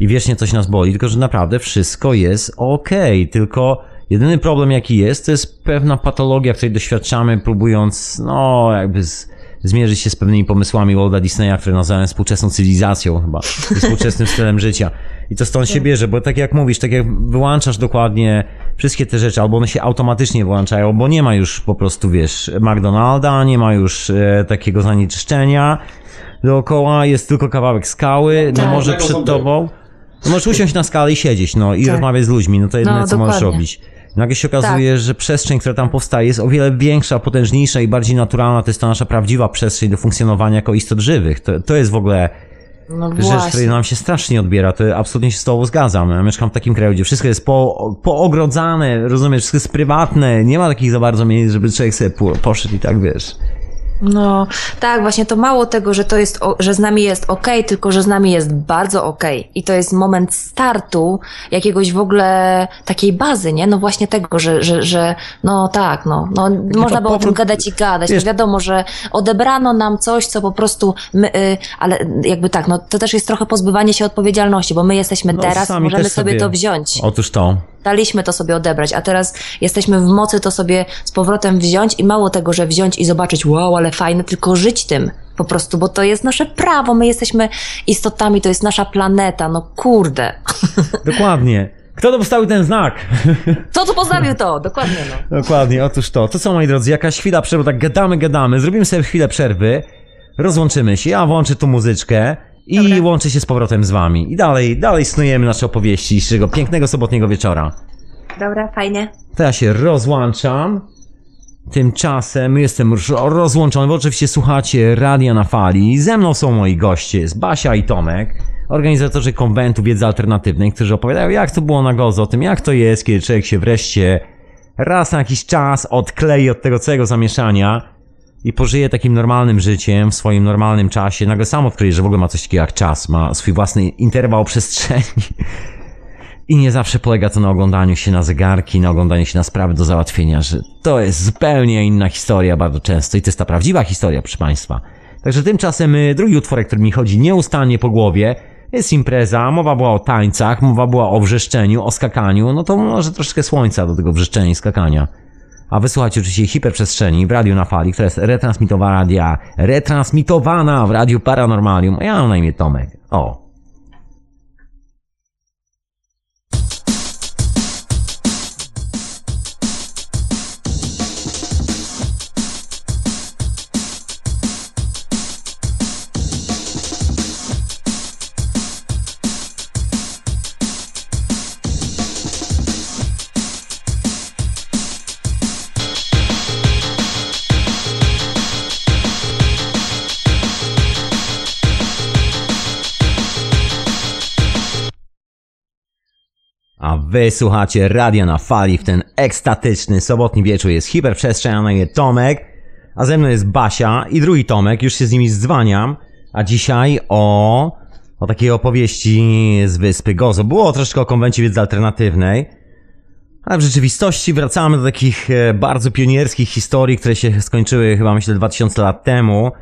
i wiecznie coś nas boli, tylko że naprawdę wszystko jest okej, tylko jedyny problem jaki jest, to jest pewna patologia, której doświadczamy, próbując, no, jakby z, zmierzyć się z pewnymi pomysłami Walda Disneya, które nazywałem współczesną cywilizacją chyba, współczesnym stylem życia. I to stąd się bierze, bo tak jak mówisz, tak jak wyłączasz dokładnie wszystkie te rzeczy, albo one się automatycznie wyłączają, bo nie ma już po prostu, wiesz, McDonalda, nie ma już e, takiego zanieczyszczenia dookoła, jest tylko kawałek skały, no Tak. może Tego przed tobą. No możesz usiąść na skalę i siedzieć, no i Tak. rozmawiać z ludźmi, no to jedyne No, co możesz dokładnie. robić. Nagle się okazuje, że przestrzeń, która tam powstaje jest o wiele większa, potężniejsza i bardziej naturalna. To jest ta nasza prawdziwa przestrzeń do funkcjonowania jako istot żywych. To, to jest w ogóle No rzecz, której nam się strasznie odbiera. To absolutnie się z tobą zgadzam. Ja mieszkam w takim kraju, gdzie wszystko jest po, poogrodzane, rozumiesz, wszystko jest prywatne. Nie ma takich za bardzo miejsc, żeby człowiek sobie po- poszedł i tak, wiesz. No, tak, właśnie to mało tego, że to jest, o, że z nami jest okej, tylko że z nami jest bardzo okej. I to jest moment startu jakiegoś w ogóle takiej bazy, nie? No właśnie tego, że, że, że no tak, no, no można było o tym gadać i gadać. wiesz- No wiadomo, że odebrano nam coś, co po prostu my, y, ale jakby tak, no to też jest trochę pozbywanie się odpowiedzialności, bo my jesteśmy No, teraz, możemy sobie sobie- to wziąć. Otóż to. Daliśmy to sobie odebrać, a teraz jesteśmy w mocy to sobie z powrotem wziąć i mało tego, że wziąć i zobaczyć, wow, ale fajne, tylko żyć tym po prostu, bo to jest nasze prawo, my jesteśmy istotami, to jest nasza planeta, no kurde. *laughs* Dokładnie. Kto to postawił ten znak? *laughs* Kto tu postawił to? Dokładnie, no. Dokładnie, otóż to. To co, moi drodzy, jakaś chwila przerwy, tak gadamy, gadamy, zrobimy sobie chwilę przerwy, rozłączymy się, ja włączę tu muzyczkę i Dobra. łączę się z powrotem z wami. I dalej, dalej snujemy nasze opowieści dzisiejszego pięknego sobotniego wieczora. Dobra, fajnie. To ja się rozłączam. Tymczasem jestem już rozłączony, bo oczywiście słuchacie Radia na Fali. Ze mną są moi goście, jest Basia i Tomek, organizatorzy konwentu wiedzy alternatywnej, którzy opowiadają jak to było na Gozo, o tym jak to jest, kiedy człowiek się wreszcie raz na jakiś czas odklei od tego całego zamieszania i pożyje takim normalnym życiem, w swoim normalnym czasie. Nagle sam odkryje, że w ogóle ma coś takiego jak czas, ma swój własny interwał przestrzeni. I nie zawsze polega to na oglądaniu się na zegarki, na oglądaniu się na sprawy do załatwienia, że to jest zupełnie inna historia bardzo często i to jest ta prawdziwa historia, proszę Państwa. Także tymczasem y, drugi utworek, który mi chodzi nieustannie po głowie, jest impreza, mowa była o tańcach, mowa była o wrzeszczeniu, o skakaniu, no to może troszkę słońca do tego wrzeszczenia i skakania. A wysłuchajcie oczywiście hiperprzestrzeni w radiu na fali, która jest retransmitowana, retransmitowana w radiu Paranormalium. Ja mam na imię Tomek. O. A wy słuchacie radia na fali w ten ekstatyczny sobotni wieczór. Jest hiperprzestrzeń, a imię Tomek, a ze mną jest Basia i drugi Tomek, już się z nimi zdzwaniam. A dzisiaj o, o takiej opowieści z wyspy Gozo. Było troszkę o konwencie wiedzy alternatywnej, ale w rzeczywistości wracamy do takich e, bardzo pionierskich historii, które się skończyły chyba myślę 2000 lat temu.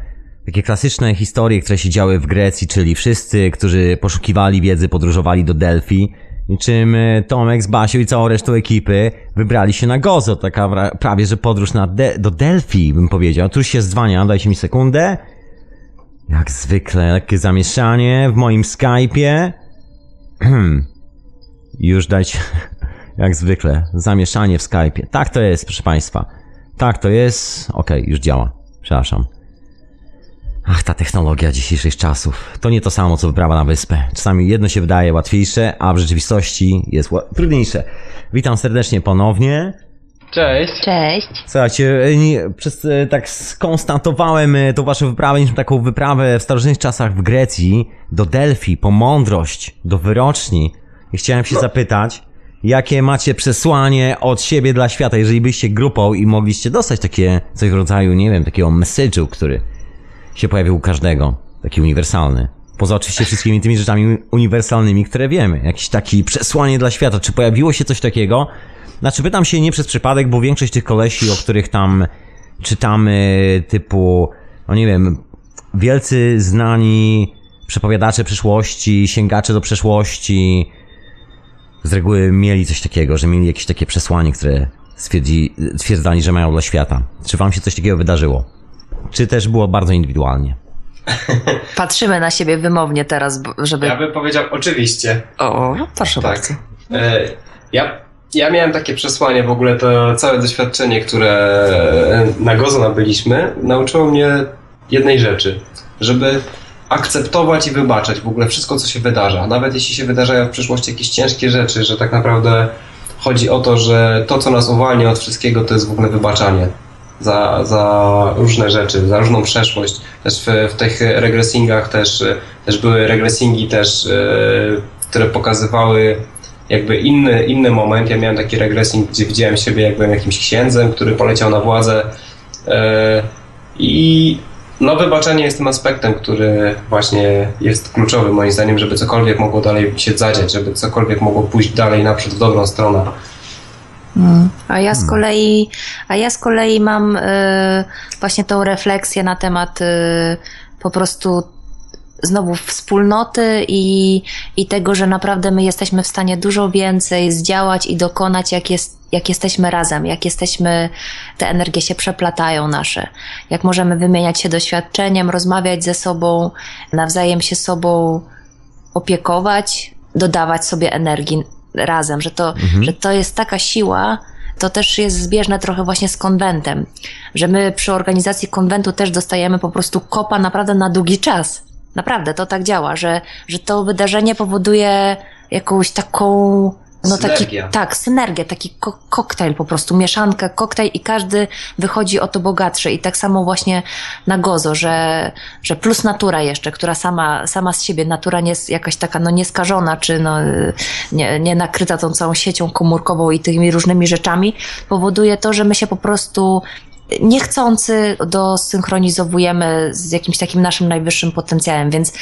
Takie klasyczne historie, które się działy w Grecji, czyli wszyscy, którzy poszukiwali wiedzy, podróżowali do Delfi. Niczym e, Tomek z Basią i całą resztą ekipy wybrali się na Gozo. Taka prawie, że podróż na De- do Delfi, bym powiedział. Tu się dzwania, dajcie mi sekundę. Jak zwykle, lekkie zamieszanie w moim Skype'ie. *clears throat* Już dajcie, *laughs* jak zwykle, zamieszanie w Skype'ie. Tak to jest, proszę Państwa. Tak to jest. Okej, już działa. Przepraszam. Ach, ta technologia dzisiejszych czasów. To nie to samo, co wyprawa na wyspę. Czasami jedno się wydaje łatwiejsze, a w rzeczywistości jest ła- trudniejsze. Witam serdecznie ponownie. Cześć. Cześć. Słuchajcie, e, nie, przez e, tak skonstatowałem e, tą waszą wyprawę, mieliśmy taką wyprawę w starożytnych czasach w Grecji, do Delfi, po mądrość, do wyroczni. I chciałem się zapytać, jakie macie przesłanie od siebie dla świata, jeżeli byście grupą i mogliście dostać takie coś w rodzaju, nie wiem, takiego message'u, który się pojawił u każdego, taki uniwersalny. Poza oczywiście wszystkimi tymi rzeczami uniwersalnymi, które wiemy. Jakieś takie przesłanie dla świata. Czy pojawiło się coś takiego? Znaczy pytam się nie przez przypadek, bo większość tych kolesi, o których tam czytamy, typu, no nie wiem, wielcy znani przepowiadacze przyszłości, sięgacze do przeszłości, z reguły mieli coś takiego, że mieli jakieś takie przesłanie, które stwierdzi, stwierdzali, że mają dla świata. Czy wam się coś takiego wydarzyło? Czy też było bardzo indywidualnie? *laughs* Patrzymy na siebie wymownie teraz, żeby... Ja bym powiedział oczywiście. O, proszę Tak. bardzo. E, ja, ja miałem takie przesłanie, w ogóle to całe doświadczenie, które e, na Gozo nabyliśmy, nauczyło mnie jednej rzeczy, żeby akceptować i wybaczać w ogóle wszystko, co się wydarza. Nawet jeśli się wydarzają w przyszłości jakieś ciężkie rzeczy, że tak naprawdę chodzi o to, że to, co nas uwalnia od wszystkiego, to jest w ogóle wybaczanie. Za, za różne rzeczy, za różną przeszłość. Też w, w tych regresingach też, też były regresingi też, e, które pokazywały jakby inny, inny moment. Ja miałem taki regressing, gdzie widziałem siebie jak byłem jakimś księdzem, który poleciał na władzę. E, I no, wybaczenie jest tym aspektem, który właśnie jest kluczowy moim zdaniem, żeby cokolwiek mogło dalej się zadziać, żeby cokolwiek mogło pójść dalej naprzód w dobrą stronę. A ja z kolei, a ja z kolei mam y, właśnie tą refleksję na temat y, po prostu znowu wspólnoty i, i tego, że naprawdę my jesteśmy w stanie dużo więcej zdziałać i dokonać, jak, jest, jak jesteśmy razem, jak jesteśmy, te energie się przeplatają nasze, jak możemy wymieniać się doświadczeniem, rozmawiać ze sobą, nawzajem się sobą opiekować, dodawać sobie energii razem, że to, że to jest taka siła, to też jest zbieżne trochę właśnie z konwentem, że my przy organizacji konwentu też dostajemy po prostu kopa naprawdę na długi czas. Naprawdę, to tak działa, że, że to wydarzenie powoduje jakąś taką, no taki, Synergia. tak, synergię, taki ko- koktajl po prostu, mieszankę, koktajl i każdy wychodzi o to bogatszy. I tak samo właśnie na Gozo, że, że plus natura jeszcze, która sama, sama z siebie, natura nie jest jakaś taka no nieskażona, czy no, nie, nie nakryta tą całą siecią komórkową i tymi różnymi rzeczami, powoduje to, że my się po prostu niechcący dosynchronizowujemy z jakimś takim naszym najwyższym potencjałem, więc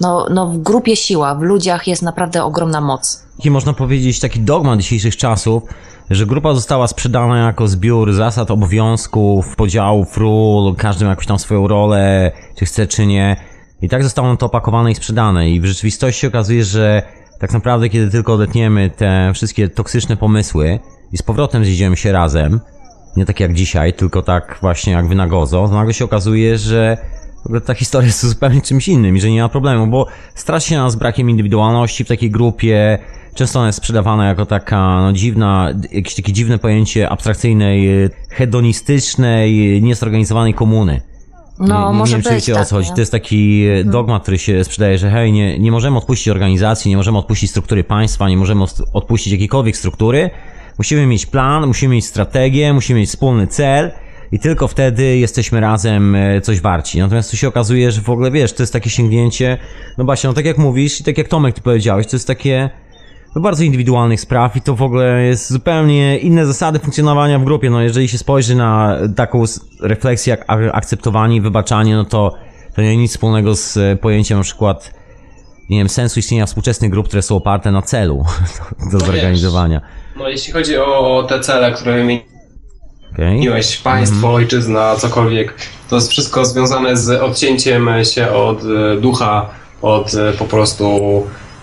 no, no w grupie siła, w ludziach jest naprawdę ogromna moc. Taki można powiedzieć taki dogmat dzisiejszych czasów, że grupa została sprzedana jako zbiór zasad, obowiązków, podziałów, ról, każdy ma jakąś tam swoją rolę, czy chce, czy nie. I tak zostało to opakowane i sprzedane. I w rzeczywistości okazuje, że tak naprawdę, kiedy tylko odetniemy te wszystkie toksyczne pomysły i z powrotem zjedziemy się razem, nie tak jak dzisiaj, tylko tak właśnie jak wy na Gozo, to nagle się okazuje, że w ogóle ta historia jest zupełnie czymś innym i że nie ma problemu, bo straci się nas brakiem indywidualności w takiej grupie. Często ona jest sprzedawana jako taka no, dziwna, jakieś takie dziwne pojęcie abstrakcyjnej, hedonistycznej, niezorganizowanej komuny. No, nie, nie, może nie wiem, czy być wiecie o tak, co chodzi. To jest taki e, dogmat, który się sprzedaje, że hej, nie, nie możemy odpuścić organizacji, nie możemy odpuścić struktury państwa, nie możemy od- odpuścić jakiejkolwiek struktury. Musimy mieć plan, musimy mieć strategię, musimy mieć wspólny cel i tylko wtedy jesteśmy razem e, coś warci. Natomiast tu się okazuje, że w ogóle wiesz, to jest takie sięgnięcie, no właśnie, no tak jak mówisz i tak jak Tomek ty powiedziałeś, to jest takie do bardzo indywidualnych spraw i to w ogóle jest zupełnie inne zasady funkcjonowania w grupie. No jeżeli się spojrzy na taką refleksję jak akceptowanie i wybaczanie, no to to nie ma nic wspólnego z e, pojęciem na przykład nie wiem, sensu istnienia współczesnych grup, które są oparte na celu *laughs* do wiesz. zorganizowania. No jeśli chodzi o, te cele, które wymieniłeś, Okej? państwo, ojczyzna, cokolwiek, to jest wszystko związane z odcięciem się od e, ducha, od e, po prostu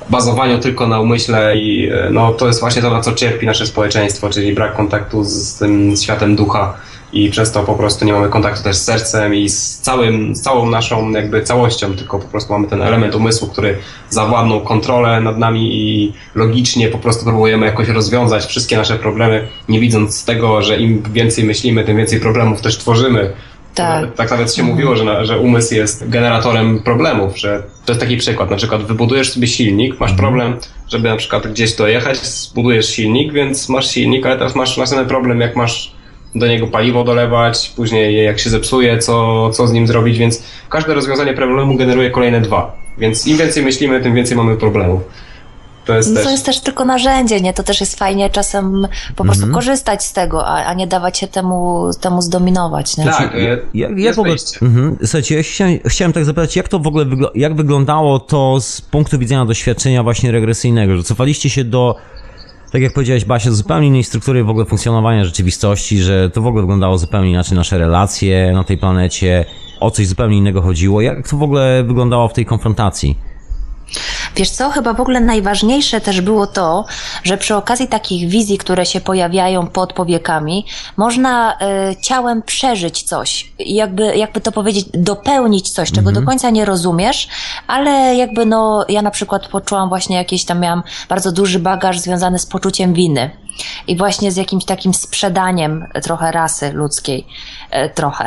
bazowaniu tylko na umyśle i e, no to jest właśnie to, na co cierpi nasze społeczeństwo, czyli brak kontaktu z tym światem ducha i przez to po prostu nie mamy kontaktu też z sercem i z całym, z całą naszą jakby całością, tylko po prostu mamy ten element umysłu, który zawładnął kontrolę nad nami i logicznie po prostu próbujemy jakoś rozwiązać wszystkie nasze problemy, nie widząc tego, że im więcej myślimy, tym więcej problemów też tworzymy Tak. Tak nawet się mówiło, że, na, że umysł jest generatorem problemów, że to jest taki przykład. Na przykład wybudujesz sobie silnik, masz problem, żeby na przykład gdzieś dojechać, zbudujesz silnik, więc masz silnik, ale teraz masz następny problem, jak masz do niego paliwo dolewać, później jak się zepsuje, co, co z nim zrobić, więc każde rozwiązanie problemu generuje kolejne dwa. Więc im więcej myślimy, tym więcej mamy problemów. To jest No też... to jest też tylko narzędzie, nie? To też jest fajnie czasem po prostu korzystać z tego, a, a nie dawać się temu, temu zdominować, nie? Tak, Jak, jak jest w ogóle, mhm. Słuchajcie, ja chciałem, chciałem tak zapytać, jak to w ogóle wygl- jak wyglądało to z punktu widzenia doświadczenia właśnie regresyjnego, że cofaliście się do, tak jak powiedziałeś Basia, zupełnie innej struktury w ogóle funkcjonowania rzeczywistości, że to w ogóle wyglądało zupełnie inaczej nasze relacje na tej planecie, o coś zupełnie innego chodziło. Jak to w ogóle wyglądało w tej konfrontacji? Wiesz co, chyba w ogóle najważniejsze też było to, że przy okazji takich wizji, które się pojawiają pod powiekami, można y, ciałem przeżyć coś. Jakby, jakby to powiedzieć, dopełnić coś, czego do końca nie rozumiesz, ale jakby no, ja na przykład poczułam właśnie jakieś tam, miałam bardzo duży bagaż związany z poczuciem winy. I właśnie z jakimś takim sprzedaniem trochę rasy ludzkiej. E, trochę.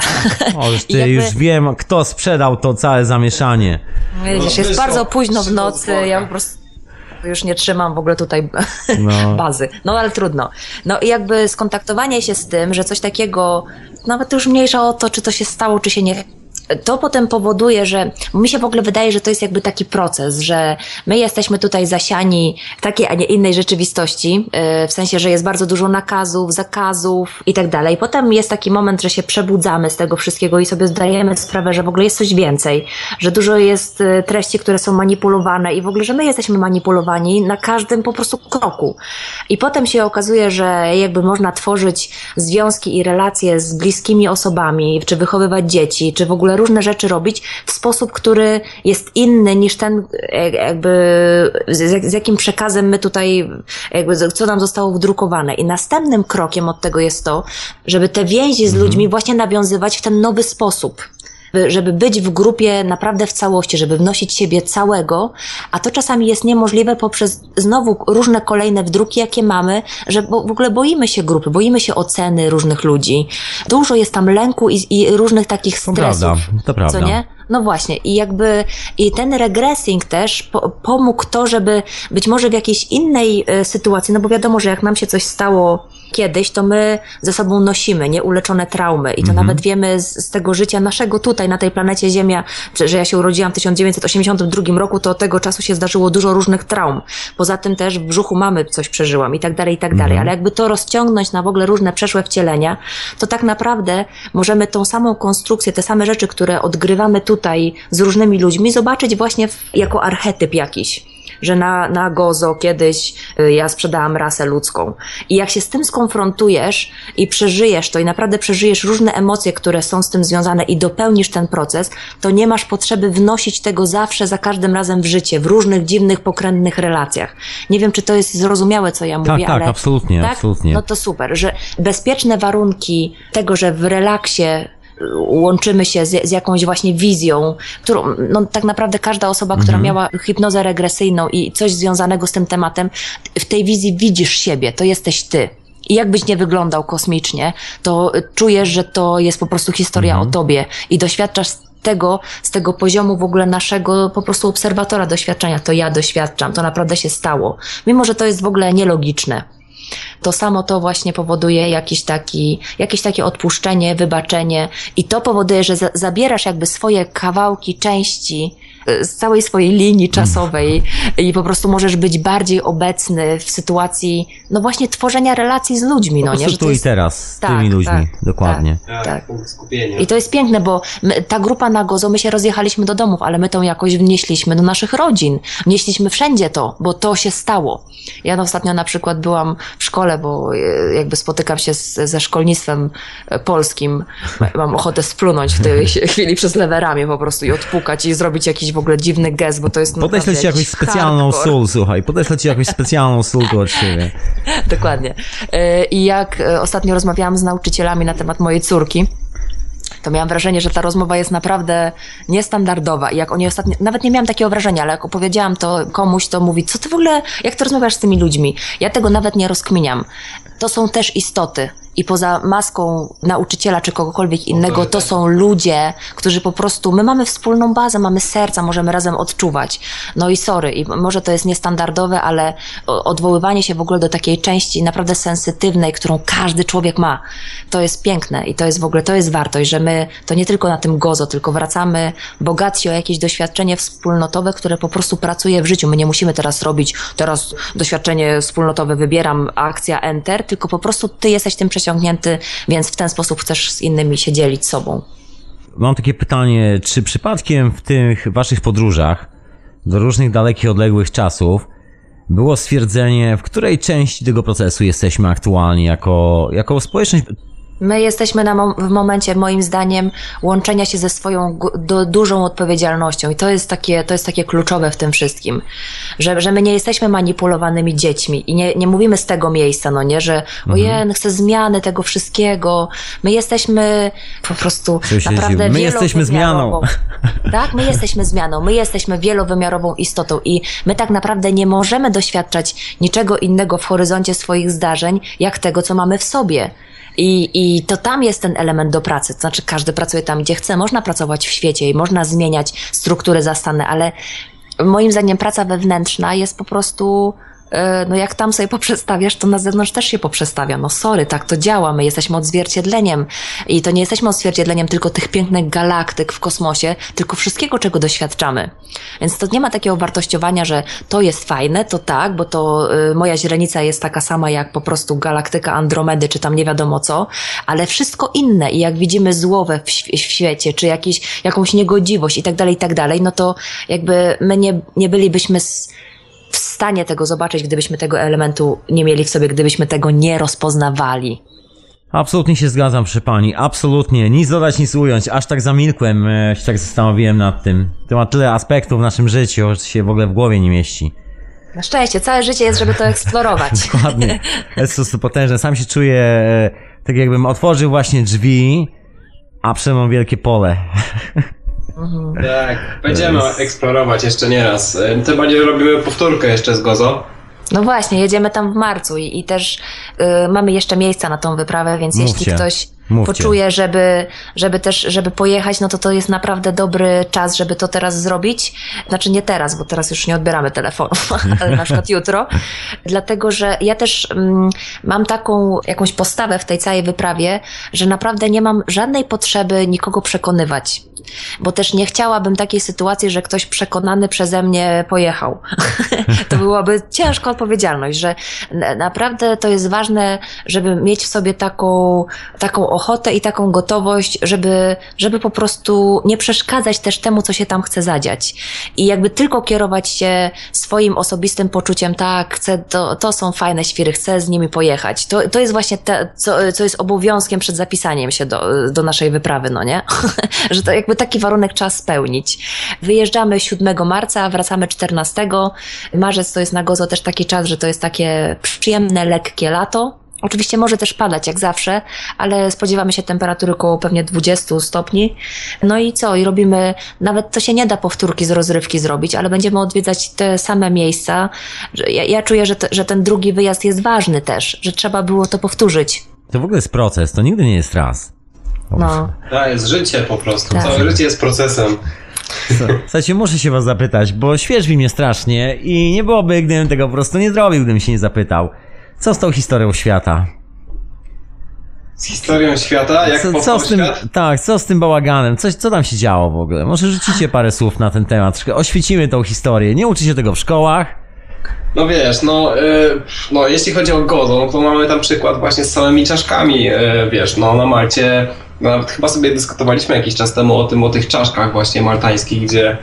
O, już, ty, *laughs* jakby- już wiem, kto sprzedał to całe zamieszanie. Widzisz, jest bardzo późno w nocy, ja po prostu już nie trzymam w ogóle tutaj *laughs* No. bazy. No ale trudno. No i jakby skontaktowanie się z tym, że coś takiego, nawet już mniejsza o to, czy to się stało, czy się nie. To potem powoduje, że mi się w ogóle wydaje, że to jest jakby taki proces, że my jesteśmy tutaj zasiani w takiej, a nie innej rzeczywistości, yy, w sensie, że jest bardzo dużo nakazów, zakazów i tak dalej. Potem jest taki moment, że się przebudzamy z tego wszystkiego i sobie zdajemy sprawę, że w ogóle jest coś więcej, że dużo jest y, treści, które są manipulowane i w ogóle, że my jesteśmy manipulowani na każdym po prostu kroku. I potem się okazuje, że jakby można tworzyć związki i relacje z bliskimi osobami, czy wychowywać dzieci, czy w ogóle różne rzeczy robić w sposób, który jest inny niż ten, e, jakby z, z jakim przekazem my tutaj, jakby co nam zostało wdrukowane. I następnym krokiem od tego jest to, żeby te więzi z ludźmi właśnie nawiązywać w ten nowy sposób żeby być w grupie naprawdę w całości, żeby wnosić siebie całego, a to czasami jest niemożliwe poprzez znowu różne kolejne wdruki, jakie mamy, że w ogóle boimy się grupy, boimy się oceny różnych ludzi. Dużo jest tam lęku i, i różnych takich To stresów. prawda, to prawda. Co nie? No właśnie, i jakby i ten regressing też po, pomógł to, żeby być może w jakiejś innej e, sytuacji, no bo wiadomo, że jak nam się coś stało kiedyś, to my ze sobą nosimy nieuleczone traumy i to nawet wiemy z, z tego życia naszego tutaj, na tej planecie Ziemia, że, że ja się urodziłam w 1982 roku, to od tego czasu się zdarzyło dużo różnych traum. Poza tym też w brzuchu mamy coś przeżyłam i tak dalej, i tak dalej. Ale jakby to rozciągnąć na w ogóle różne przeszłe wcielenia, to tak naprawdę możemy tą samą konstrukcję, te same rzeczy, które odgrywamy tutaj z różnymi ludźmi, zobaczyć właśnie w, jako archetyp jakiś że na, na Gozo kiedyś y, ja sprzedałam rasę ludzką. I jak się z tym skonfrontujesz i przeżyjesz to i naprawdę przeżyjesz różne emocje, które są z tym związane i dopełnisz ten proces, to nie masz potrzeby wnosić tego zawsze, za każdym razem w życie, w różnych dziwnych, pokrętnych relacjach. Nie wiem, czy to jest zrozumiałe, co ja mówię, tak, ale... absolutnie, absolutnie. No to super, że bezpieczne warunki tego, że w relaksie łączymy się z, z jakąś właśnie wizją, którą, no tak naprawdę każda osoba, która Mhm. miała hipnozę regresyjną i coś związanego z tym tematem, w tej wizji widzisz siebie, to jesteś ty. I jakbyś nie wyglądał kosmicznie, to czujesz, że to jest po prostu historia Mhm. o tobie i doświadczasz tego, z tego poziomu w ogóle naszego po prostu obserwatora doświadczenia. To ja doświadczam, to naprawdę się stało. Mimo, że to jest w ogóle nielogiczne to samo to właśnie powoduje jakiś taki, jakieś takie odpuszczenie, wybaczenie i to powoduje, że za, zabierasz jakby swoje kawałki, części z całej swojej linii czasowej i po prostu możesz być bardziej obecny w sytuacji, no właśnie tworzenia relacji z ludźmi, Po no nie? Że to tu i jest... teraz, z Tak, tymi ludźmi, tak, dokładnie. Tak, Tak. I to jest piękne, bo my, ta grupa na Gozo, my się rozjechaliśmy do domów, ale my to jakoś wnieśliśmy do naszych rodzin. Wnieśliśmy wszędzie to, bo to się stało. Ja ostatnio na przykład byłam w szkole, bo e, jakby spotykam się z, ze szkolnictwem e, polskim. Mam ochotę splunąć w tej *laughs* chwili przez lewe ramię po prostu i odpukać i zrobić jakiś w ogóle dziwny gest, bo to jest Podeślę ci jakąś specjalną hardcore. sól, słuchaj, podeślę ci jakąś specjalną sól tu od siebie. *laughs* Dokładnie. E, I jak e, ostatnio rozmawiałam z nauczycielami na temat mojej córki, to miałam wrażenie, że ta rozmowa jest naprawdę niestandardowa. I jak oni ostatnio, nawet nie miałam takiego wrażenia, ale jak opowiedziałam to komuś, to mówi, co ty w ogóle, jak ty rozmawiasz z tymi ludźmi? Ja tego nawet nie rozkminiam. To są też istoty. I poza maską nauczyciela czy kogokolwiek innego, to Autorytet. są ludzie, którzy po prostu, my mamy wspólną bazę, mamy serca, możemy razem odczuwać. No i sorry, i może to jest niestandardowe, ale odwoływanie się w ogóle do takiej części naprawdę sensytywnej, którą każdy człowiek ma, to jest piękne i to jest w ogóle, to jest wartość, że my to nie tylko na tym gozo, tylko wracamy bogatsi o jakieś doświadczenie wspólnotowe, które po prostu pracuje w życiu. My nie musimy teraz robić, teraz doświadczenie wspólnotowe wybieram, akcja enter, tylko po prostu ty jesteś tym przeciągnięty, więc w ten sposób chcesz z innymi się dzielić sobą. Mam takie pytanie, czy przypadkiem w tych waszych podróżach do różnych dalekich, odległych czasów było stwierdzenie, w której części tego procesu jesteśmy aktualnie jako, jako społeczność? My jesteśmy na mom- w momencie, moim zdaniem, łączenia się ze swoją do, dużą odpowiedzialnością i to jest takie, to jest takie kluczowe w tym wszystkim, że, że my nie jesteśmy manipulowanymi dziećmi i nie, nie mówimy z tego miejsca, no nie, że ojej, chcę zmiany tego wszystkiego. My jesteśmy po prostu naprawdę? My jesteśmy wielowymiarową- *laughs* Tak, my jesteśmy zmianą, my jesteśmy wielowymiarową istotą i my tak naprawdę nie możemy doświadczać niczego innego w horyzoncie swoich zdarzeń, jak tego, co mamy w sobie. I, I to tam jest ten element do pracy. To znaczy, każdy pracuje tam, gdzie chce. Można pracować w świecie i można zmieniać struktury zastane, ale moim zdaniem praca wewnętrzna jest po prostu. E, No jak tam sobie poprzestawiasz, to na zewnątrz też się poprzestawia. No sorry, tak to działa. My jesteśmy odzwierciedleniem. I to nie jesteśmy odzwierciedleniem tylko tych pięknych galaktyk w kosmosie, tylko wszystkiego, czego doświadczamy. Więc to nie ma takiego wartościowania, że to jest fajne, to tak, bo to y, moja źrenica jest taka sama jak po prostu galaktyka Andromedy, czy tam nie wiadomo co, ale wszystko inne i jak widzimy złowę w, w świecie, czy jakiś, jakąś niegodziwość i tak dalej, i tak dalej, no to jakby my nie, nie bylibyśmy w stanie tego zobaczyć, gdybyśmy tego elementu nie mieli w sobie, gdybyśmy tego nie rozpoznawali. Absolutnie się zgadzam, proszę pani, absolutnie. Nic dodać, nic ująć. Aż tak zamilkłem, e, się tak zastanowiłem nad tym. To ma tyle aspektów w naszym życiu, że się w ogóle w głowie nie mieści. Na szczęście, całe życie jest, żeby to eksplorować. *laughs* Dokładnie. Jest to potężne. Sam się czuję e, tak jakbym otworzył właśnie drzwi, a przede wielkie pole. *laughs* Tak, będziemy eksplorować jeszcze nie raz. Tym bardziej robimy powtórkę jeszcze z Gozo. No właśnie, jedziemy tam w marcu i, i też y, mamy jeszcze miejsca na tą wyprawę, więc Mówcie, jeśli ktoś mówcie. poczuje, żeby, żeby też, żeby pojechać, no to to jest naprawdę dobry czas, żeby to teraz zrobić. Znaczy nie teraz, bo teraz już nie odbieramy telefonów, *laughs* ale na przykład jutro. Dlatego, że ja też mm, mam taką jakąś postawę w tej całej wyprawie, że naprawdę nie mam żadnej potrzeby nikogo przekonywać. Bo też nie chciałabym takiej sytuacji, że ktoś przekonany przeze mnie pojechał. *laughs* to byłaby ciężka odpowiedzialność, że naprawdę to jest ważne, żeby mieć w sobie taką, taką ochotę i taką gotowość, żeby, żeby po prostu nie przeszkadzać też temu, co się tam chce zadziać. I jakby tylko kierować się swoim osobistym poczuciem, tak, chcę, to, to są fajne świry, chcę z nimi pojechać. To, to jest właśnie te, co, co jest obowiązkiem przed zapisaniem się do, do naszej wyprawy, no nie? *laughs* że to jakby taki warunek trzeba spełnić. Wyjeżdżamy 7 marca, wracamy 14. Marzec to jest na Gozo też taki czas, że to jest takie przyjemne, lekkie lato. Oczywiście może też padać jak zawsze, ale spodziewamy się temperatury około pewnie 20 stopni. No i co? I robimy, nawet to się nie da powtórki z rozrywki zrobić, ale będziemy odwiedzać te same miejsca. Ja, ja czuję, że, te, że ten drugi wyjazd jest ważny też, że trzeba było to powtórzyć. To w ogóle jest proces, to nigdy nie jest raz. No. To jest życie po prostu. Tak. Całe życie jest procesem. Słuchajcie, muszę się was zapytać, bo świeżbi mnie strasznie i nie byłoby, gdybym tego po prostu nie zrobił, gdybym się nie zapytał. Co z tą historią świata? Z historią świata, jak Co, co z tym, świat? tak, co z tym bałaganem? Coś, co tam się działo w ogóle? Może rzucicie parę słów na ten temat, oświecimy tą historię. Nie uczy się tego w szkołach. No wiesz, no, y, no jeśli chodzi o Gozo, no to mamy tam przykład właśnie z samymi czaszkami, y, wiesz, no na Malcie, no, nawet chyba sobie dyskutowaliśmy jakiś czas temu o tym, o tych czaszkach właśnie maltańskich, gdzie,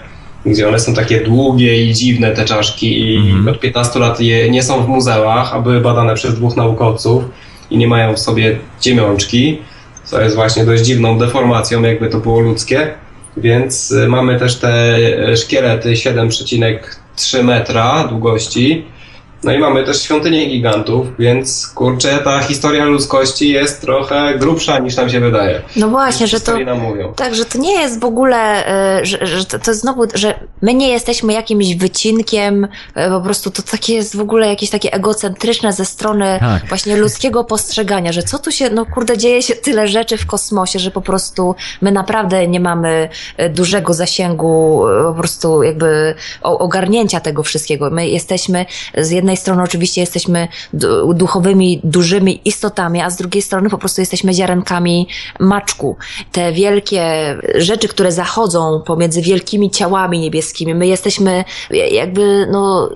gdzie one są takie długie i dziwne te czaszki i Mhm. od 15 lat je nie są w muzeach, a były badane przez dwóch naukowców i nie mają w sobie ciemiączki, co jest właśnie dość dziwną deformacją, jakby to było ludzkie. Więc y, mamy też te y, szkielety 7,3 metra długości, No i mamy też świątynię gigantów, więc kurczę, ta historia ludzkości jest trochę grubsza niż nam się wydaje. No właśnie, że to. historie nam mówią. Tak, że to nie jest w ogóle, e, że, że to, to znowu, że my nie jesteśmy jakimś wycinkiem, e, po prostu to takie jest w ogóle jakieś takie egocentryczne ze strony Tak. właśnie ludzkiego postrzegania, że co tu się, no kurde, dzieje się tyle rzeczy w kosmosie, że po prostu my naprawdę nie mamy e, dużego zasięgu, po prostu jakby o- ogarnięcia tego wszystkiego. My jesteśmy, z jednej strony oczywiście jesteśmy du- duchowymi, dużymi istotami, a z drugiej strony po prostu jesteśmy ziarenkami maczku. Te wielkie rzeczy, które zachodzą pomiędzy wielkimi ciałami niebieskimi, my jesteśmy jakby, no,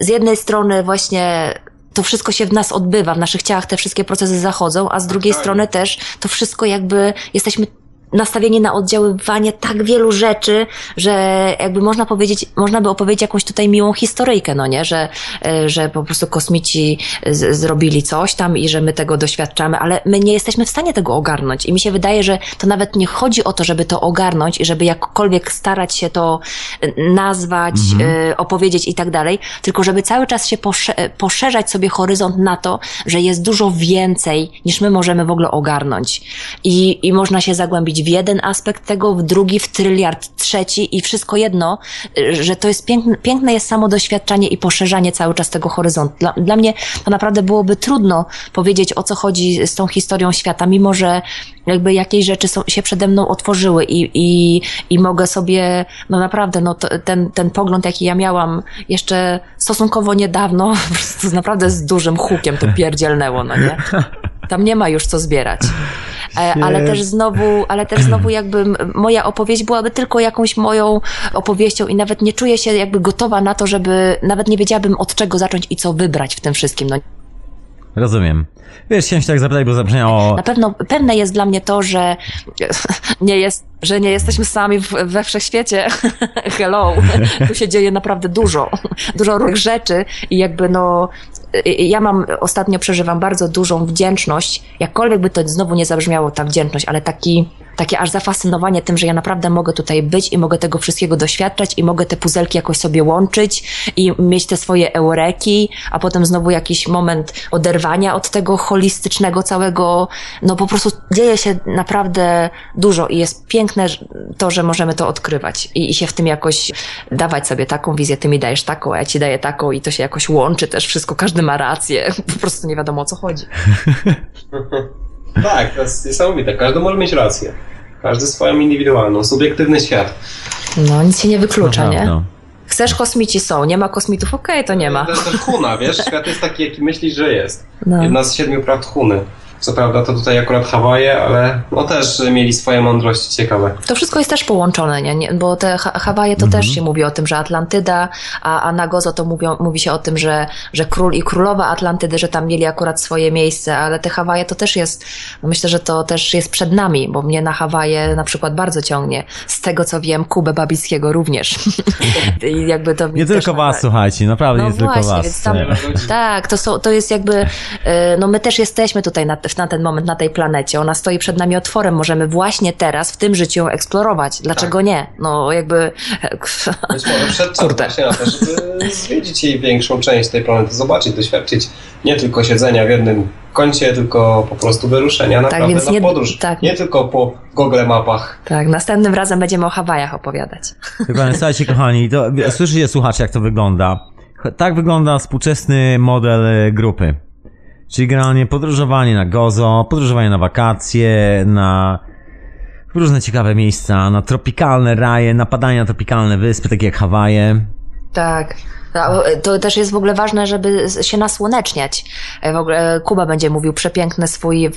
z jednej strony właśnie to wszystko się w nas odbywa, w naszych ciałach te wszystkie procesy zachodzą, a z drugiej tak. strony też to wszystko jakby jesteśmy nastawieni na oddziaływanie tak wielu rzeczy, że jakby można powiedzieć, można by opowiedzieć jakąś tutaj miłą historyjkę, no nie, że, e, że po prostu kosmici z, zrobili coś tam i że my tego doświadczamy, ale my nie jesteśmy w stanie tego ogarnąć. I mi się wydaje, że to nawet nie chodzi o to, żeby to ogarnąć i żeby jakkolwiek starać się to e, nazwać, e, opowiedzieć i tak dalej, tylko żeby cały czas się posze- e, poszerzać sobie horyzont na to, że jest dużo więcej niż my możemy w ogóle ogarnąć. I, i można się zagłębić w jeden aspekt tego, w drugi, w tryliard trzeci i wszystko jedno, y, że to jest piękne, piękne jest samo doświadczanie i poszerzanie cały czas tego horyzontu. Dla, dla mnie to naprawdę byłoby trudno powiedzieć o co chodzi z tą historią świata, mimo że jakby jakieś rzeczy są, się przede mną otworzyły i, i, i mogę sobie, no naprawdę, no to, ten, ten pogląd, jaki ja miałam jeszcze stosunkowo niedawno, *laughs* po prostu naprawdę z dużym hukiem to pierdzielnęło, no nie? *laughs* Tam nie ma już co zbierać. E, ale też znowu, ale też znowu jakby moja opowieść byłaby tylko jakąś moją opowieścią i nawet nie czuję się jakby gotowa na to, żeby, nawet nie wiedziałabym od czego zacząć i co wybrać w tym wszystkim. No, Rozumiem. Wiesz, chciałem się tak zapytać, bo zabrzmiało... na pewno pewne jest dla mnie to, że *laughs* nie jest, że nie jesteśmy sami w, we wszechświecie. *laughs* Hello. Tu się dzieje naprawdę dużo. Dużo różnych rzeczy i jakby no ja mam, ostatnio przeżywam bardzo dużą wdzięczność, jakkolwiek by to znowu nie zabrzmiało ta wdzięczność, ale taki, takie aż zafascynowanie tym, że ja naprawdę mogę tutaj być i mogę tego wszystkiego doświadczać i mogę te puzelki jakoś sobie łączyć i mieć te swoje eureki, a potem znowu jakiś moment oderwania od tego holistycznego całego, no po prostu dzieje się naprawdę dużo i jest piękne to, że możemy to odkrywać i, i się w tym jakoś dawać sobie taką wizję, ty mi dajesz taką, a ja ci daję taką i to się jakoś łączy też wszystko, każdy ma rację, *laughs* po prostu nie wiadomo o co chodzi. *laughs* Tak, to jest niesamowite. Każdy może mieć rację. Każdy swoją indywidualną, subiektywny świat. No, nic się nie wyklucza, nie? Naprawdę. Chcesz kosmici są, nie ma kosmitów, okej, to nie ma. To jest też Huna, wiesz? Świat jest taki, jaki myślisz, że jest. No. Jedna z siedmiu prawd Huny. Co prawda to tutaj akurat Hawaje, ale no też mieli swoje mądrości ciekawe. To wszystko jest też połączone, nie? nie bo te Ha- Hawaje to też się mówi o tym, że Atlantyda, a, a na Gozo to mówią, mówi się o tym, że, że król i królowa Atlantydy, że tam mieli akurat swoje miejsce, ale te Hawaje to też jest, no myślę, że to też jest przed nami, bo mnie na Hawaje na przykład bardzo ciągnie. Z tego co wiem, Kubę Babickiego również. *laughs* I jakby to Nie tylko was, Hawaje. słuchajcie, naprawdę No nie tylko właśnie, was. więc tam, tak, to, są, to jest jakby, e, no my też jesteśmy tutaj na, na ten moment, na tej planecie. Ona stoi przed nami otworem. Możemy właśnie teraz, w tym życiu ją eksplorować. Dlaczego nie? No jakby, Być może przed Kurde. właśnie na to, żeby zwiedzić jej większą część tej planety, zobaczyć, doświadczyć nie tylko siedzenia w jednym kącie, tylko po prostu wyruszenia naprawdę Tak, więc na nie- podróż. tak. Nie tylko po Google mapach. tak, następnym razem będziemy o Hawajach opowiadać. Dokładnie, słuchajcie kochani, to, słyszycie słuchacze jak to wygląda. Tak wygląda współczesny model e, grupy. Czyli generalnie podróżowanie na Gozo, podróżowanie na wakacje, na różne ciekawe miejsca, na tropikalne raje, napadanie na tropikalne wyspy, takie jak Hawaje. Tak. A, To też jest w ogóle ważne, żeby się nasłoneczniać. E, W ogóle Kuba będzie mówił przepiękny swój e,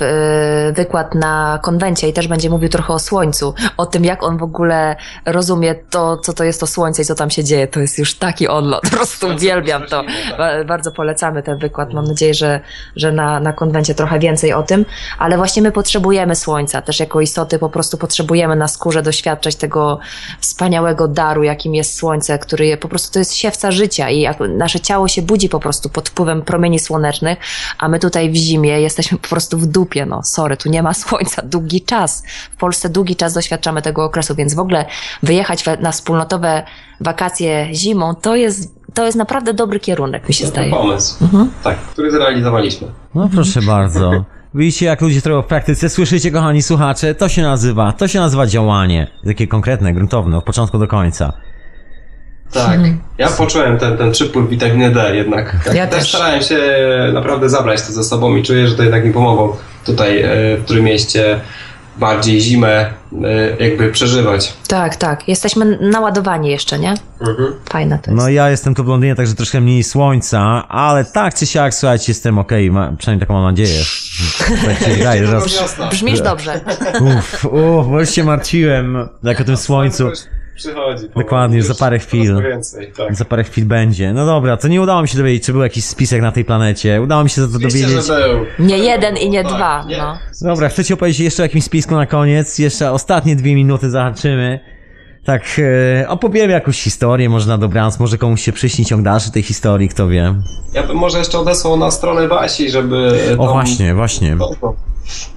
wykład na konwencie i też będzie mówił trochę o słońcu, o tym jak on w ogóle rozumie to, co to jest to słońce i co tam się dzieje. To jest już taki odlot. Po prostu *laughs* uwielbiam to. tak. Ba- Bardzo polecamy ten wykład. Mam nadzieję, że, że na, na konwencie trochę więcej o tym, ale właśnie my potrzebujemy słońca. Też jako istoty po prostu potrzebujemy na skórze doświadczać tego wspaniałego daru, jakim jest słońce, który po prostu to jest siewca życia i jak nasze ciało się budzi po prostu pod wpływem promieni słonecznych, a my tutaj w zimie jesteśmy po prostu w dupie, no sorry, tu nie ma *laughs* słońca, długi czas. W Polsce długi czas doświadczamy tego okresu, więc w ogóle wyjechać na wspólnotowe wakacje zimą, to jest, to jest naprawdę dobry kierunek, mi się Dobry zdaje. pomysł. Tak, który zrealizowaliśmy. No proszę bardzo. Widzicie, jak ludzie to w praktyce. Słyszycie, kochani słuchacze? To się nazywa, to się nazywa działanie. Takie konkretne, gruntowne, od początku do końca. Tak. Ja poczułem ten, ten przypływ witaminy D jednak. Ja też też. starałem się naprawdę zabrać to ze sobą i czuję, że to jednak mi pomogło tutaj e, w którym mieście bardziej zimę e, jakby przeżywać. Tak, tak. Jesteśmy naładowani jeszcze, nie? Mhm. Fajne to jest. No ja jestem tu w Londynie, także troszkę mniej słońca, ale tak czy siak, słuchajcie, jestem okej, ma, przynajmniej taką mam nadzieję. *laughs* Tak się wydaje. Brzmisz dobrze. Uff, uff, bo już się martwiłem, jak o tym słońcu. Przychodzi. powoli. Dokładnie, już za parę chwil. Więcej, tak. Za parę chwil będzie. No dobra, to nie udało mi się dowiedzieć, czy był jakiś spisek na tej planecie. Udało mi się za to dowiedzieć. Nie jeden i nie Tak, dwa, nie. no. Dobra, chcecie opowiedzieć jeszcze o jakimś spisku na koniec? Jeszcze ostatnie dwie minuty zahaczymy. Tak, e, opowiemy jakąś historię, może na dobranoc, może komuś się przyśni ciąg dalszy tej historii, kto wie. Ja bym może jeszcze odesłał na stronę Basi, żeby O tam, właśnie, właśnie. No,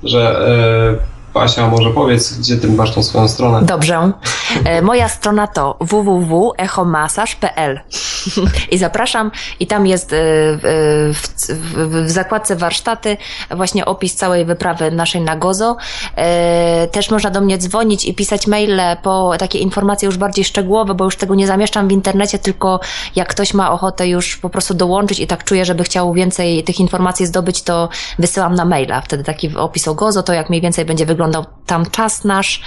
że e, Basia może powiedz, gdzie ty masz tą swoją stronę. Dobrze. E, Moja strona to www.echomasaż.pl *laughs* i zapraszam i tam jest e, w, w, w zakładce warsztaty właśnie opis całej wyprawy naszej na Gozo. E, Też można do mnie dzwonić i pisać maile po takie informacje już bardziej szczegółowe, bo już tego nie zamieszczam w internecie, tylko jak ktoś ma ochotę już po prostu dołączyć i tak czuje, żeby chciał więcej tych informacji zdobyć, to wysyłam na maila. Wtedy taki opis o Gozo, to jak mniej więcej będzie wyglądał tam czas nasz,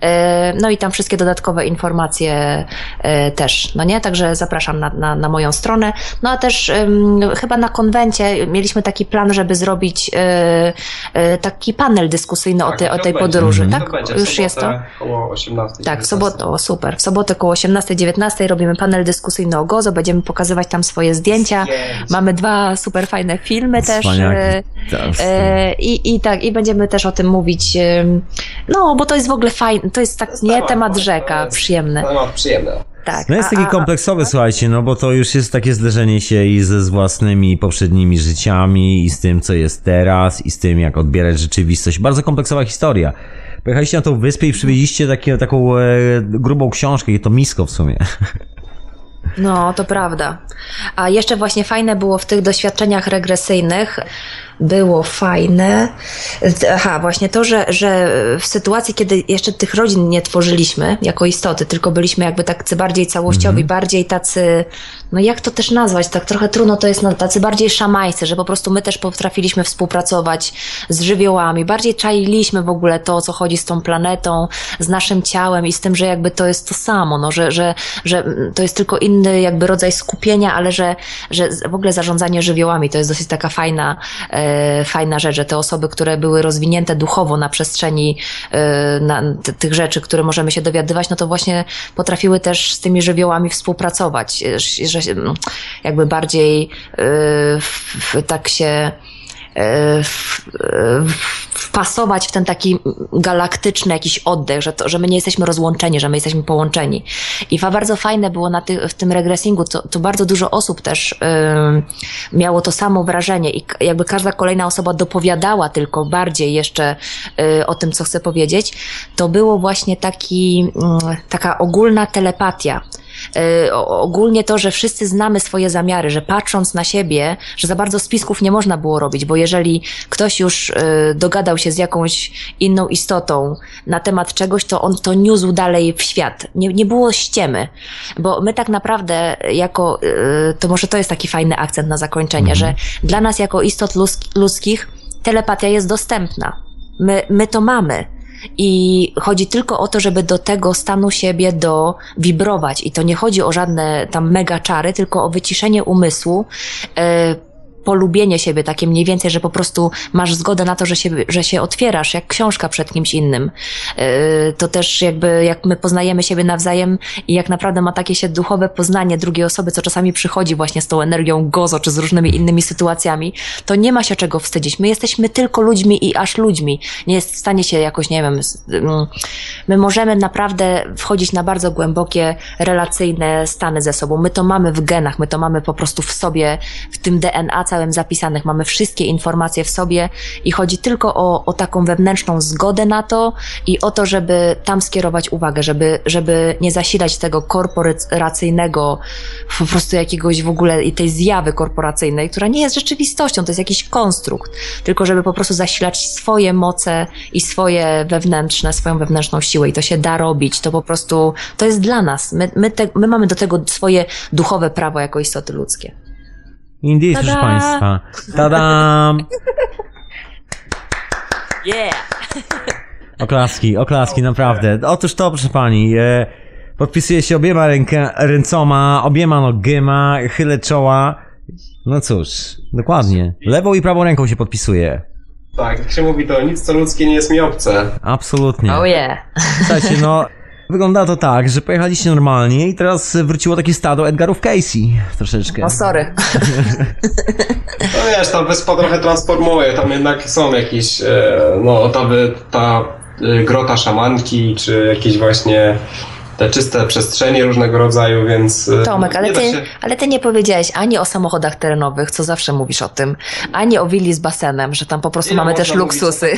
e, no i tam wszystkie dodatkowe informacje e, też, no nie? Także zapraszam na, na, na moją stronę. No a też chyba na konwencie mieliśmy taki plan, żeby zrobić e, taki panel dyskusyjny o, Tak, tej o to tej będzie. podróży, tak? będzie Już jest to? Około 18. Tak, w sobotę, o super. W sobotę około 18-19 robimy panel dyskusyjny o Gozo, będziemy pokazywać tam swoje zdjęcia. Zdjęcia. Mamy dwa super fajne filmy też. Wspaniałe. I, I tak, i będziemy też o tym mówić. No, bo to jest w ogóle fajne, to jest tak, jest nie temat, temat to rzeka, jest- przyjemne. Temat przyjemny. Tak. No jest a- taki a- kompleksowy, słuchajcie, no bo to już jest takie zderzenie się i ze z własnymi poprzednimi życiami, i z tym, co jest teraz, i z tym, jak odbierać rzeczywistość. Bardzo kompleksowa historia. Pojechaliście na tą wyspę i przywieźliście takie, taką e, grubą książkę, i to misko w sumie. No, to prawda. A jeszcze właśnie fajne było w tych doświadczeniach regresyjnych, było fajne. Aha, właśnie to, że, że w sytuacji, kiedy jeszcze tych rodzin nie tworzyliśmy jako istoty, tylko byliśmy jakby tacy bardziej całościowi, bardziej tacy, no jak to też nazwać, tak trochę trudno to jest, no, tacy bardziej szamańscy, że po prostu my też potrafiliśmy współpracować z żywiołami, bardziej czailiśmy w ogóle to, o co chodzi z tą planetą, z naszym ciałem i z tym, że jakby to jest to samo, no, że, że, że to jest tylko inny jakby rodzaj skupienia, ale że, że w ogóle zarządzanie żywiołami to jest dosyć taka fajna, e, fajna rzecz, że te osoby, które były rozwinięte duchowo na przestrzeni e, na, tych rzeczy, które możemy się dowiadywać, no to właśnie potrafiły też z tymi żywiołami współpracować, e, że mm, jakby bardziej e, tak się e, wpasować w ten taki galaktyczny jakiś oddech, że, to, że my nie jesteśmy rozłączeni, że my jesteśmy połączeni. I bardzo fajne było na ty, w tym regresingu, to, to bardzo dużo osób też ym, miało to samo wrażenie i jakby każda kolejna osoba dopowiadała tylko bardziej jeszcze y, o tym, co chce powiedzieć, to było właśnie taki, mm, taka ogólna telepatia. O- ogólnie to, że wszyscy znamy swoje zamiary, że patrząc na siebie, że za bardzo spisków nie można było robić, bo jeżeli ktoś już y, dogadał się z jakąś inną istotą na temat czegoś, to on to niósł dalej w świat. Nie, nie było ściemy, bo my tak naprawdę jako, y, to może to jest taki fajny akcent na zakończenie, że dla nas jako istot ludzk- ludzkich telepatia jest dostępna. My, my to mamy. I chodzi tylko o to, żeby do tego stanu siebie dowibrować. I to nie chodzi o żadne tam mega czary, tylko o wyciszenie umysłu, e, polubienie siebie, takie mniej więcej, że po prostu masz zgodę na to, że się, że się otwierasz, jak książka przed kimś innym. Yy, To też jakby, jak my poznajemy siebie nawzajem i jak naprawdę ma takie się duchowe poznanie drugiej osoby, co czasami przychodzi właśnie z tą energią gozo, czy z różnymi innymi sytuacjami, to nie ma się czego wstydzić. My jesteśmy tylko ludźmi i aż ludźmi. Nie jest w stanie się jakoś, nie wiem, mm, my możemy naprawdę wchodzić na bardzo głębokie, relacyjne stany ze sobą. My to mamy w genach, my to mamy po prostu w sobie, w tym DNA całym zapisanych. Mamy wszystkie informacje w sobie i chodzi tylko o, o taką wewnętrzną zgodę na to i o to, żeby tam skierować uwagę, żeby, żeby nie zasilać tego korporacyjnego, po prostu jakiegoś w ogóle tej zjawy korporacyjnej, która nie jest rzeczywistością, to jest jakiś konstrukt, tylko żeby po prostu zasilać swoje moce i swoje wewnętrzne, swoją wewnętrzną siłę i to się da robić, to po prostu, to jest dla nas. My, my, te, my mamy do tego swoje duchowe prawo jako istoty ludzkie. Indeed, proszę Tada! Państwa. Tadam! *laughs* Yeah! *laughs* Oklaski, oklaski, naprawdę. Otóż to, proszę pani, e, podpisuję się obiema ręka, ręcoma, obiema nogima, chylę czoła. No cóż, dokładnie. Lewą i prawą ręką się podpisuję. Tak, jak się mówi, to nic co ludzkie nie jest mi obce. Absolutnie. Oh yeah! Słuchajcie, no, *laughs* wygląda to tak, że pojechaliście normalnie i teraz wróciło takie stado Edgarów Casey. Troszeczkę. No sorry. *laughs* No wiesz, ta wyspa trochę transformuje, tam jednak są jakieś, e, no ta, ta e, grota szamanki, czy jakieś właśnie te czyste przestrzenie różnego rodzaju, więc... e, Tomek, ale ty, się- ale ty nie powiedziałeś ani o samochodach terenowych, co zawsze mówisz o tym, ani o willi z basenem, że tam po prostu Ile mamy też luksusy.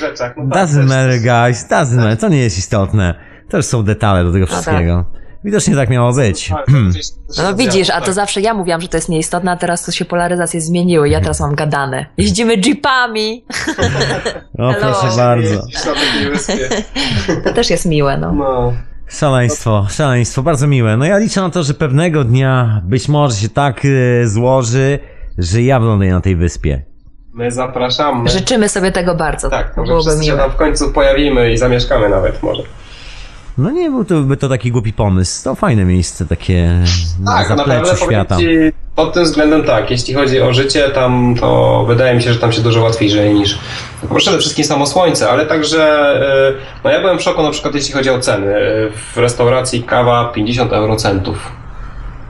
rzeczach? No *laughs* tak, Doesn't matter, guys, doesn't matter. To nie jest istotne. Już są detale do tego wszystkiego. Widocznie tak miało być. Tak, to gdzieś- No, no widzisz, a to tak. zawsze ja mówiłam, że to jest nieistotne, a teraz to się polaryzacje zmieniły. Ja teraz mam gadane. Jeździmy jeepami. *laughs* O, Hello. proszę bardzo. To też jest miłe, no. No. Szaleństwo, szaleństwo, bardzo miłe. No ja liczę na to, że pewnego dnia być może się tak e, złoży, że ja wyląduję na tej wyspie. My zapraszamy. Życzymy sobie tego bardzo. Tak, to może byłoby wszyscy się miłe. tam w końcu pojawimy i zamieszkamy nawet może. No nie byłby to, by to taki głupi pomysł. To fajne miejsce, takie na Tak, powiem świata. ci, pod tym względem tak, jeśli chodzi o życie, tam to wydaje mi się, że tam się dużo łatwiej żyje niż no, przede wszystkim samo słońce, ale także y, no ja byłem w szoku na przykład jeśli chodzi o ceny. Y, W restauracji kawa 50 eurocentów.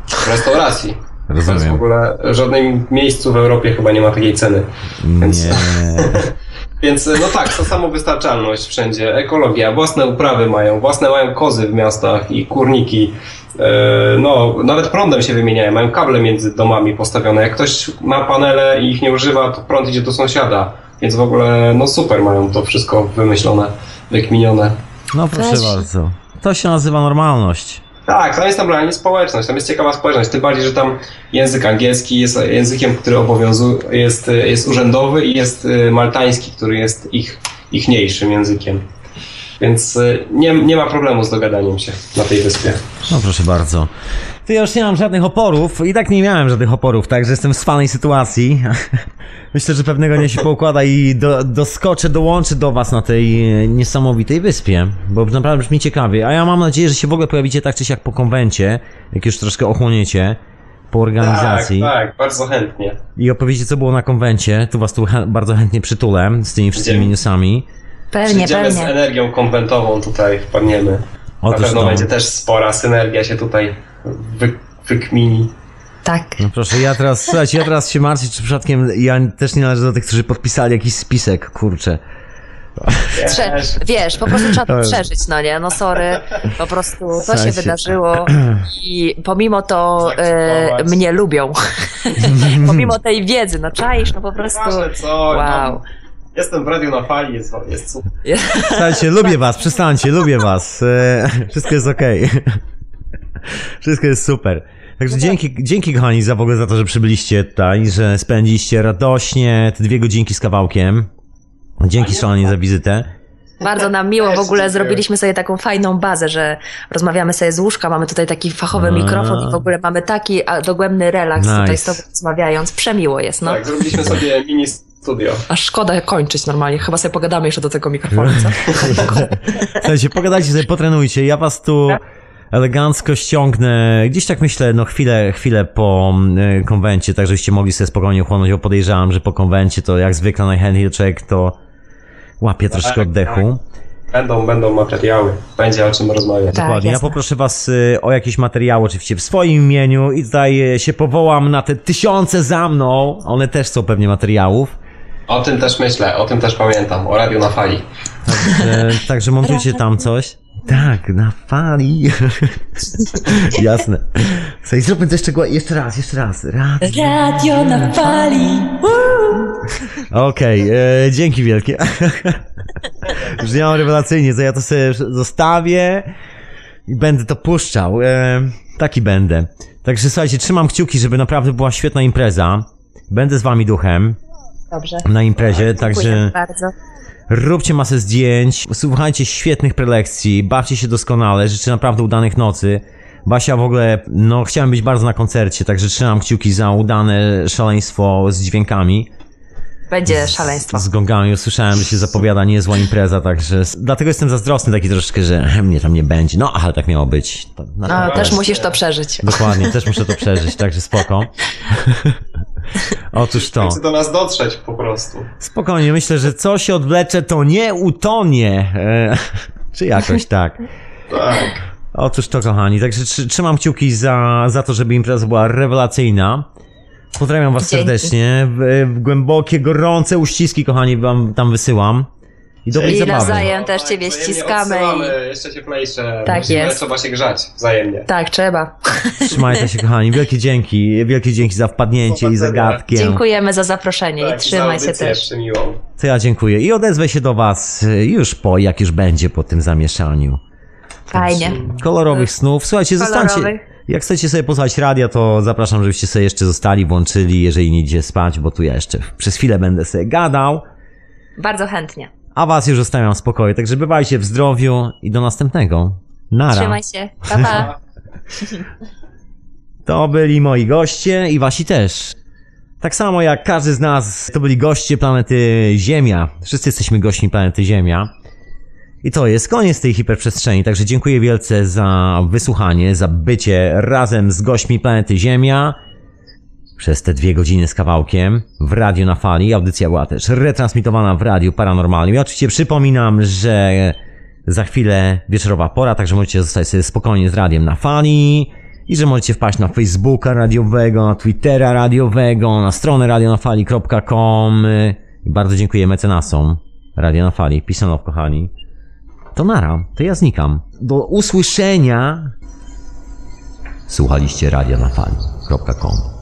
W restauracji. To jest w Rozumiem. ogóle w żadnym miejscu w Europie chyba nie ma takiej ceny. Więc, Nie. *laughs* więc no tak, to samowystarczalność wszędzie, ekologia, własne uprawy mają, własne mają kozy w miastach i kurniki. E, No, nawet prądem się wymieniają, mają kable między domami postawione. Jak ktoś ma panele i ich nie używa, to prąd idzie do sąsiada. Więc w ogóle, no super mają to wszystko wymyślone, wykminione. No proszę Weź. bardzo. To się nazywa normalność. Tak, tam jest normalnie społeczność, tam jest ciekawa społeczność, tym bardziej, że tam język angielski jest językiem, który obowiązuje, jest, jest urzędowy i jest y, maltański, który jest ich, ichniejszym językiem. Więc y, nie, nie ma problemu z dogadaniem się na tej wyspie. No proszę bardzo. To ja już nie mam żadnych oporów i tak nie miałem żadnych oporów, także jestem w swanej sytuacji. *laughs* Myślę, że pewnego dnia się poukłada i do, doskoczę, dołączę do was na tej e, niesamowitej wyspie, bo naprawdę brzmi ciekawie. A ja mam nadzieję, że się w ogóle pojawicie tak czy siak po konwencie, jak już troszkę ochłoniecie po organizacji Tak, tak, bardzo chętnie. i opowiecie co było na konwencie. Tu was tu bardzo chętnie przytulę z tymi wszystkimi Idziemy. newsami. Pewnie, Przyjdziemy z pewnie. energią konwentową tutaj, wpadniemy. Na Otóż pewno to. będzie też spora synergia się tutaj wy, wykmini. Tak. No proszę, ja teraz, słuchajcie, ja teraz się martwię, czy przypadkiem ja też nie należę do tych, którzy podpisali jakiś spisek, kurczę. Trze- Wiesz, po prostu trzeba To przeżyć, no nie? No sorry, po prostu to się Słuchajcie. wydarzyło i pomimo to e, mnie lubią. *laughs* pomimo tej wiedzy, no czaisz, no po prostu Proszę, co? wow. No, jestem w radiu na fali, jest, jest super. Słuchajcie, lubię was, przestańcie, lubię was. E, Wszystko jest okej. Wszystko jest super. Także dzięki, dzięki kochani za w ogóle za to, że przybyliście tutaj, że spędziliście radośnie te dwie godzinki z kawałkiem. Dzięki szalenie za wizytę. Bardzo nam miło, w ogóle zrobiliśmy sobie taką fajną bazę, że rozmawiamy sobie z łóżka, mamy tutaj taki fachowy A. mikrofon i w ogóle mamy taki dogłębny relaks tutaj Nice. z tobą rozmawiając. Przemiło jest, no. Tak, zrobiliśmy sobie mini studio. Aż szkoda kończyć normalnie, chyba sobie pogadamy jeszcze do tego mikrofonu, co? *laughs* Słuchajcie, pogadajcie sobie, potrenujcie. Ja was tu elegancko ściągnę, gdzieś tak myślę, no chwilę, chwilę po y, konwencie, tak żebyście mogli sobie spokojnie uchłonąć, bo podejrzewam, że po konwencie to jak zwykle najchętniej człowiek to łapie troszkę Tak, oddechu. Będą, będą materiały. Będzie o czym rozmawiać. Tak, Dokładnie. Ja poproszę was y, o jakieś materiały, oczywiście w swoim imieniu i tutaj y, się powołam na te tysiące za mną. One też są pewnie materiałów. O tym też myślę, o tym też pamiętam. O radiu na fali. E, także montujcie tam coś. Tak, na fali. *laughs* Jasne. Słuchaj, zróbmy to jeszcze, jeszcze raz, jeszcze raz. raz. Radio na fali. Okej, e, dzięki wielkie. *laughs* Brzmiało rewelacyjnie, to ja to sobie zostawię i będę to puszczał. E, taki będę. Także słuchajcie, trzymam kciuki, żeby naprawdę była świetna impreza. Będę z wami duchem Dobrze. na imprezie, także bardzo. róbcie masę zdjęć, słuchajcie świetnych prelekcji, bawcie się doskonale, życzę naprawdę udanych nocy. Basia w ogóle, no chciałem być bardzo na koncercie, także trzymam kciuki za udane szaleństwo z dźwiękami. Będzie szaleństwo. Z gongami usłyszałem, że się zapowiada niezła impreza, także dlatego jestem zazdrosny taki troszeczkę, że *laughs* mnie tam nie będzie. No, ale tak miało być. To, No, też musisz to przeżyć. Dokładnie, też *laughs* muszę to przeżyć, także spoko. *laughs* *laughs* Otóż to. Chcę do nas dotrzeć po prostu. Spokojnie, myślę, że co się odwlecze, to nie utonie. E, *laughs* czy jakoś *laughs* tak. Tak. Otóż to, kochani. Także trzy- trzymam kciuki za, za to, żeby impreza była rewelacyjna. Pozdrawiam was Dzięki. serdecznie. W, w głębokie, gorące uściski, kochani, wam tam wysyłam. I dobrej I zabawy. nawzajem też ciebie Wzajemnie ściskamy. odsyłamy, Jeszcze cieplejsze. Tak Musimy, jest. Trzeba się grzać wzajemnie. Tak, trzeba. Trzymajcie się, kochani. Wielkie dzięki. Wielkie dzięki za wpadnięcie i zagadkiem. Dziękujemy za zaproszenie Tak, i trzymaj się też. Przymiłą. To ja dziękuję. I odezwę się do was y, już po, jak już będzie po tym zamieszaniu. Fajnie. Kolorowych snów. Słuchajcie, zostańcie. Kolorowych. Jak chcecie sobie posłuchać radia, to zapraszam, żebyście sobie jeszcze zostali, włączyli, jeżeli nie idzie spać, bo tu ja jeszcze przez chwilę będę sobie gadał. Bardzo chętnie. A was już zostawiam w spokoju. Także bywajcie w zdrowiu i do następnego. Nara. Trzymaj się. Pa, pa. *laughs* To byli moi goście i wasi też. Tak samo jak każdy z nas, to byli goście planety Ziemia. Wszyscy jesteśmy gośćmi planety Ziemia. I to jest koniec tej hiperprzestrzeni, także dziękuję wielce za wysłuchanie, za bycie razem z gośćmi planety Ziemia przez te dwie godziny z kawałkiem w radiu na fali. Audycja była też retransmitowana w radiu paranormalnym. Ja oczywiście przypominam, że za chwilę wieczorowa pora, także możecie zostać sobie spokojnie z radiem na fali i że możecie wpaść na Facebooka radiowego, na Twittera radiowego, na stronę radionafali.com i bardzo dziękuję mecenasom Radio na Fali. Peace love, kochani. To nara, to ja znikam. Do usłyszenia. Słuchaliście radionafali.com